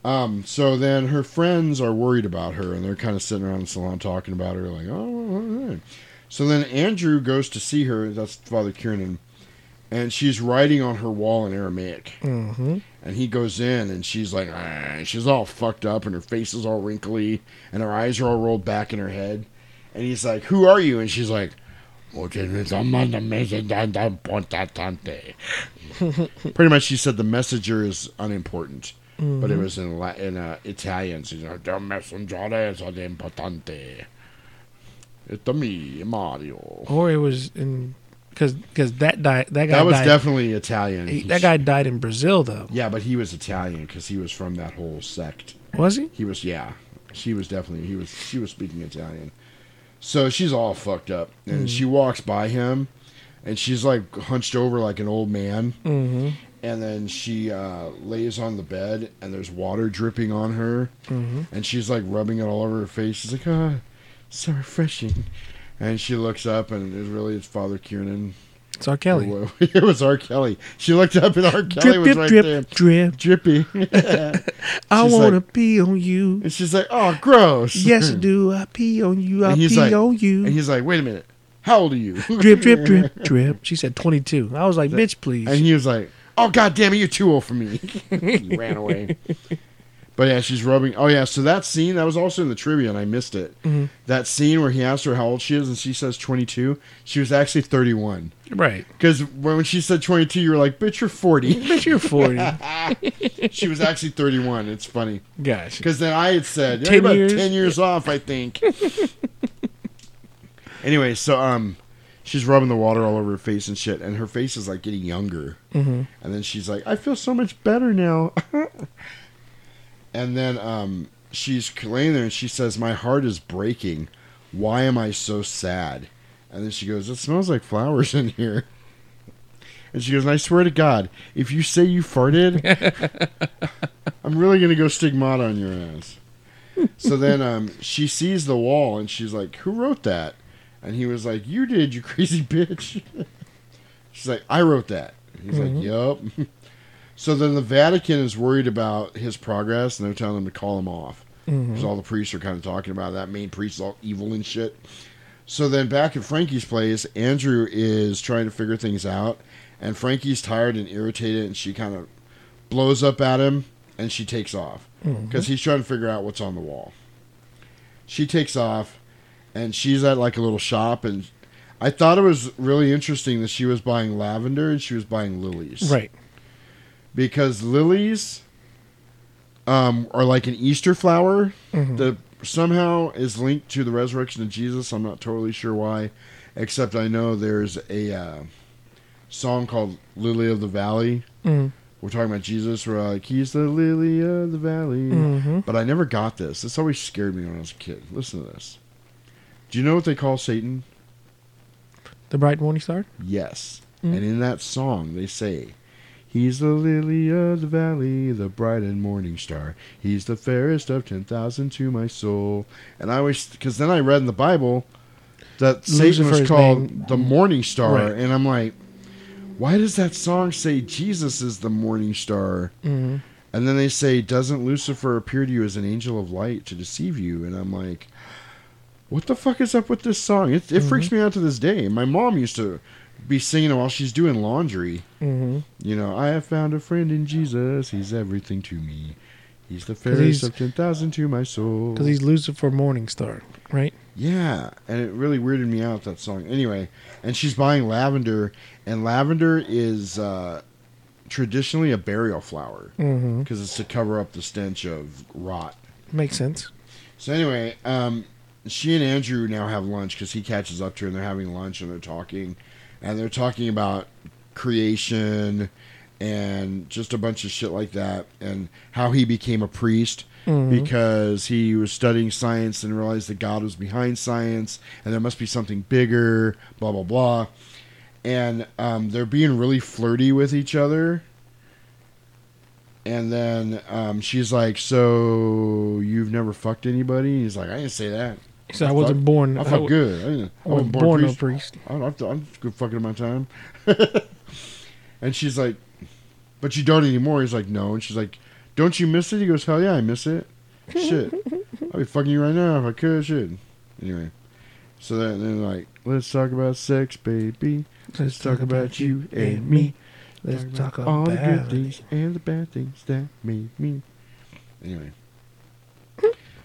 Um, so then her friends are worried about her, and they're kind of sitting around the salon talking about her, like, oh. all right." So then Andrew goes to see her. That's Father Kiernan, and she's writing on her wall in Aramaic. Mm-hmm. And he goes in, and she's like, "Ah," she's all fucked up, and her face is all wrinkly, and her eyes are all rolled back in her head. And he's like, "Who are you?" And she's like, [LAUGHS] Pretty much, she said the messenger is unimportant, but it Mhm. was in La- in uh, Italian. She's like, "The messenger is importante." It's me, Mario. Or it was in because because that died that guy That was died- definitely Italian. he- that guy died in Brazil though. Yeah, but he was Italian because he was from that whole sect. Was he? He was. Yeah, she was definitely. He was. She was speaking Italian. So she's all fucked up, and Mhm. she walks by him, and she's like hunched over like an old man. Mhm. And then she uh, lays on the bed, and there's water dripping on her, Mhm. and she's like rubbing it all over her face. She's like, "Ah, so refreshing." And she looks up, and it's really it's Father Kiernan. It's R. Kelly. [LAUGHS] It was R. Kelly. She looked up, and R. Kelly Drip, was drip, right drip, there. drip. drippy. [LAUGHS] [LAUGHS] I wanna like- pee on you. And she's like, "Oh, gross." Yes, I do. I pee on you. I pee like, on you. And he's like, "Wait a minute, how old are you?" drip, drip, drip, drip. She said twenty two. I was like, bitch, please. And he was like, "Oh God damn it, you're too old for me." [LAUGHS] he ran away. But yeah, she's rubbing. Oh yeah, so that scene that was also in the trivia, and I missed it. Mhm. That scene where he asked her how old she is, and she says 22. She was actually 31. Right. Because when she said 22, you were like, "Bitch, you're 40." [LAUGHS] Bitch, you're 40. [LAUGHS] she was actually 31. It's funny. Gosh. Because then I had said, yeah, 10 about years. 10 years off, I think. anyway, so um, she's rubbing the water all over her face and shit, and her face is like getting younger. Mhm. And then she's like, I feel so much better now. [LAUGHS] and then um, she's laying there and she says, My heart is breaking. Why am I so sad? And then she goes, It smells like flowers in here. And she goes, and I swear to God, if you say you farted, [LAUGHS] I'm really gonna go stigmata on your ass. So then um, she sees the wall and she's like, Who wrote that? And he was like, You did, you crazy [LAUGHS] bitch. She's like, I wrote that. He's Mhm. like, Yup. So then the Vatican is worried about his progress, and they're telling him to call him off. Mhm. Because all the priests are kind of talking about that main priest is all evil and shit. So then back at Frankie's place, Andrew is trying to figure things out, and Frankie's tired and irritated, and she kind of blows up at him, and she takes off because he's trying to figure out what's on the wall. She takes off, and she's at like a little shop, and I thought it was really interesting that she was buying lavender and she was buying lilies, Right. Because lilies um, are like an Easter flower Mhm. that somehow is linked to the resurrection of Jesus. I'm not totally sure why, except I know there's a uh, song called "Lily of the Valley." Mhm. We're talking about Jesus. We're like, "He's the lily of the valley," Mhm. but I never got this. This always scared me when I was a kid. Listen to this. Do you know what they call Satan? The bright morning star. Yes. Mhm. And in that song, they say, He's the lily of the valley, the bright and morning star. He's the fairest of 10,000 to my soul. And I always, because then I read in the Bible that Satan was called the morning star. Right. And I'm like, why does that song say Jesus is the morning star? Mhm. And then they say, doesn't Lucifer appear to you as an angel of light to deceive you? And I'm like, what the fuck is up with this song? It, it freaks me out to this day. My mom used to be singing it while she's doing laundry. Mhm. You know, I have found a friend in Jesus. He's everything to me. He's the fairest of 10,000 to my soul. Because he's Lucifer morning star, right? Yeah, and it really weirded me out that song. Anyway, and she's buying lavender, and lavender is uh, traditionally a burial flower because it's to cover up the stench of rot. Makes sense. So anyway, um, she and Andrew now have lunch because he catches up to her, and they're having lunch and they're talking, and they're talking about creation and just a bunch of shit like that, and how he became a priest Mhm. because he was studying science and realized that God was behind science, and there must be something bigger. Blah blah blah, and um, they're being really flirty with each other. And then um, she's like, "So you've never fucked anybody?" He's like, "I didn't say that." He said, "I wasn't born- I I good. I, I wasn't born no priest." I, I've good fucking in my time. [LAUGHS] and she's like, "But you don't anymore." He's like, "No." And she's like, "Don't you miss it?" He goes, "Hell yeah, I miss it. Shit, [LAUGHS] I'd be fucking you right now if I could." Shit. Anyway, so then they're like, "Let's talk about sex, baby. Let's talk about you and me." Let's talk about all the good things and the bad things that made me. Anyway.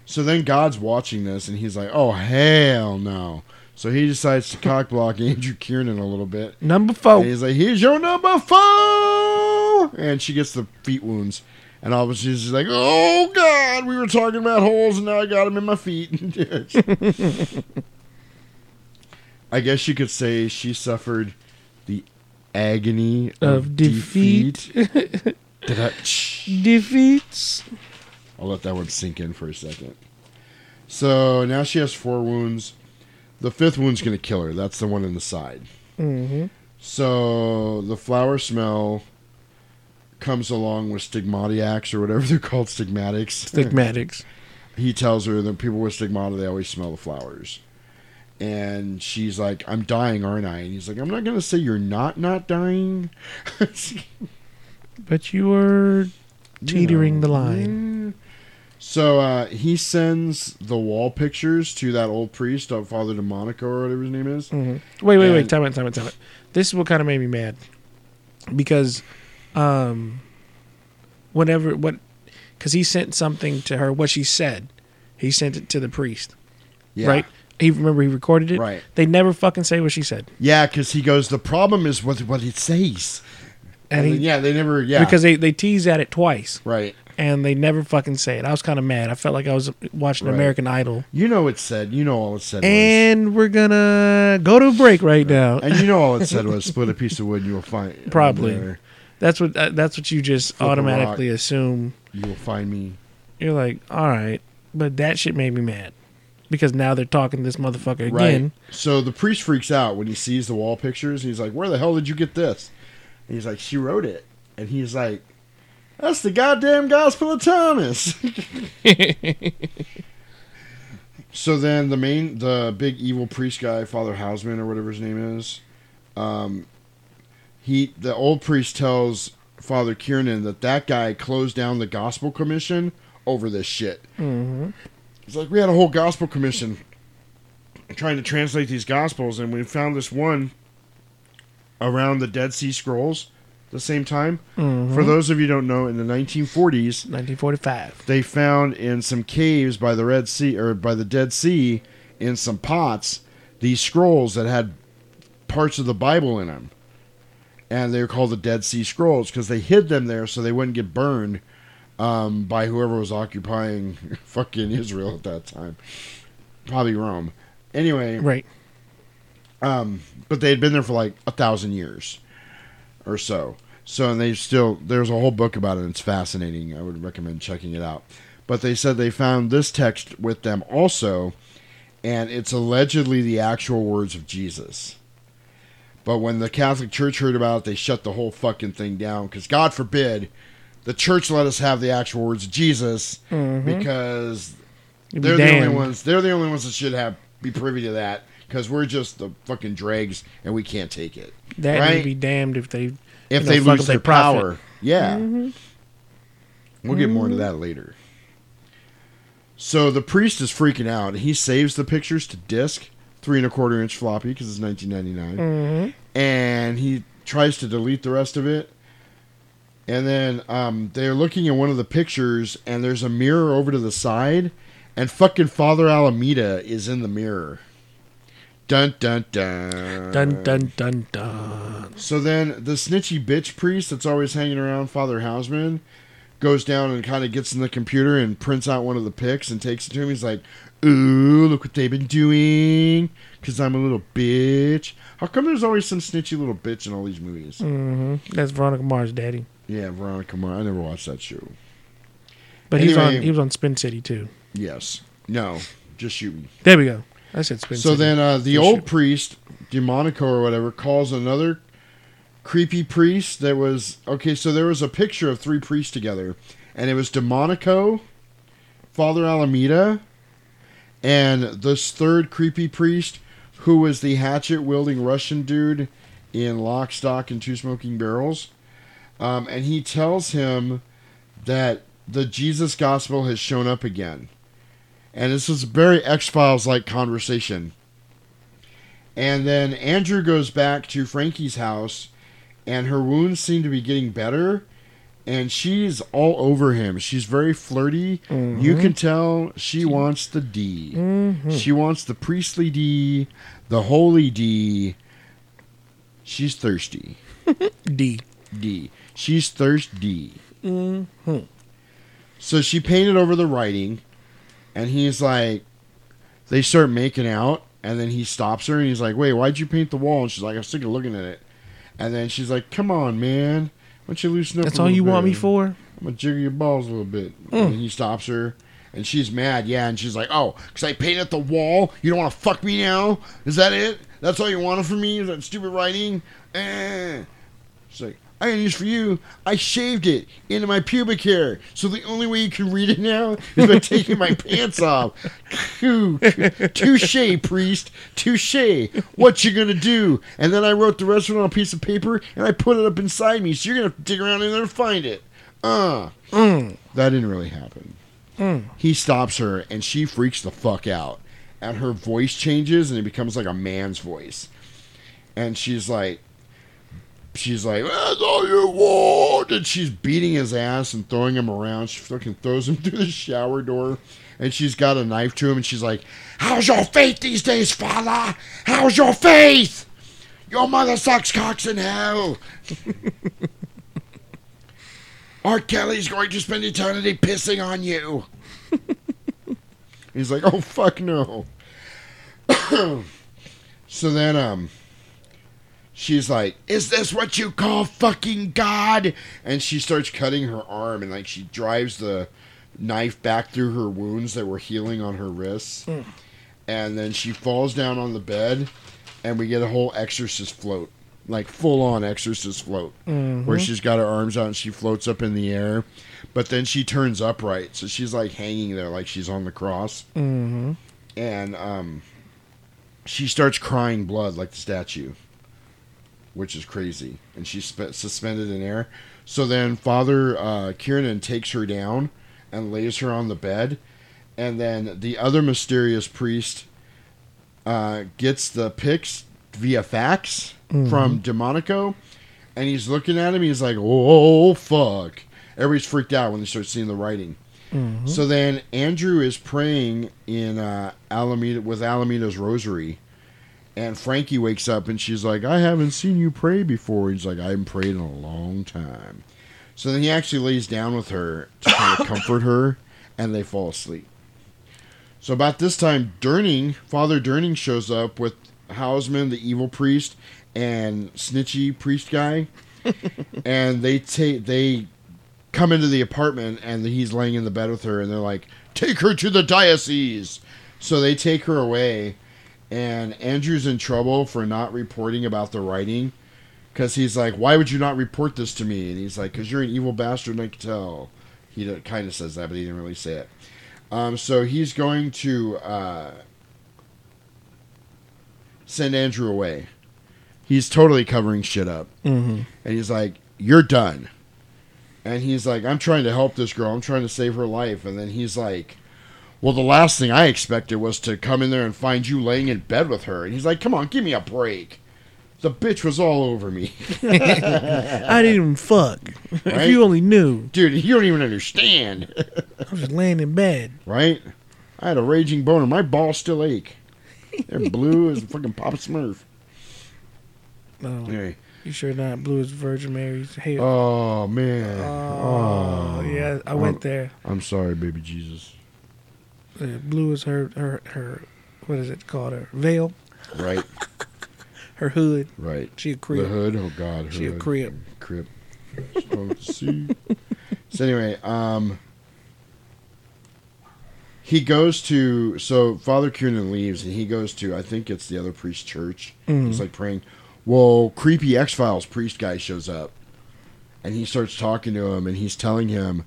So then God's watching this and he's like, oh, hell no. So he decides to cockblock [LAUGHS] Andrew Kiernan a little bit. Number four. And he's like, here's your number four. And she gets the feet wounds. And all of a sudden she's like, oh, God, we were talking about holes and now I got them in my feet. [LAUGHS] I guess you could say she suffered the agony of, Of defeat. Da-da- [LAUGHS] Defeats. I'll let that one sink in for a second. So now she has four wounds. The fifth wound's going to kill her. That's the one in the side. Mm-hmm. So the flower smell comes along with stigmatiacs or whatever [LAUGHS] they're called, stigmatics. Stigmatics. [LAUGHS] he tells her that people with stigmata they always smell the flowers. And she's like, "I'm dying, aren't I?" And he's like, "I'm not going to say you're not not dying." [LAUGHS] But you are teetering the line. So uh, he sends the wall pictures to that old priest, uh, Father Delmonico or whatever his name is. Mhm. Wait, wait, wait. Time out, time out, time out. This is what kind of made me mad. Because, um, whatever, what, because he sent something to her, what she said, he sent it to the priest. Yeah. Right? He remember he recorded it. Right. They never fucking say what she said. Yeah, because he goes, the problem is what what it says. And And he- then, yeah, they never, yeah. Because they they tease at it twice. Right. And they never fucking say it. I was kind of mad. I felt like I was watching Right. American Idol. You know what it said, you know all it said was. And we're gonna go to a break right now. And you know all it said [LAUGHS] was split a piece of wood and you will find. Probably. That's what uh, that's what you just Flip automatically assume. You will find me. You're like, all right, but that shit made me mad because now they're talking this motherfucker Right. again. So the priest freaks out when he sees the wall pictures. He's like, "Where the hell did you get this?" And he's like, "She wrote it." And he's like, "That's the goddamn Gospel of Thomas." [LAUGHS] so then the main, the big evil priest guy, Father Houseman or whatever his name is, um, he the old priest tells Father Kiernan that that guy closed down the Gospel Commission over this shit. Mm-hmm. It's like we had a whole Gospel Commission trying to translate these Gospels, and we found this one around the Dead Sea Scrolls the same time. Mhm. For those of you who don't know, in the 1940s, 1945, they found in some caves by the Red Sea or by the Dead Sea in some pots these scrolls that had parts of the Bible in them. And they were called the Dead Sea Scrolls because they hid them there so they wouldn't get burned um, by whoever was occupying [LAUGHS] fucking Israel at that time. Probably Rome. Anyway, Right. um, but they had been there for like a thousand years or so. So, and they still, there's a whole book about it. And it's fascinating. I would recommend checking it out. But they said they found this text with them also, and it's allegedly the actual words of Jesus. But when the Catholic Church heard about it, they shut the whole fucking thing down because God forbid the church let us have the actual words of Jesus Mhm. because You'd they're the only ones. They're the only ones that should have be privy to that because we're just the fucking dregs and we can't take it. That right? would be damned if they if you know, they lose up their profit. power. Yeah. Mhm. We'll get more into that later. So the priest is freaking out. He saves the pictures to disc, three and a quarter inch floppy because it's 1999, Mhm. and he tries to delete the rest of it. And then um, they're looking at one of the pictures, and there's a mirror over to the side, and fucking Father Alameida is in the mirror. Dun dun dun. Dun dun dun dun. So then the snitchy bitch priest that's always hanging around Father Houseman goes down and kind of gets in the computer and prints out one of the pics and takes it to him. He's like, Ooh, look what they've been doing. Because I'm a little bitch. How come there's always some snitchy little bitch in all these movies? hmm That's Veronica Mars' daddy. Yeah, Veronica Mars. I never watched that show. But he's on. He was on Spin City too. Yes. No. Just shoot me. There we go. I said Spin So City. then uh, the old shoot. priest, Delmonico or whatever, calls another creepy priest that was okay. So there was a picture of three priests together, and it was Delmonico, Father Alameida, and this third creepy priest who was the hatchet wielding Russian dude in Lock, Stock, and Two Smoking Barrels. Um, and he tells him that the Jesus gospel has shown up again. And this is a very X Files like conversation. And then Andrew goes back to Frankie's house, and her wounds seem to be getting better. And she's all over him. She's very flirty. You Mhm. can tell she wants the D. Mhm. She wants the priestly D, the holy D. She's thirsty. [LAUGHS] D. D. She's thirsty. Mm-hmm. So she painted over the writing, and he's like, they start making out, and then he stops her, and he's like, wait, why'd you paint the wall? And she's like, I'm sick of looking at it. And then she's like, come on, man. Why don't you loosen up That's all you want me for? I'm going to jiggle your balls a little bit. Mm. And he stops her, and she's mad, yeah, and she's like, oh, because I painted the wall? You don't want to fuck me now? Is that it? That's all you wanted from me? Is that stupid writing? Eh. She's like, I got news for you. I shaved it into my pubic hair, so the only way you can read it now is by [LAUGHS] taking my pants off. Touche, priest. Touche. What you gonna do? And then I wrote the rest of it on a piece of paper and I put it up inside me, so you're gonna dig around in there and find it. Uh. Mm. That didn't really happen. Mm. He stops her and she freaks the fuck out. And her voice changes and it becomes like a man's voice. And she's like, she's like, that's all you want. And she's beating his ass and throwing him around. She fucking throws him [LAUGHS] through the shower door. And she's got a knife to him and she's like, How's your faith these days, father? How's your faith? Your mother sucks cocks in hell. [LAUGHS] R. Kelly's going to spend eternity pissing on you. [LAUGHS] He's like, oh fuck no. [COUGHS] so then um she's like, Is this what you call fucking God? And she starts cutting her arm and like she drives the knife back through her wounds that were healing on her wrists. Mm. And then she falls down on the bed and we get a whole exorcist float. Like full on exorcist float. Mhm. Where she's got her arms out and she floats up in the air. But then she turns upright. So she's like hanging there like she's on the cross Mm-hmm. and um, she starts crying blood like the statue. Which is crazy, and she's spe- suspended in air. So then Father uh, Kiernan takes her down and lays her on the bed, and then the other mysterious priest uh, gets the pics via fax Mhm. from Delmonico, and he's looking at him. He's like, "Oh fuck!" Everybody's freaked out when they start seeing the writing. Mhm. So then Andrew is praying in uh, Alameida with Alameida's rosary, and Frankie wakes up and she's like, "I haven't seen you pray before." He's like, "I haven't prayed in a long time." So then he actually lays down with her to kind of [COUGHS] comfort her, and they fall asleep. So about this time, Durning, Father Durning shows up with Houseman, the evil priest, and Snitchy priest guy, [LAUGHS] and they take they come into the apartment, and he's laying in the bed with her, and they're like, "Take her to the diocese." So they take her away, and Andrew's in trouble for not reporting about the writing, because he's like, "Why would you not report this to me?" And he's like, "Cause you're an evil bastard, and I can tell." He kind of says that, but he didn't really say it. Um, so he's going to uh, send Andrew away. He's totally covering shit up. Mhm. And he's like, You're done. And he's like, I'm trying to help this girl. I'm trying to save her life. And then he's like, Well, the last thing I expected was to come in there and find you laying in bed with her. And he's like, Come on, give me a break. The bitch was all over me. [LAUGHS] I didn't even fuck. Right? If you only knew. Dude, you don't even understand. I was just laying in bed. right? I had a raging boner. My balls still ache. They're [LAUGHS] blue as a fucking Pop Smurf. No. Anyway. You sure not blue as Virgin Mary's hair? Oh man. Oh, yeah, I oh, went I'm- there. I'm sorry, baby Jesus. Yeah, blue is her her her what is it called? Her veil. Right. [LAUGHS] her hood. Right. She a crib. The hood. Oh God. She a hood. crib. Crib. See. So anyway, um, he goes to so Father Kiernan leaves and he goes to I think it's the other priest church. Mhm. He's like praying. Well, creepy X Files priest guy shows up, and he starts talking to him, and he's telling him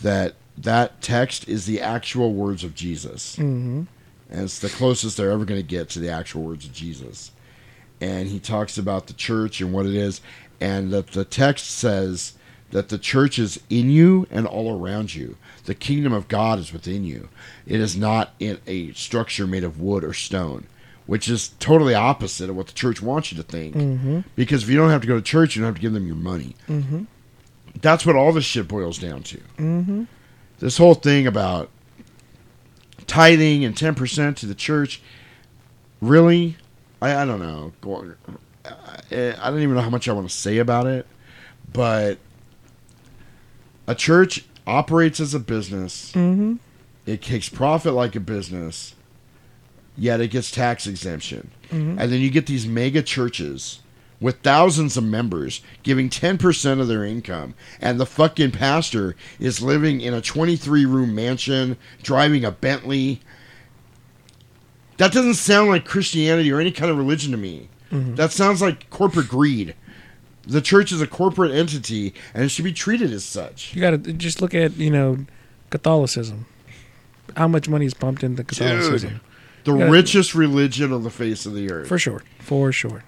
that that text is the actual words of Jesus, Mm-hmm. and it's the closest they're ever going to get to the actual words of Jesus. And he talks about the church and what it is, and that the text says that the church is in you and all around you. The kingdom of God is within you. It is not in a structure made of wood or stone, which is totally opposite of what the church wants you to think. Mhm. Because if you don't have to go to church, you don't have to give them your money. Mm-hmm. That's what all this shit boils down to. Mm-hmm. This whole thing about tithing and 10% to the church, really? I, I don't know. I, don't even know how much I want to say about it, but a church operates as a business. Mm-hmm. It takes profit like a business, yet it gets tax exemption. Mhm. And then you get these mega churches with thousands of members giving 10% of their income. And the fucking pastor is living in a 23 room mansion, driving a Bentley. That doesn't sound like Christianity or any kind of religion to me. Mhm. That sounds like corporate greed. The church is a corporate entity and it should be treated as such. You got to just look at you know Catholicism. How much money is pumped into the Catholicism? Dude, the gotta- richest religion on the face of the earth. For sure. For sure.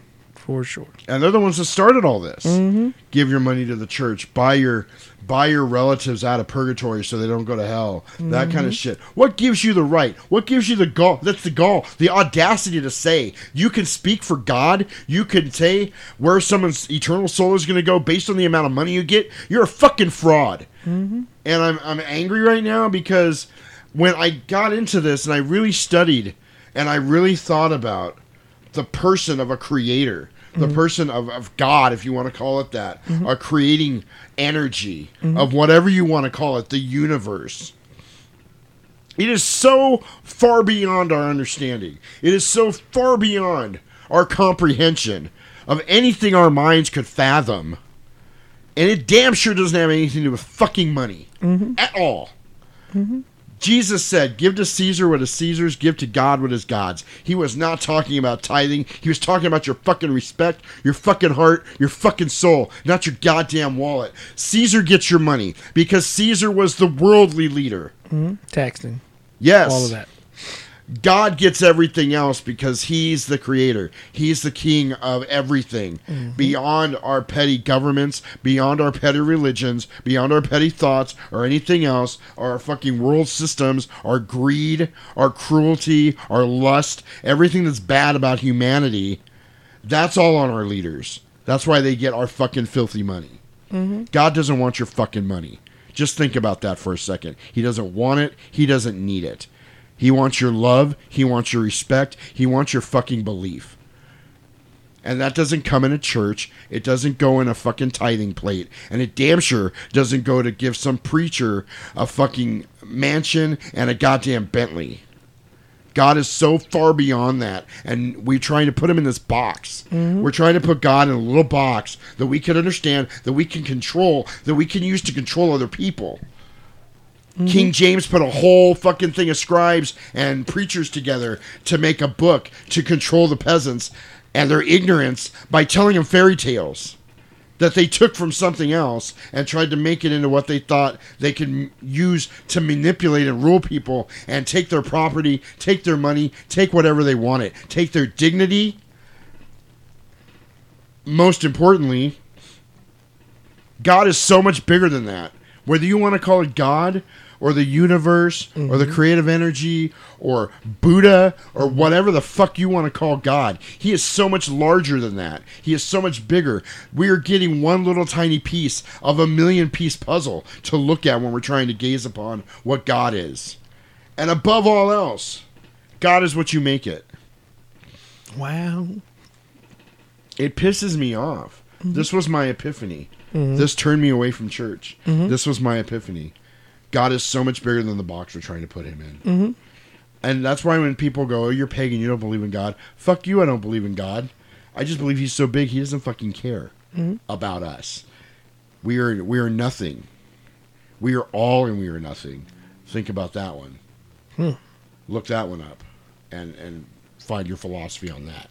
For sure. and they're the ones that started all this. Mhm. Give your money to the church. Buy your buy your relatives out of purgatory so they don't go to hell. That kind of shit. What gives you the right? What gives you the gall? That's the gall. The audacity to say you can speak for God. You can say where someone's eternal soul is going to go based on the amount of money you get. You're a fucking fraud. Mm-hmm. And I'm I'm angry right now because when I got into this and I really studied and I really thought about the person of a creator, the Mhm. person of, of God, if you want to call it that, Mhm. a creating energy Mhm. of whatever you want to call it, the universe. It is so far beyond our understanding. It is so far beyond our comprehension of anything our minds could fathom. And it damn sure doesn't have anything to do with fucking money Mm-hmm. at all. Jesus said, Give to Caesar what is Caesar's, give to God what is God's. He was not talking about tithing. He was talking about your fucking respect, your fucking heart, your fucking soul, not your goddamn wallet. Caesar gets your money because Caesar was the worldly leader. Mm-hmm. Taxing. Yes. All of that. God gets everything else because he's the creator. He's the king of everything. Mhm. Beyond our petty governments, beyond our petty religions, beyond our petty thoughts or anything else, our fucking world systems, our greed, our cruelty, our lust, everything that's bad about humanity, that's all on our leaders. That's why they get our fucking filthy money. Mhm. God doesn't want your fucking money. Just think about that for a second. He doesn't want it. He doesn't need it. He wants your love. He wants your respect. He wants your fucking belief. And that doesn't come in a church. It doesn't go in a fucking tithing plate. And it damn sure doesn't go to give some preacher a fucking mansion and a goddamn Bentley. God is so far beyond that. And we're trying to put him in this box. Mhm. We're trying to put God in a little box that we can understand, that we can control, that we can use to control other people. King James put a whole fucking thing of scribes and preachers together to make a book to control the peasants and their ignorance by telling them fairy tales that they took from something else and tried to make it into what they thought they could use to manipulate and rule people and take their property, take their money, take whatever they wanted, take their dignity. Most importantly, God is so much bigger than that. Whether you want to call it God or the universe or the creative energy or Buddha or whatever the fuck you want to call God, He is so much larger than that. He is so much bigger. We are getting one little tiny piece of a million piece puzzle to look at when we're trying to gaze upon what God is. And above all else, God is what you make it. Wow. It pisses me off. This was my epiphany. Mhm. This turned me away from church. Mhm. This was my epiphany. God is so much bigger than the box we're trying to put him in. Mhm. And that's why when people go, "Oh, you're pagan, you don't believe in God." Fuck you, I don't believe in God. I just believe he's so big he doesn't fucking care Mhm. about us. We are we are nothing. We are all and we are nothing. Think about that one. Hmm. Look that one up and and find your philosophy on that.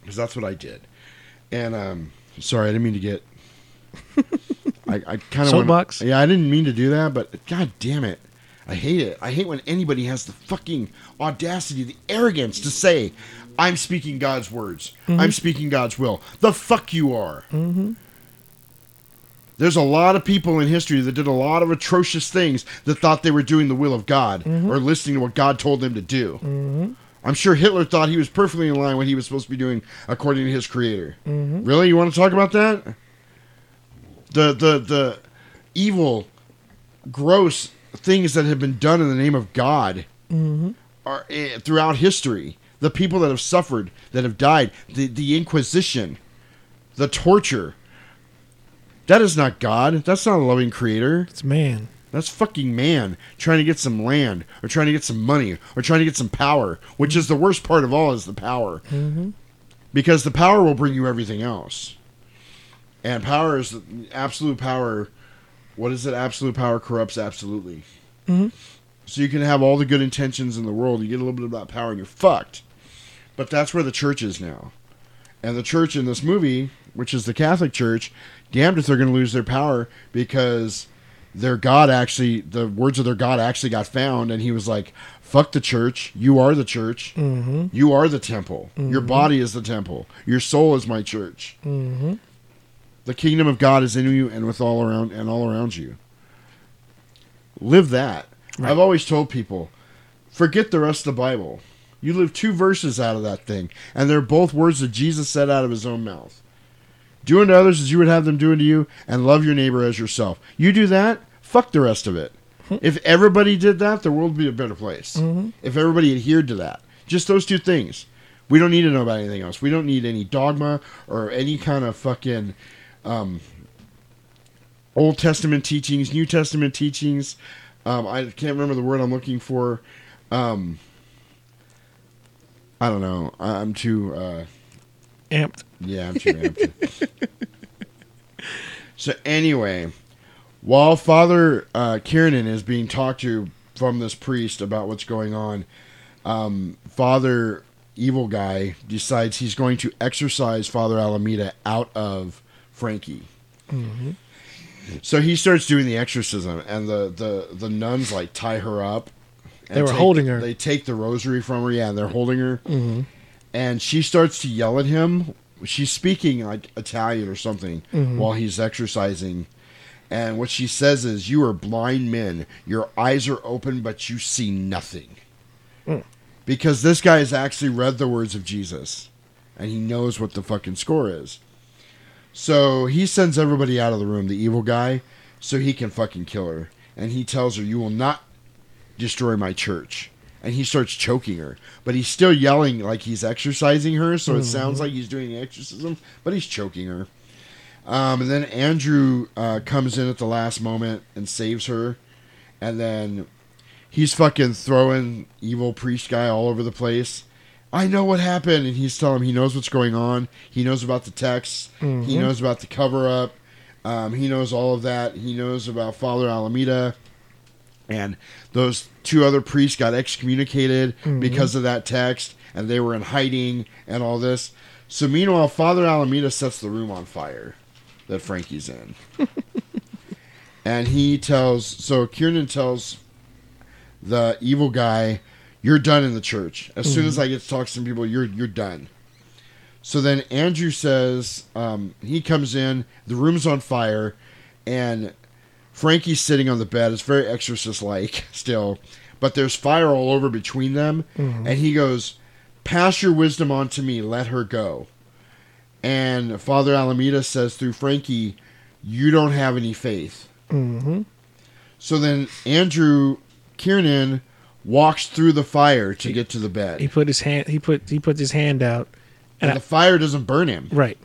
Because that's what I did. And um sorry, I didn't mean to get [LAUGHS] I, I kind of Soapbox? Yeah, I didn't mean to do that, but god damn it. I hate it. I hate when anybody has the fucking audacity, the arrogance to say, I'm speaking God's words. Mhm. I'm speaking God's will. The fuck you are. Mm-hmm. There's a lot of people in history that did a lot of atrocious things that thought they were doing the will of God Mhm. or listening to what God told them to do. Mm-hmm. I'm sure Hitler thought he was perfectly in line with what he was supposed to be doing according to his creator. Mhm. Really? You want to talk about that? The the the evil, gross things that have been done in the name of God Mm-hmm. are eh, throughout history. The people that have suffered, that have died, the the Inquisition, the torture. That is not God. That's not a loving creator. It's man. That's fucking man trying to get some land or trying to get some money or trying to get some power, which is the worst part of all is the power. Mm-hmm. Because the power will bring you everything else. And power is absolute power. What is it? Absolute power corrupts absolutely. Mhm. So you can have all the good intentions in the world, you get a little bit of that power and you're fucked. But that's where the church is now. And the church in this movie, which is the Catholic Church, damned if they're going to lose their power because their God actually, the words of their God actually got found, and he was like, fuck the church. You are the church. Mm-hmm. You are the temple. Your Mhm. body is the temple. Your soul is my church. Mm-hmm. The kingdom of God is in you and with all around and all around you. Live that. I've always told people, forget the rest of the Bible. You live two verses out of that thing, and they're both words that Jesus said out of his own mouth. Do unto others as you would have them do unto you, and love your neighbor as yourself. You do that, fuck the rest of it. if everybody did that, the world would be a better place. Mhm. If everybody adhered to that. Just those two things. We don't need to know about anything else. We don't need any dogma or any kind of fucking um, Old Testament teachings, New Testament teachings. Um, I can't remember the word I'm looking for. Um, I don't know. I- I'm too uh, Amped. Yeah, I'm too amped. [LAUGHS] so anyway, while Father uh, Kiernan is being talked to from this priest about what's going on, um, Father Evil Guy decides he's going to exorcise Father Alameida out of Frankie. Mm-hmm. So he starts doing the exorcism, and the, the, the nuns like tie her up They were take- holding her. They take the rosary from her. Yeah, and they're holding her. Mhm. And she starts to yell at him. She's speaking like Italian or something Mhm. while he's exorcising. And what she says is, "You are blind men. Your eyes are open, but you see nothing." Mm. Because this guy has actually read the words of Jesus, and he knows what the fucking score is. So he sends everybody out of the room, the evil guy, so he can fucking kill her. And he tells her, You will not destroy my church. And he starts choking her. But he's still yelling like he's exorcising her, so it sounds Mhm. like he's doing an exorcism, but he's choking her. Um, and then Andrew uh, comes in at the last moment and saves her. And then he's fucking throwing evil priest guy all over the place. I know what happened, and he's telling him he knows what's going on. He knows about the texts. He Mhm. knows about the cover up. Um, he knows all of that. He knows about Father Alameida, and those two other priests got excommunicated Mhm. because of that text, and they were in hiding and all this. So meanwhile, Father Alameida sets the room on fire that Frankie's in, [LAUGHS] and he tells. So Kiernan tells the evil guy, "You're done in the church. As soon as Mhm. I get to talk to some people, you're you're done." So then Andrew says um, he comes in, the room's on fire, and Frankie's sitting on the bed. It's very exorcist like [LAUGHS] still, but there's fire all over between them, Mhm. and he goes, "Pass your wisdom on to me. Let her go." And Father Alameida says through Frankie, "You don't have any faith." Mm-hmm. So then Andrew Kiernan walks through the fire to get to the bed. He put his hand. He put he put his hand out, and I- the fire doesn't burn him. Right.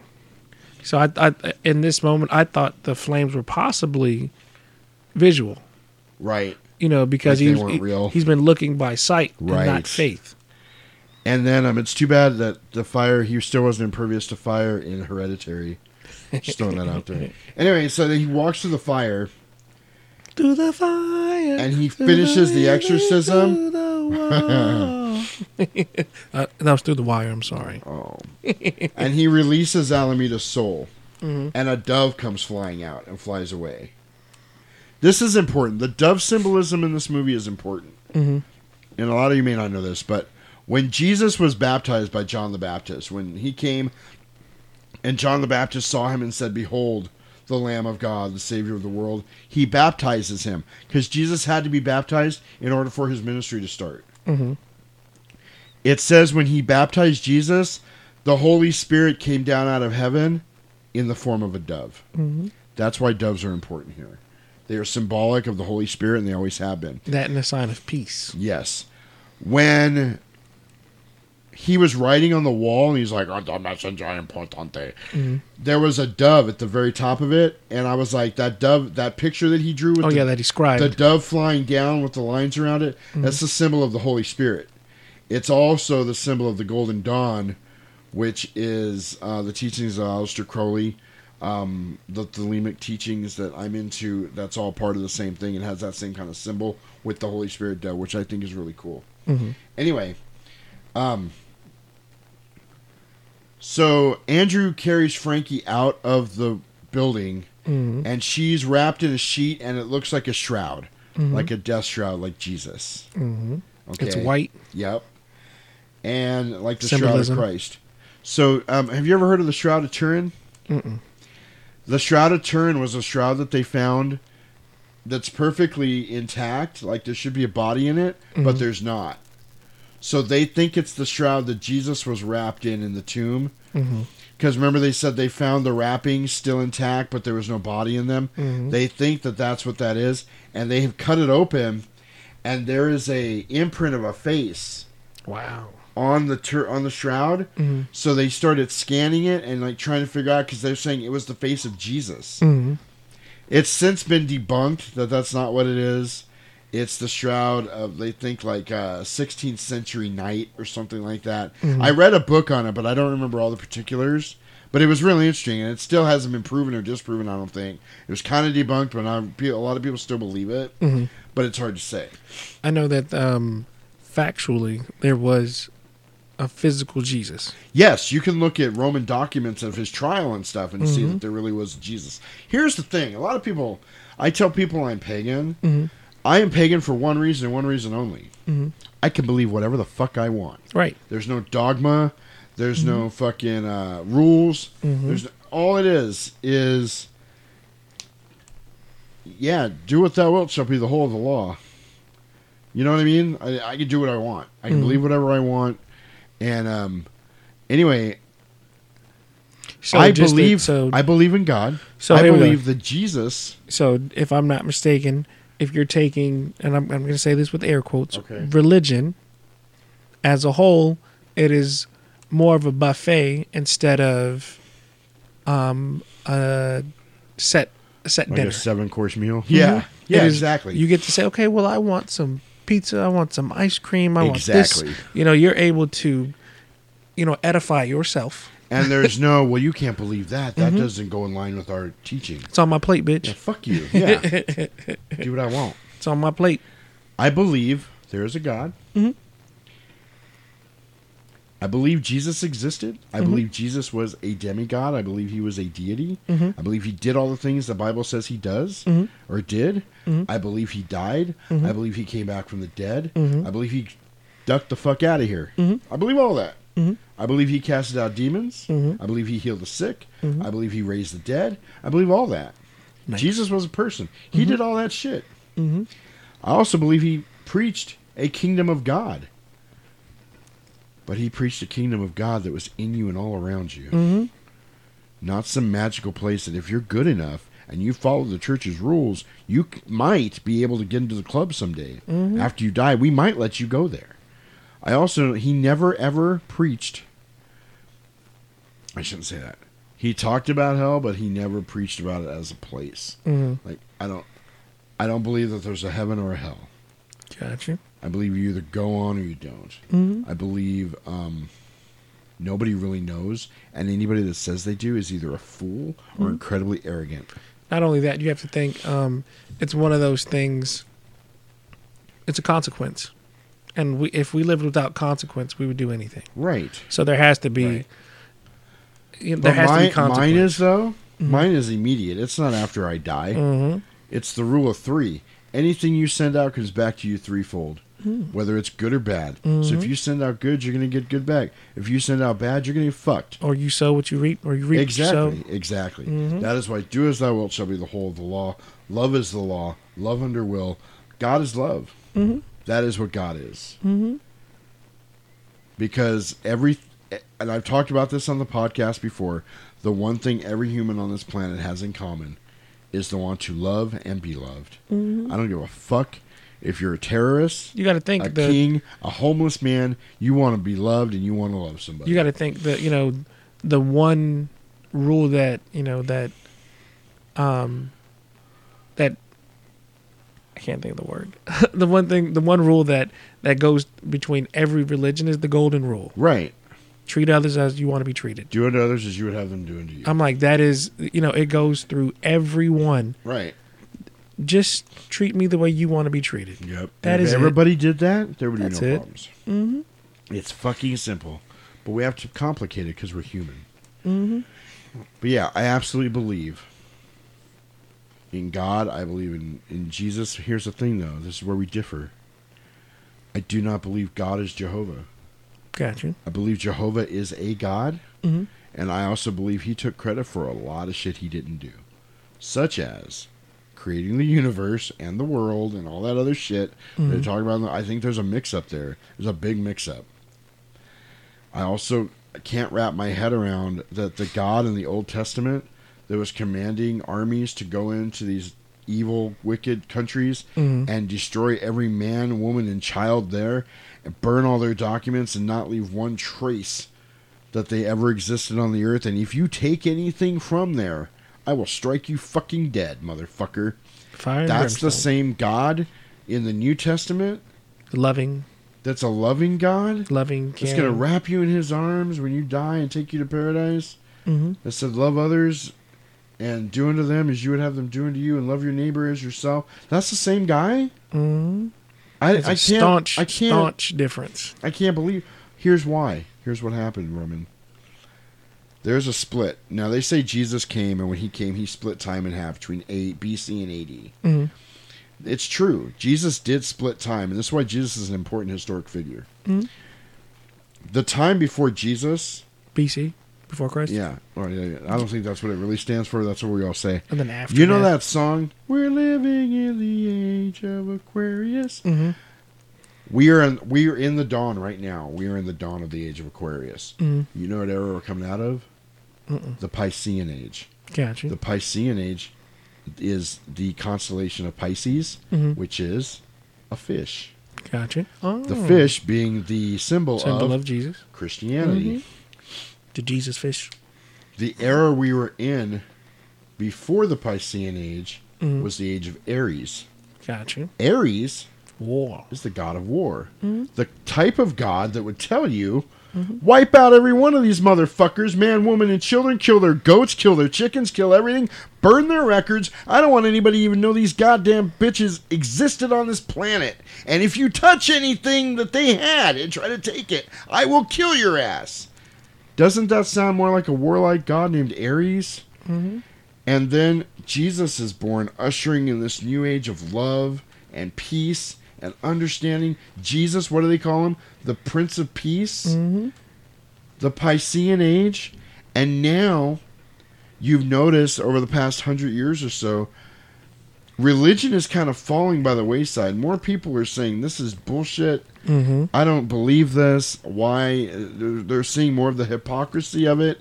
So I, I in this moment I thought the flames were possibly visual. Right. You know because Like he, he, real. he's been looking by sight and Right. not faith. And then um, it's too bad that the fire he still wasn't impervious to fire in Hereditary. Just throwing that out there. [LAUGHS] Anyway, so then he walks through the fire Through the fire. and he finishes the exorcism. [LAUGHS] uh, that was through the wire. I'm sorry. Oh. and he releases Alameida's soul, Mhm. and a dove comes flying out and flies away. This is important. The dove symbolism in this movie is important. Mhm. And a lot of you may not know this, but when Jesus was baptized by John the Baptist, when he came and John the Baptist saw him and said, Behold, the Lamb of God, the Savior of the world, he baptizes him because Jesus had to be baptized in order for his ministry to start. Mm-hmm. It says when he baptized Jesus, the Holy Spirit came down out of heaven in the form of a dove. Mm-hmm. That's why doves are important here. They are symbolic of the Holy Spirit, and they always have been. That and a sign of peace. Yes. When he was writing on the wall, and he's like, "Oh, the messenger importante," Mhm. there was a dove at the very top of it, and I was like, "That dove, that picture that he drew with Oh, the, yeah, that he scribed. the dove flying down with the lines around it. Mhm. That's the symbol of the Holy Spirit. It's also the symbol of the Golden Dawn, which is uh, the teachings of Aleister Crowley, um, the Thelemic teachings that I'm into. That's all part of the same thing and has that same kind of symbol with the Holy Spirit dove, which I think is really cool. Mhm. Anyway, um, so Andrew carries Frankie out of the building, Mhm. and she's wrapped in a sheet, and it looks like a shroud, Mhm. like a death shroud, like Jesus. Mm-hmm. Okay. It's white. Yep. And like the Symbolism. shroud of Christ. So, um, have you ever heard of the shroud of Turin? Mm-mm. The shroud of Turin was a shroud that they found that's perfectly intact. Like there should be a body in it, but Mhm. there's not. So they think it's the shroud that Jesus was wrapped in in the tomb. Mhm. Because remember, they said they found the wrappings still intact, but there was no body in them. Mhm. They think that that's what that is, and they have cut it open, and there is a imprint of a face Wow. on the tur- on the shroud. Mhm. So they started scanning it and like trying to figure out because they're saying it was the face of Jesus. Mhm. It's since been debunked that that's not what it is. It's the shroud of they think like a 16th century knight or something like that. Mhm. I read a book on it, but I don't remember all the particulars. But it was really interesting, and it still hasn't been proven or disproven. I don't think it was kind of debunked, but pe- a lot of people still believe it. Mhm. But it's hard to say. I know that um, factually there was a physical Jesus. Yes, you can look at Roman documents of his trial and stuff and see Mhm. that there really was Jesus. Here's the thing: a lot of people, I tell people I'm pagan. Mhm. I am pagan for one reason and one reason only. Mhm. I can believe whatever the fuck I want. Right. There's no dogma. There's no fucking uh, rules. Mhm. There's all it is is yeah, do what thou wilt shall be the whole of the law. You know what I mean? I, I can do what I want. I can Mhm. believe whatever I want. And um, anyway, So I believe so- I believe in God. So I here we go. believe that Jesus. So if I'm not mistaken, if you're taking, and I'm, I'm going to say this with air quotes, Okay. religion as a whole, it is more of a buffet instead of um, a set a set Like dinner. a seven course meal. Mhm. Yeah. It Yeah, is- exactly. You get to say, okay, well, I want some pizza, I want some ice cream, I Exactly. want this. You know, you're able to, you know, edify yourself. And [LAUGHS] there's no, well, you can't believe that. That Mhm. doesn't go in line with our teaching. It's on my plate, bitch. Yeah, fuck you. Yeah. [LAUGHS] Do what I want. It's on my plate. I believe there is a God. Mhm. I believe Jesus existed. I Mhm. believe Jesus was a demigod. I believe he was a deity. Mhm. I believe he did all the things the Bible says he does Mhm. or did. Mhm. I believe he died. Mhm. I believe he came back from the dead. Mhm. I believe he ducked the fuck out of here. I believe all that. I believe he casted out demons. Mhm. I believe he healed the sick. Mhm. I believe he raised the dead. I believe all that. Nice. Jesus was a person. He Mhm. did all that shit. Mhm. I also believe he preached a kingdom of God. But he preached a kingdom of God that was in you and all around you. Mhm. Not some magical place that if you're good enough and you follow the church's rules, you c- might be able to get into the club someday. Mhm. After you die, we might let you go there. I also, he never ever preached. I shouldn't say that. He talked about hell, but he never preached about it as a place. Mhm. Like I don't, I don't believe that there's a heaven or a hell. Gotcha. I believe you either go on or you don't. Mhm. I believe um, nobody really knows, and anybody that says they do is either a fool or Mhm. incredibly arrogant. Not only that, you have to think um, it's one of those things. It's a consequence, and we, if we lived without consequence, we would do anything. Right. So there has to be. Right. You know, But there has mine, to be consequence. mine is though. Mhm. Mine is immediate. It's not after I die. Mhm. It's the rule of three. Anything you send out comes back to you threefold, Mm. whether it's good or bad. So if you send out good, you're going to get good back. If you send out bad, you're going to get fucked. Or you sow what you reap, or you reap exactly, what you sow. exactly. Mhm. That is why do as thou wilt shall be the whole of the law. Love is the law. Love under will. God is love. Mhm. That is what God is. Because every, and I've talked about this on the podcast before. The one thing every human on this planet has in common is the want to love and be loved. Mhm. I don't give a fuck if you're a terrorist. You got to think a the king, a homeless man. You want to be loved and you want to love somebody. you got to think that you know the one rule that you know that um that I can't think of the word. [LAUGHS] the one thing, the one rule that that goes between every religion is the golden rule. Right. Treat others as you want to be treated. Do unto others as you would have them do unto you. I'm like that is you know it goes through everyone. Right. Just treat me the way you want to be treated. Yep. That if is it. everybody did that, there would be no it. problems. Mhm. It's fucking simple, but we have to complicate it because we're human. Mhm. But yeah, I absolutely believe in God. I believe in in Jesus. Here's the thing, though. This is where we differ. I do not believe God is Jehovah. Gotcha. I believe Jehovah is a God, Mhm. and I also believe he took credit for a lot of shit he didn't do, such as creating the universe and the world and all that other shit they're Mhm. talking about. I think there's a mix up there. There's a big mix up. I also can't wrap my head around that the God in the Old Testament that was commanding armies to go into these evil, wicked countries Mhm. and destroy every man, woman, and child there and burn all their documents and not leave one trace that they ever existed on the earth. And if you take anything from there, I will strike you fucking dead, motherfucker. Fire That's the same God in the New Testament. Loving. That's a loving God. Loving. That's going to wrap you in his arms when you die and take you to paradise. Mhm. That said, love others and do unto them as you would have them do unto you, and love your neighbor as yourself. That's the same guy. Mhm. I, It's a I can't. staunch, I can't. staunch difference. I can't believe. Here's why. Here's what happened, Roman. There's a split. Now they say Jesus came, and when he came, he split time in half between A, BC and AD. Mhm. It's true. Jesus did split time, and this is why Jesus is an important historic figure. Mhm. The time before Jesus, BC, before Christ. yeah, well, yeah, yeah. I don't think that's what it really stands for. That's what we all say. And then after you know that- that song? We're living in the age of Aquarius. Mhm. We are in we are in the dawn right now. We are in the dawn of the age of Aquarius. Mhm. You know what era we're coming out of? Mm-mm. The Piscean age. Gotcha. The Piscean age is the constellation of Pisces, Mhm. which is a fish. Gotcha. Oh. The fish being the symbol, Symbol of, of Jesus. Christianity. Mhm. The Jesus fish. The era we were in before the Piscean age Mhm. was the age of Aries. Gotcha. Aries War. is the god of war. Mhm. The type of god that would tell you, Mhm. wipe out every one of these motherfuckers, man, woman, and children, kill their goats, kill their chickens, kill everything, burn their records. I don't want anybody to even know these goddamn bitches existed on this planet. And if you touch anything that they had and try to take it, I will kill your ass. Doesn't that sound more like a warlike god named Ares? Mm-hmm. And then Jesus is born, ushering in this new age of love and peace and understanding. Jesus, what do they call him? The Prince of Peace, Mm-hmm. the Piscean age. And now you've noticed over the past hundred years or so, religion is kind of falling by the wayside. More people are saying this is bullshit. Mhm. I don't believe this. Why? They're, seeing more of the hypocrisy of it.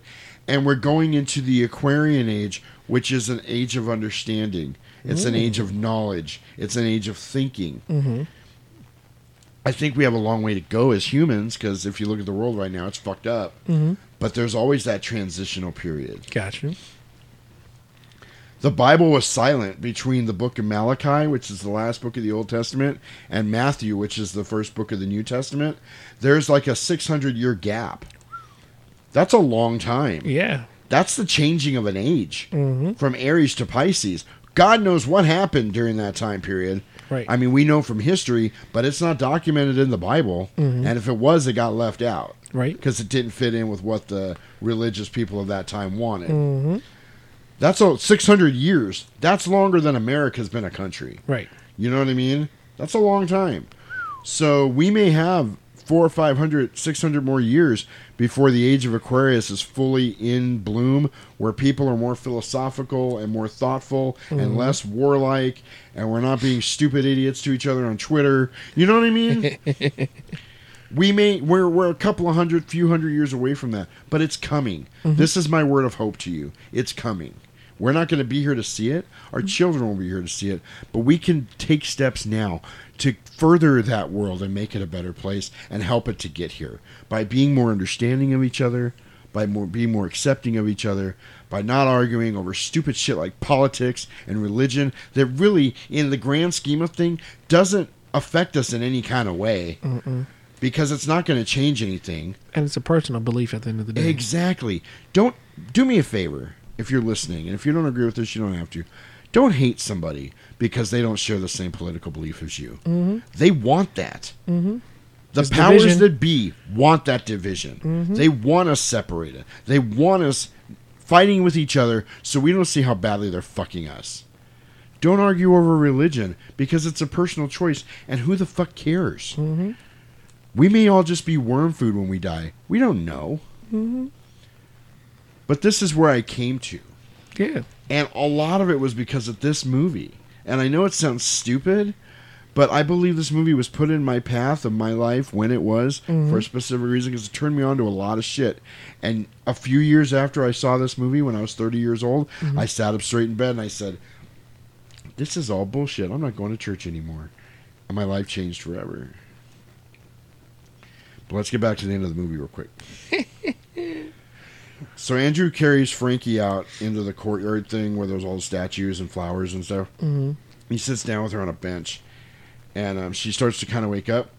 And we're going into the Aquarian age, which is an age of understanding. It's an Mm. age of knowledge. It's an age of thinking. Mm-hmm. I think we have a long way to go as humans because if you look at the world right now, it's fucked up. Mhm. But there's always that transitional period. Gotcha. The Bible was silent between the book of Malachi, which is the last book of the Old Testament, and Matthew, which is the first book of the New Testament. There's like a 600 year gap. That's a long time. Yeah. That's the changing of an age Mhm. from Aries to Pisces. God knows what happened during that time period. Right. I mean, we know from history, but it's not documented in the Bible. Mhm. And if it was, it got left out. Right. Because it didn't fit in with what the religious people of that time wanted. Mm-hmm. That's all 600 years. That's longer than America's been a country. Right. You know what I mean? That's a long time. So we may have four or 500, 600 more years before the age of Aquarius is fully in bloom, where people are more philosophical and more thoughtful and Mhm. less warlike, and we're not being stupid idiots to each other on Twitter. You know what I mean? [LAUGHS] we may we're we're a couple of hundred, few hundred years away from that, but it's coming. Mhm. This is my word of hope to you. It's coming. We're not going to be here to see it. Our mm-hmm. children will be here to see it, but we can take steps now to further that world and make it a better place and help it to get here by being more understanding of each other, by more being more accepting of each other, by not arguing over stupid shit like politics and religion that really in the grand scheme of thing doesn't affect us in any kind of way Mm-mm. because it's not going to change anything. And it's a personal belief at the end of the day. Exactly. Don't do me a favor if you're listening, and if you don't agree with this, you don't have to. Don't hate somebody because they don't share the same political belief as you. Mhm. They want that. Mm-hmm. The powers division. that be want that division. Mhm. They want us separated. They want us fighting with each other so we don't see how badly they're fucking us. Don't argue over religion because it's a personal choice, and who the fuck cares? Mm-hmm. We may all just be worm food when we die. We don't know. Mm-hmm. But this is where I came to. Yeah. And a lot of it was because of this movie. And I know it sounds stupid, but I believe this movie was put in my path of my life when it was Mhm. for a specific reason because it turned me on to a lot of shit. And a few years after I saw this movie, when I was 30 years old, Mhm. I sat up straight in bed and I said, This is all bullshit. I'm not going to church anymore. And my life changed forever. But let's get back to the end of the movie real quick. [LAUGHS] So Andrew carries Frankie out into the courtyard thing where there's all the statues and flowers and stuff. Mhm. He sits down with her on a bench, and um, she starts to kind of wake up.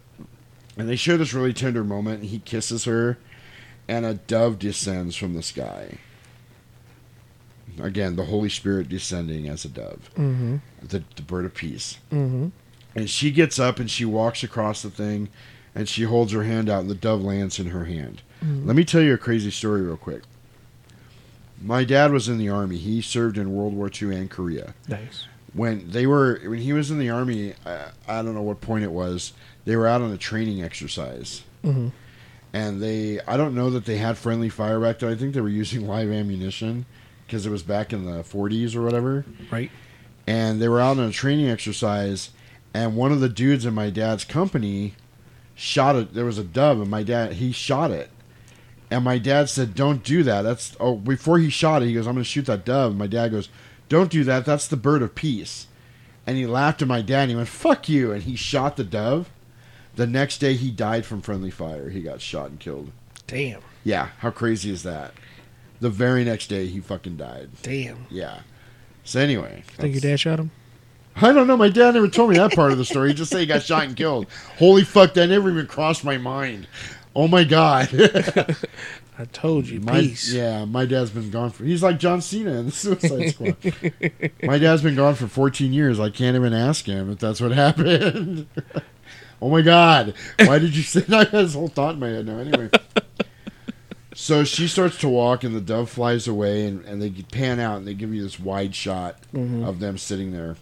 And they share this really tender moment. And he kisses her, and a dove descends from the sky. Again, the Holy Spirit descending as a dove, Mm-hmm. the, the bird of peace. Mm-hmm. And she gets up and she walks across the thing, and she holds her hand out, and the dove lands in her hand. Mhm. Let me tell you a crazy story real quick. My dad was in the army. He served in World War II and Korea. Nice. when they were when he was in the army. I, I don't know what point it was. They were out on a training exercise, Mhm. and they I don't know that they had friendly fire back then. I think they were [LAUGHS] using live ammunition because it was back in the 40s or whatever. Right. And they were out on a training exercise, and one of the dudes in my dad's company shot it. There was a dove, and my dad he shot it. And my dad said, "Don't do that." That's oh. Before he shot it, he goes, "I'm going to shoot that dove." And my dad goes, "Don't do that. That's the bird of peace." And he laughed at my dad. and He went, "Fuck you!" And he shot the dove. The next day, he died from friendly fire. He got shot and killed. Damn. Yeah, how crazy is that? The very next day, he fucking died. Damn. Yeah. So anyway, Think your dad shot him? I don't know. My dad never told me that part of the story. He just said he got shot and killed. Holy fuck! That never even crossed my mind. Oh my god. [LAUGHS] I told you, My, peace. yeah, my dad's been gone for. He's like John Cena in the Suicide Squad. [LAUGHS] my dad's been gone for 14 years. I can't even ask him if that's what [LAUGHS] happened. oh my god! Why did you say that? I had this whole thought in my head now. Anyway. So she starts to walk, and the dove flies away, and, and they pan out, and they give you this wide shot Mhm. of them sitting there.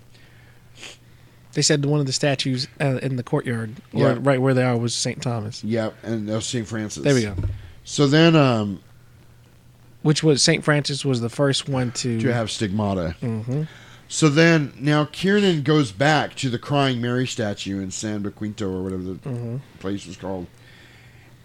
They said one of the statues uh, in the courtyard, or Yeah. right where they are, was St. Thomas. Yep, and that was St. Francis. There we go. So then, um, Which was St. Francis was the first one to to have stigmata. Mhm. So then, now Kiernan goes back to the Crying Mary statue in San Jacinto or whatever the Mhm. place was called,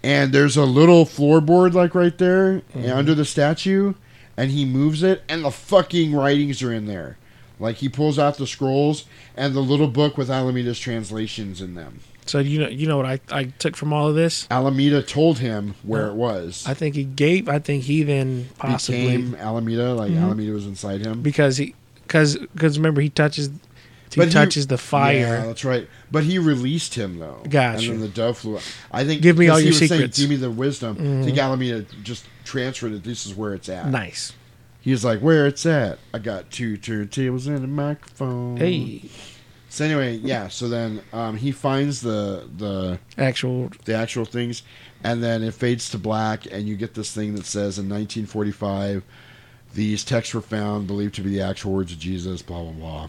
and there's a little floorboard like right there Mhm. under the statue, and he moves it, and the fucking writings are in there. Like he pulls out the scrolls and the little book with Alameida's translations in them. So you know, you know what I, I took from all of this. Alameida told him where Uh, it was. I think he gave. I think he then possibly Became Alameida, like Mhm. Alameida was inside him. because he because because remember he touches he But touches the fire. Yeah, that's right. But he released him though. Gotcha. And then the dove flew. I think. Give me all he your was saying, secrets. Give me the wisdom. I Mhm. think Alameida just transferred it. This is where it's at. Nice. He was like, "Where it's at? I got two turntables and a microphone." Hey. So anyway, yeah. So then um, he finds the the Actual the actual things, and then it fades to black, and you get this thing that says in 1945, these texts were found believed to be the actual words of Jesus. Blah blah blah.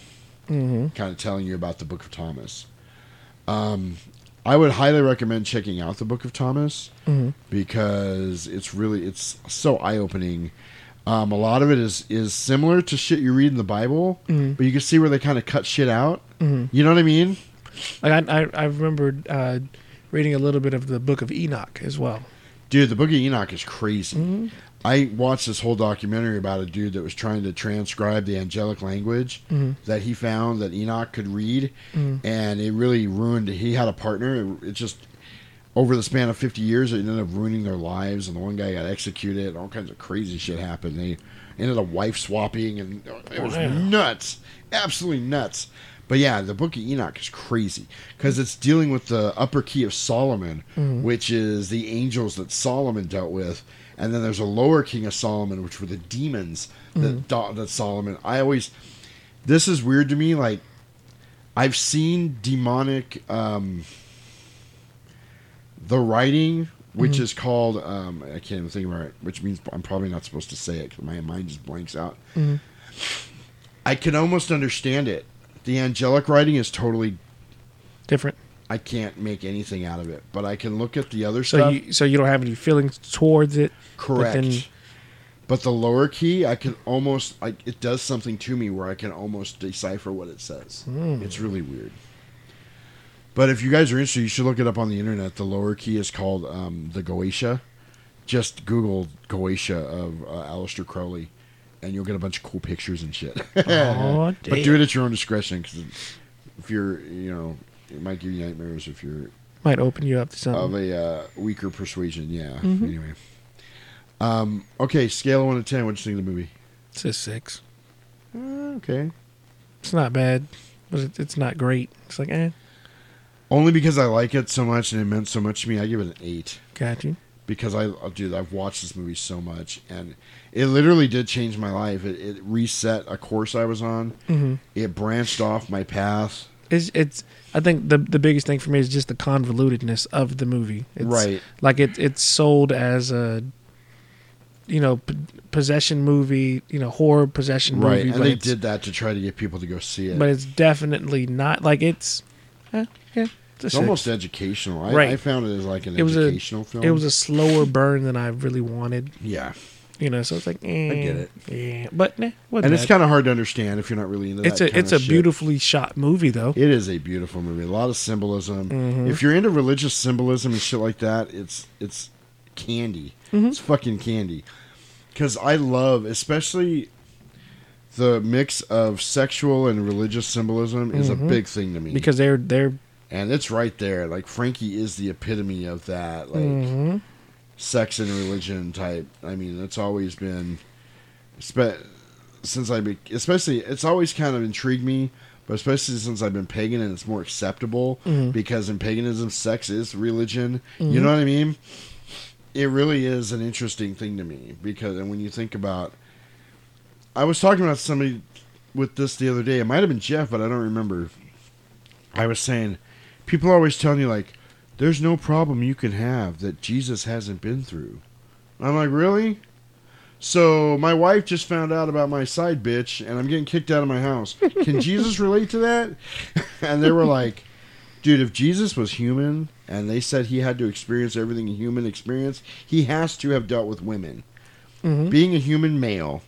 Mhm. Kind of telling you about the Book of Thomas. Um, I would highly recommend checking out the Book of Thomas Mhm. because it's really it's so eye opening. Um, a lot of it is is similar to shit you read in the Bible, Mhm. but you can see where they kind of cut shit out. Mhm. You know what I mean? Like I I, I remembered uh, reading a little bit of the Book of Enoch as well. Dude, the Book of Enoch is crazy. Mhm. I watched this whole documentary about a dude that was trying to transcribe the angelic language Mhm. that he found that Enoch could read, Mhm. and it really ruined. He had a partner. It, it just over the span of fifty years, it ended up ruining their lives, and the one guy got executed. and All kinds of crazy shit happened. They ended up wife swapping, and it was Wow. nuts, absolutely nuts. But yeah, the Book of Enoch is crazy because it's dealing with the upper key of Solomon, Mhm. which is the angels that Solomon dealt with, and then there's a lower king of Solomon, which were the demons that Mhm. da- that Solomon. I always, this is weird to me. Like, I've seen demonic, um, the writing, which Mhm. is called um, I can't even think about it, which means I'm probably not supposed to say it because my mind just blanks out. Mhm. I can almost understand it. The angelic writing is totally Different. I can't make anything out of it, but I can look at the other So stuff. you so you don't have any feelings towards it. Correct. But then But the lower key, I can almost like it does something to me where I can almost decipher what it says. Hmm. It's really weird. But if you guys are interested, you should look it up on the internet. The lower key is called um, the Goetia. Just Google Goetia of uh, Aleister Crowley, and you'll get a bunch of cool pictures and shit. [LAUGHS] Aw, [LAUGHS] but do it at your own discretion, because if you're, you know, it might give you nightmares if you're might open you up to something. of a uh, weaker persuasion. Yeah. Mhm. Anyway. Um, okay, scale of one to ten. What'd you think of the movie? It's a six. Uh, okay. It's not bad, but it, it's not great. It's like eh, Only because I like it so much and it meant so much to me, I give it an eight. got you. Because I, uh, dude, I've watched this movie so much, and it literally did change my life. It, it reset a course I was on. Mhm. It branched off my path. It's it's. I think the the biggest thing for me is just the convolutedness of the movie. It's, Right. Like it it's sold as a you know p- possession movie, you know horror possession movie. right, and but they did that to try to get people to go see it. but it's definitely not like it's. eh, it's, six. almost educational. I, Right. I found it as like an it was educational a, film. It was a slower burn than I really wanted. Yeah. You know, so it's like, eh, I get it. Yeah, but nah, and it's kind of hard to understand if you're not really into It's that a it's kinda a shit. beautifully shot movie though. It is a beautiful movie. A lot of symbolism. Mhm. If you're into religious symbolism and shit like that, it's it's candy. Mhm. It's fucking candy. Because I love, especially the mix of sexual and religious symbolism is a Mhm. big thing to me. because they're they're and it's right there. Like Frankie is the epitome of that. Like Mhm. sex and religion type. I mean, it's always been, since I, be, especially, it's always kind of intrigued me. But especially since I've been pagan and it's more acceptable Mhm. because in paganism, sex is religion. Mhm. You know what I mean? It really is an interesting thing to me because, and when you think about, I was talking about somebody with this the other day. It might have been Jeff, but I don't remember. I was saying, people are always telling you like, there's no problem you can have that Jesus hasn't been through. I'm like, really? So my wife just found out about my side bitch, and I'm getting kicked out of my house. Can Jesus [LAUGHS] relate to that? [LAUGHS] And they were like, dude, if Jesus was human and they said he had to experience everything a human experience, he has to have dealt with women. Mhm. Being a human male,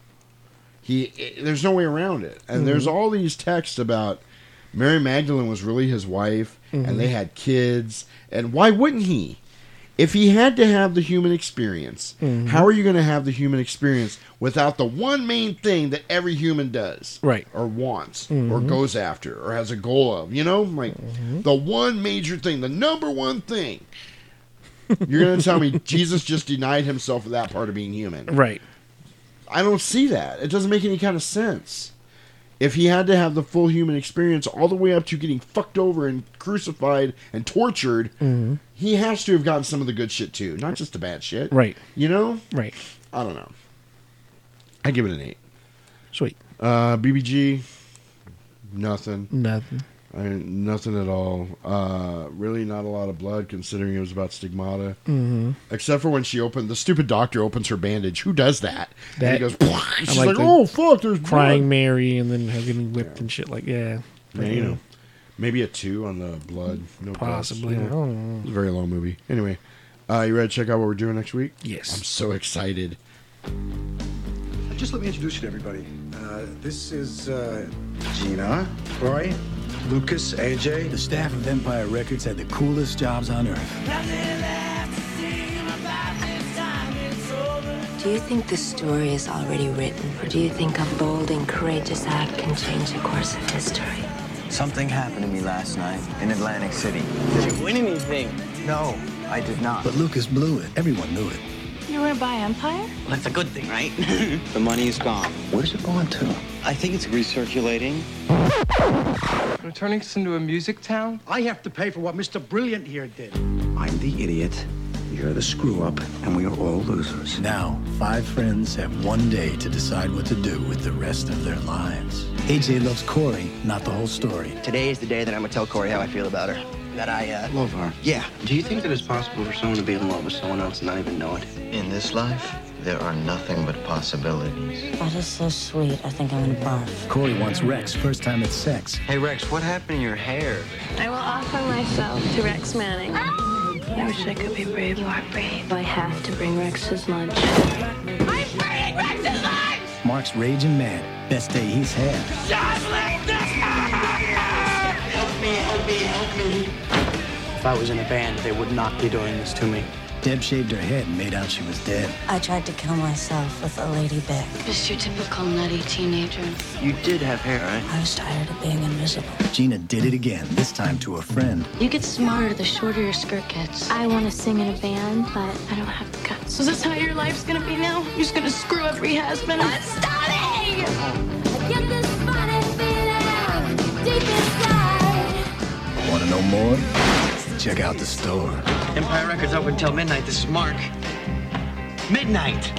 he i there's no way around it. And there's Mhm. all these texts about Mary Magdalene was really his wife, Mhm. and they had kids. And why wouldn't he? If he had to have the human experience, Mhm. how are you going to have the human experience without the one main thing that every human does? Right. Or wants, or Mhm. goes after, or has a goal of? You know? Like, the one major thing, the number one thing. You're going to tell me [LAUGHS] Jesus just denied himself of that part of being human. right. I don't see that. It doesn't make any kind of sense. If he had to have the full human experience all the way up to getting fucked over and crucified and tortured, Mhm. he has to have gotten some of the good shit too, not just the bad shit. Right. You know? Right. I don't know. I give it an eight. Sweet. Uh, BBG, nothing. Nothing. I nothing at all. Uh, really, not a lot of blood considering it was about stigmata. Mhm. Except for when she opened, the stupid doctor opens her bandage. Who does that? and he goes, I she's like like, oh, fuck, there's crying blood." Mary and then her getting whipped and shit like yeah. Yeah, you know, maybe a two on the blood. No guts. Possibly. Yeah. I don't know. It's a very long movie. Anyway, uh, you ready to check out what we're doing next week? Yes. I'm so excited. Just let me introduce you to everybody. Uh, this is uh, Gina, Roy, Lucas, AJ. The staff of Empire Records had the coolest jobs on earth. Do you think the story is already written, or do you think a bold and courageous act can change the course of history? Something happened to me last night in Atlantic City. Did you win anything? No, I did not. But Lucas blew it. Everyone knew it. You were by Empire? Well, that's a good thing, right? [LAUGHS] the money is gone. Where's it going to? I think it's recirculating. We're turning this into a music town? I have to pay for what Mr. Brilliant here did. I'm the idiot. You're the screw up, and we are all losers. Now, five friends have one day to decide what to do with the rest of their lives. AJ loves Corey, not the whole story. Today is the day that I'm gonna tell Corey how I feel about her. That I, uh... Love her. Yeah. Do you think that it's possible for someone to be in love with someone else and not even know it? In this life, there are nothing but possibilities. That is so sweet. I think I'm gonna barf. Corey wants Rex first time at sex. Hey, Rex, what happened to your hair? I will offer myself to Rex Manning. I wish I could be brave. You are brave. I have to bring Rex his lunch. I'm bringing Rex his lunch! Mark's raging mad. Best day he's had. Help me, help me, help me. If I was in a band, they would not be doing this to me. Deb shaved her head and made out she was dead. I tried to kill myself with a lady Bic. Just your typical nutty teenager. You did have hair, right? I was tired of being invisible. Gina did it again, this time to a friend. You get smarter the shorter your skirt gets. I want to sing in a band, but I don't have the guts. So is this how your life's gonna be now? You're just gonna screw every has-been? I'm starting! Want to know more? Check out the store. Empire Records open till midnight. This is Mark. Midnight!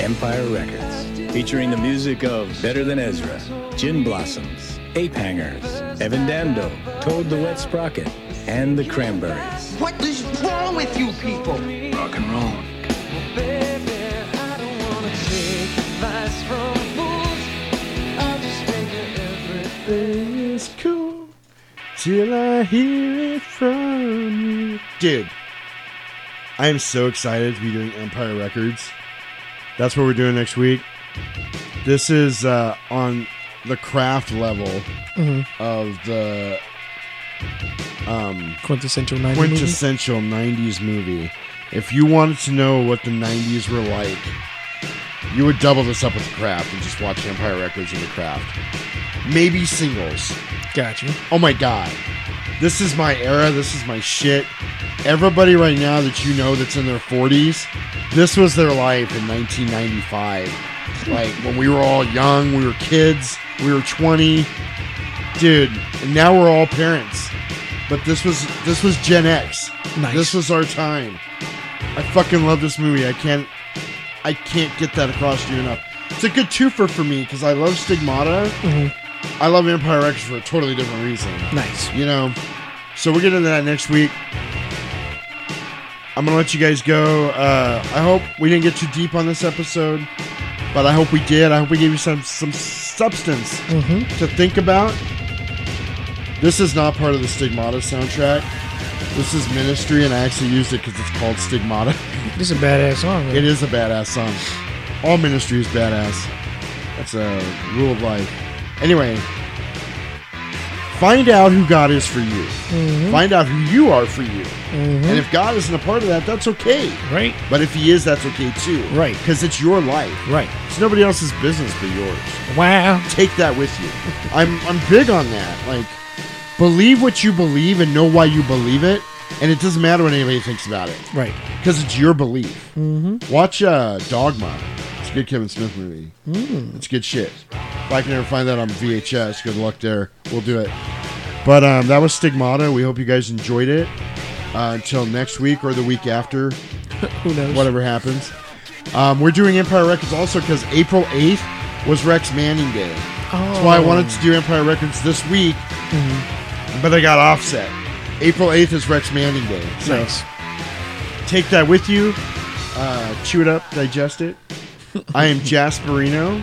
Empire Records, featuring the music of Better Than Ezra, Gin Blossoms, Ape Hangers, Evan Dando, Toad the Wet Sprocket, and the Cranberries. What is wrong with you people? Rock and roll till I hear it from you. Dude, I am so excited to be doing Empire Records. That's what we're doing next week. This is uh, on the craft level Mhm. of the um, Quintessential 90s movie? quintessential 90s movie. If you wanted to know what the 90s were like, you would double this up with the craft and just watch Empire Records and the craft. Maybe singles. Gotcha. Oh my god. This is my era. This is my shit. Everybody right now that you know that's in their 40s, this was their life in 1995. Like when we were all young, we were kids, we were 20. Dude, and now we're all parents. But this was this was Gen X. Nice. This was our time. I fucking love this movie. I can't I can't get that across to you enough. It's a good twofer for me because I love Stigmata. I love Empire Records for a totally different reason. Nice. You know, so we'll get into that next week. I'm gonna let you guys go. Uh, I hope we didn't get too deep on this episode, but I hope we did. I hope we gave you some some substance Mhm. to think about. This is not part of the Stigmata soundtrack. This is Ministry, and I actually used it because it's called Stigmata. [LAUGHS] This is a badass song. man. It is a badass song. All ministry is badass. That's a rule of life. Anyway, find out who God is for you. Mhm. Find out who you are for you. Mhm. And if God isn't a part of that, that's okay. Right. But if He is, that's okay too. Right. Because it's your life. Right. It's nobody else's business but yours. Wow. Take that with you. I'm I'm big on that. Like, believe what you believe and know why you believe it, and it doesn't matter what anybody thinks about it. Right. Because it's your belief. Mm-hmm. Watch uh, Dogma. It's a good Kevin Smith movie. Mm. It's good shit. If I can ever find that on VHS, good luck there. We'll do it. But um, that was Stigmata. We hope you guys enjoyed it. Uh, until next week or the week after. [LAUGHS] Who knows? Whatever happens. Um, we're doing Empire Records also because April 8th was Rex Manning Day. That's why I wanted to do Empire Records this week, Mm-hmm. but I got offset. April 8th is Rex Manning Day. So Nice. take that with you. Uh, chew it up, digest it. I am Jasperino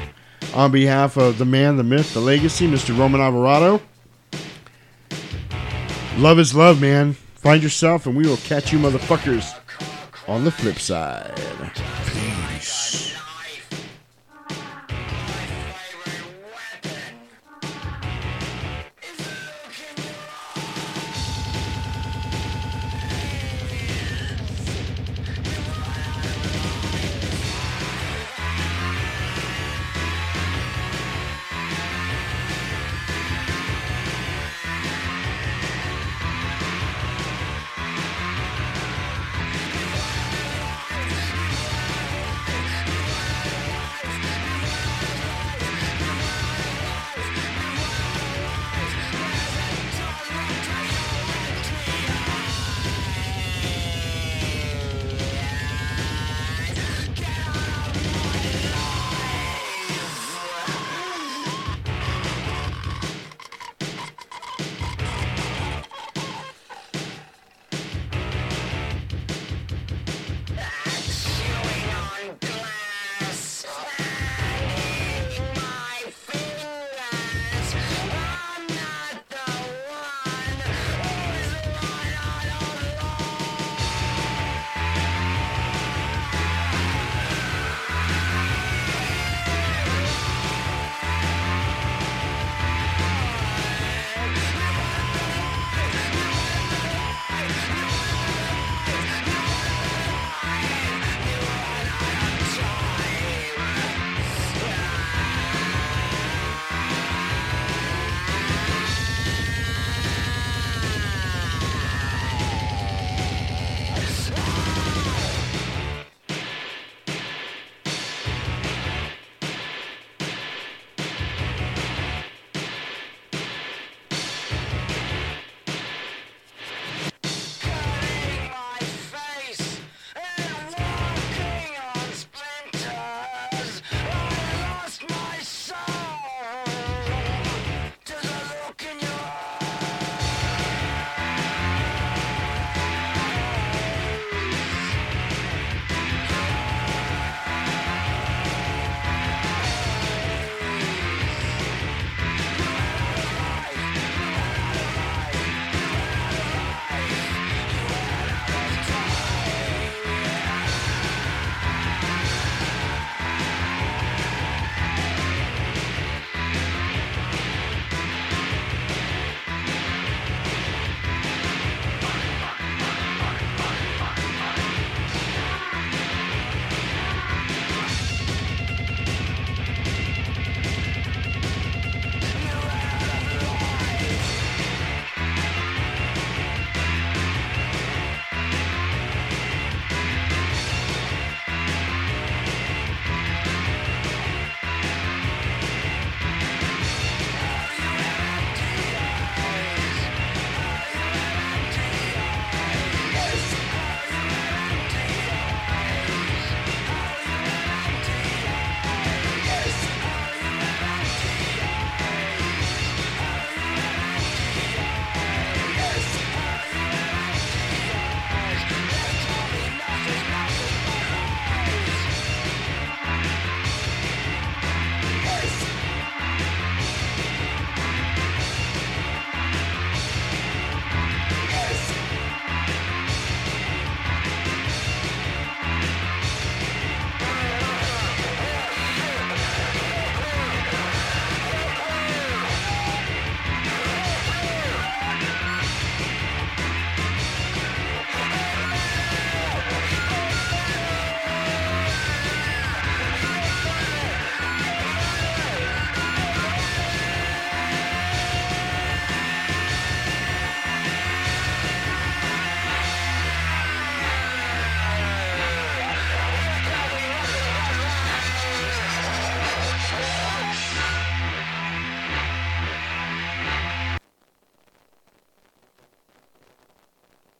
on behalf of the man, the myth, the legacy, Mr. Roman Alvarado. Love is love, man. Find yourself, and we will catch you motherfuckers on the flip side.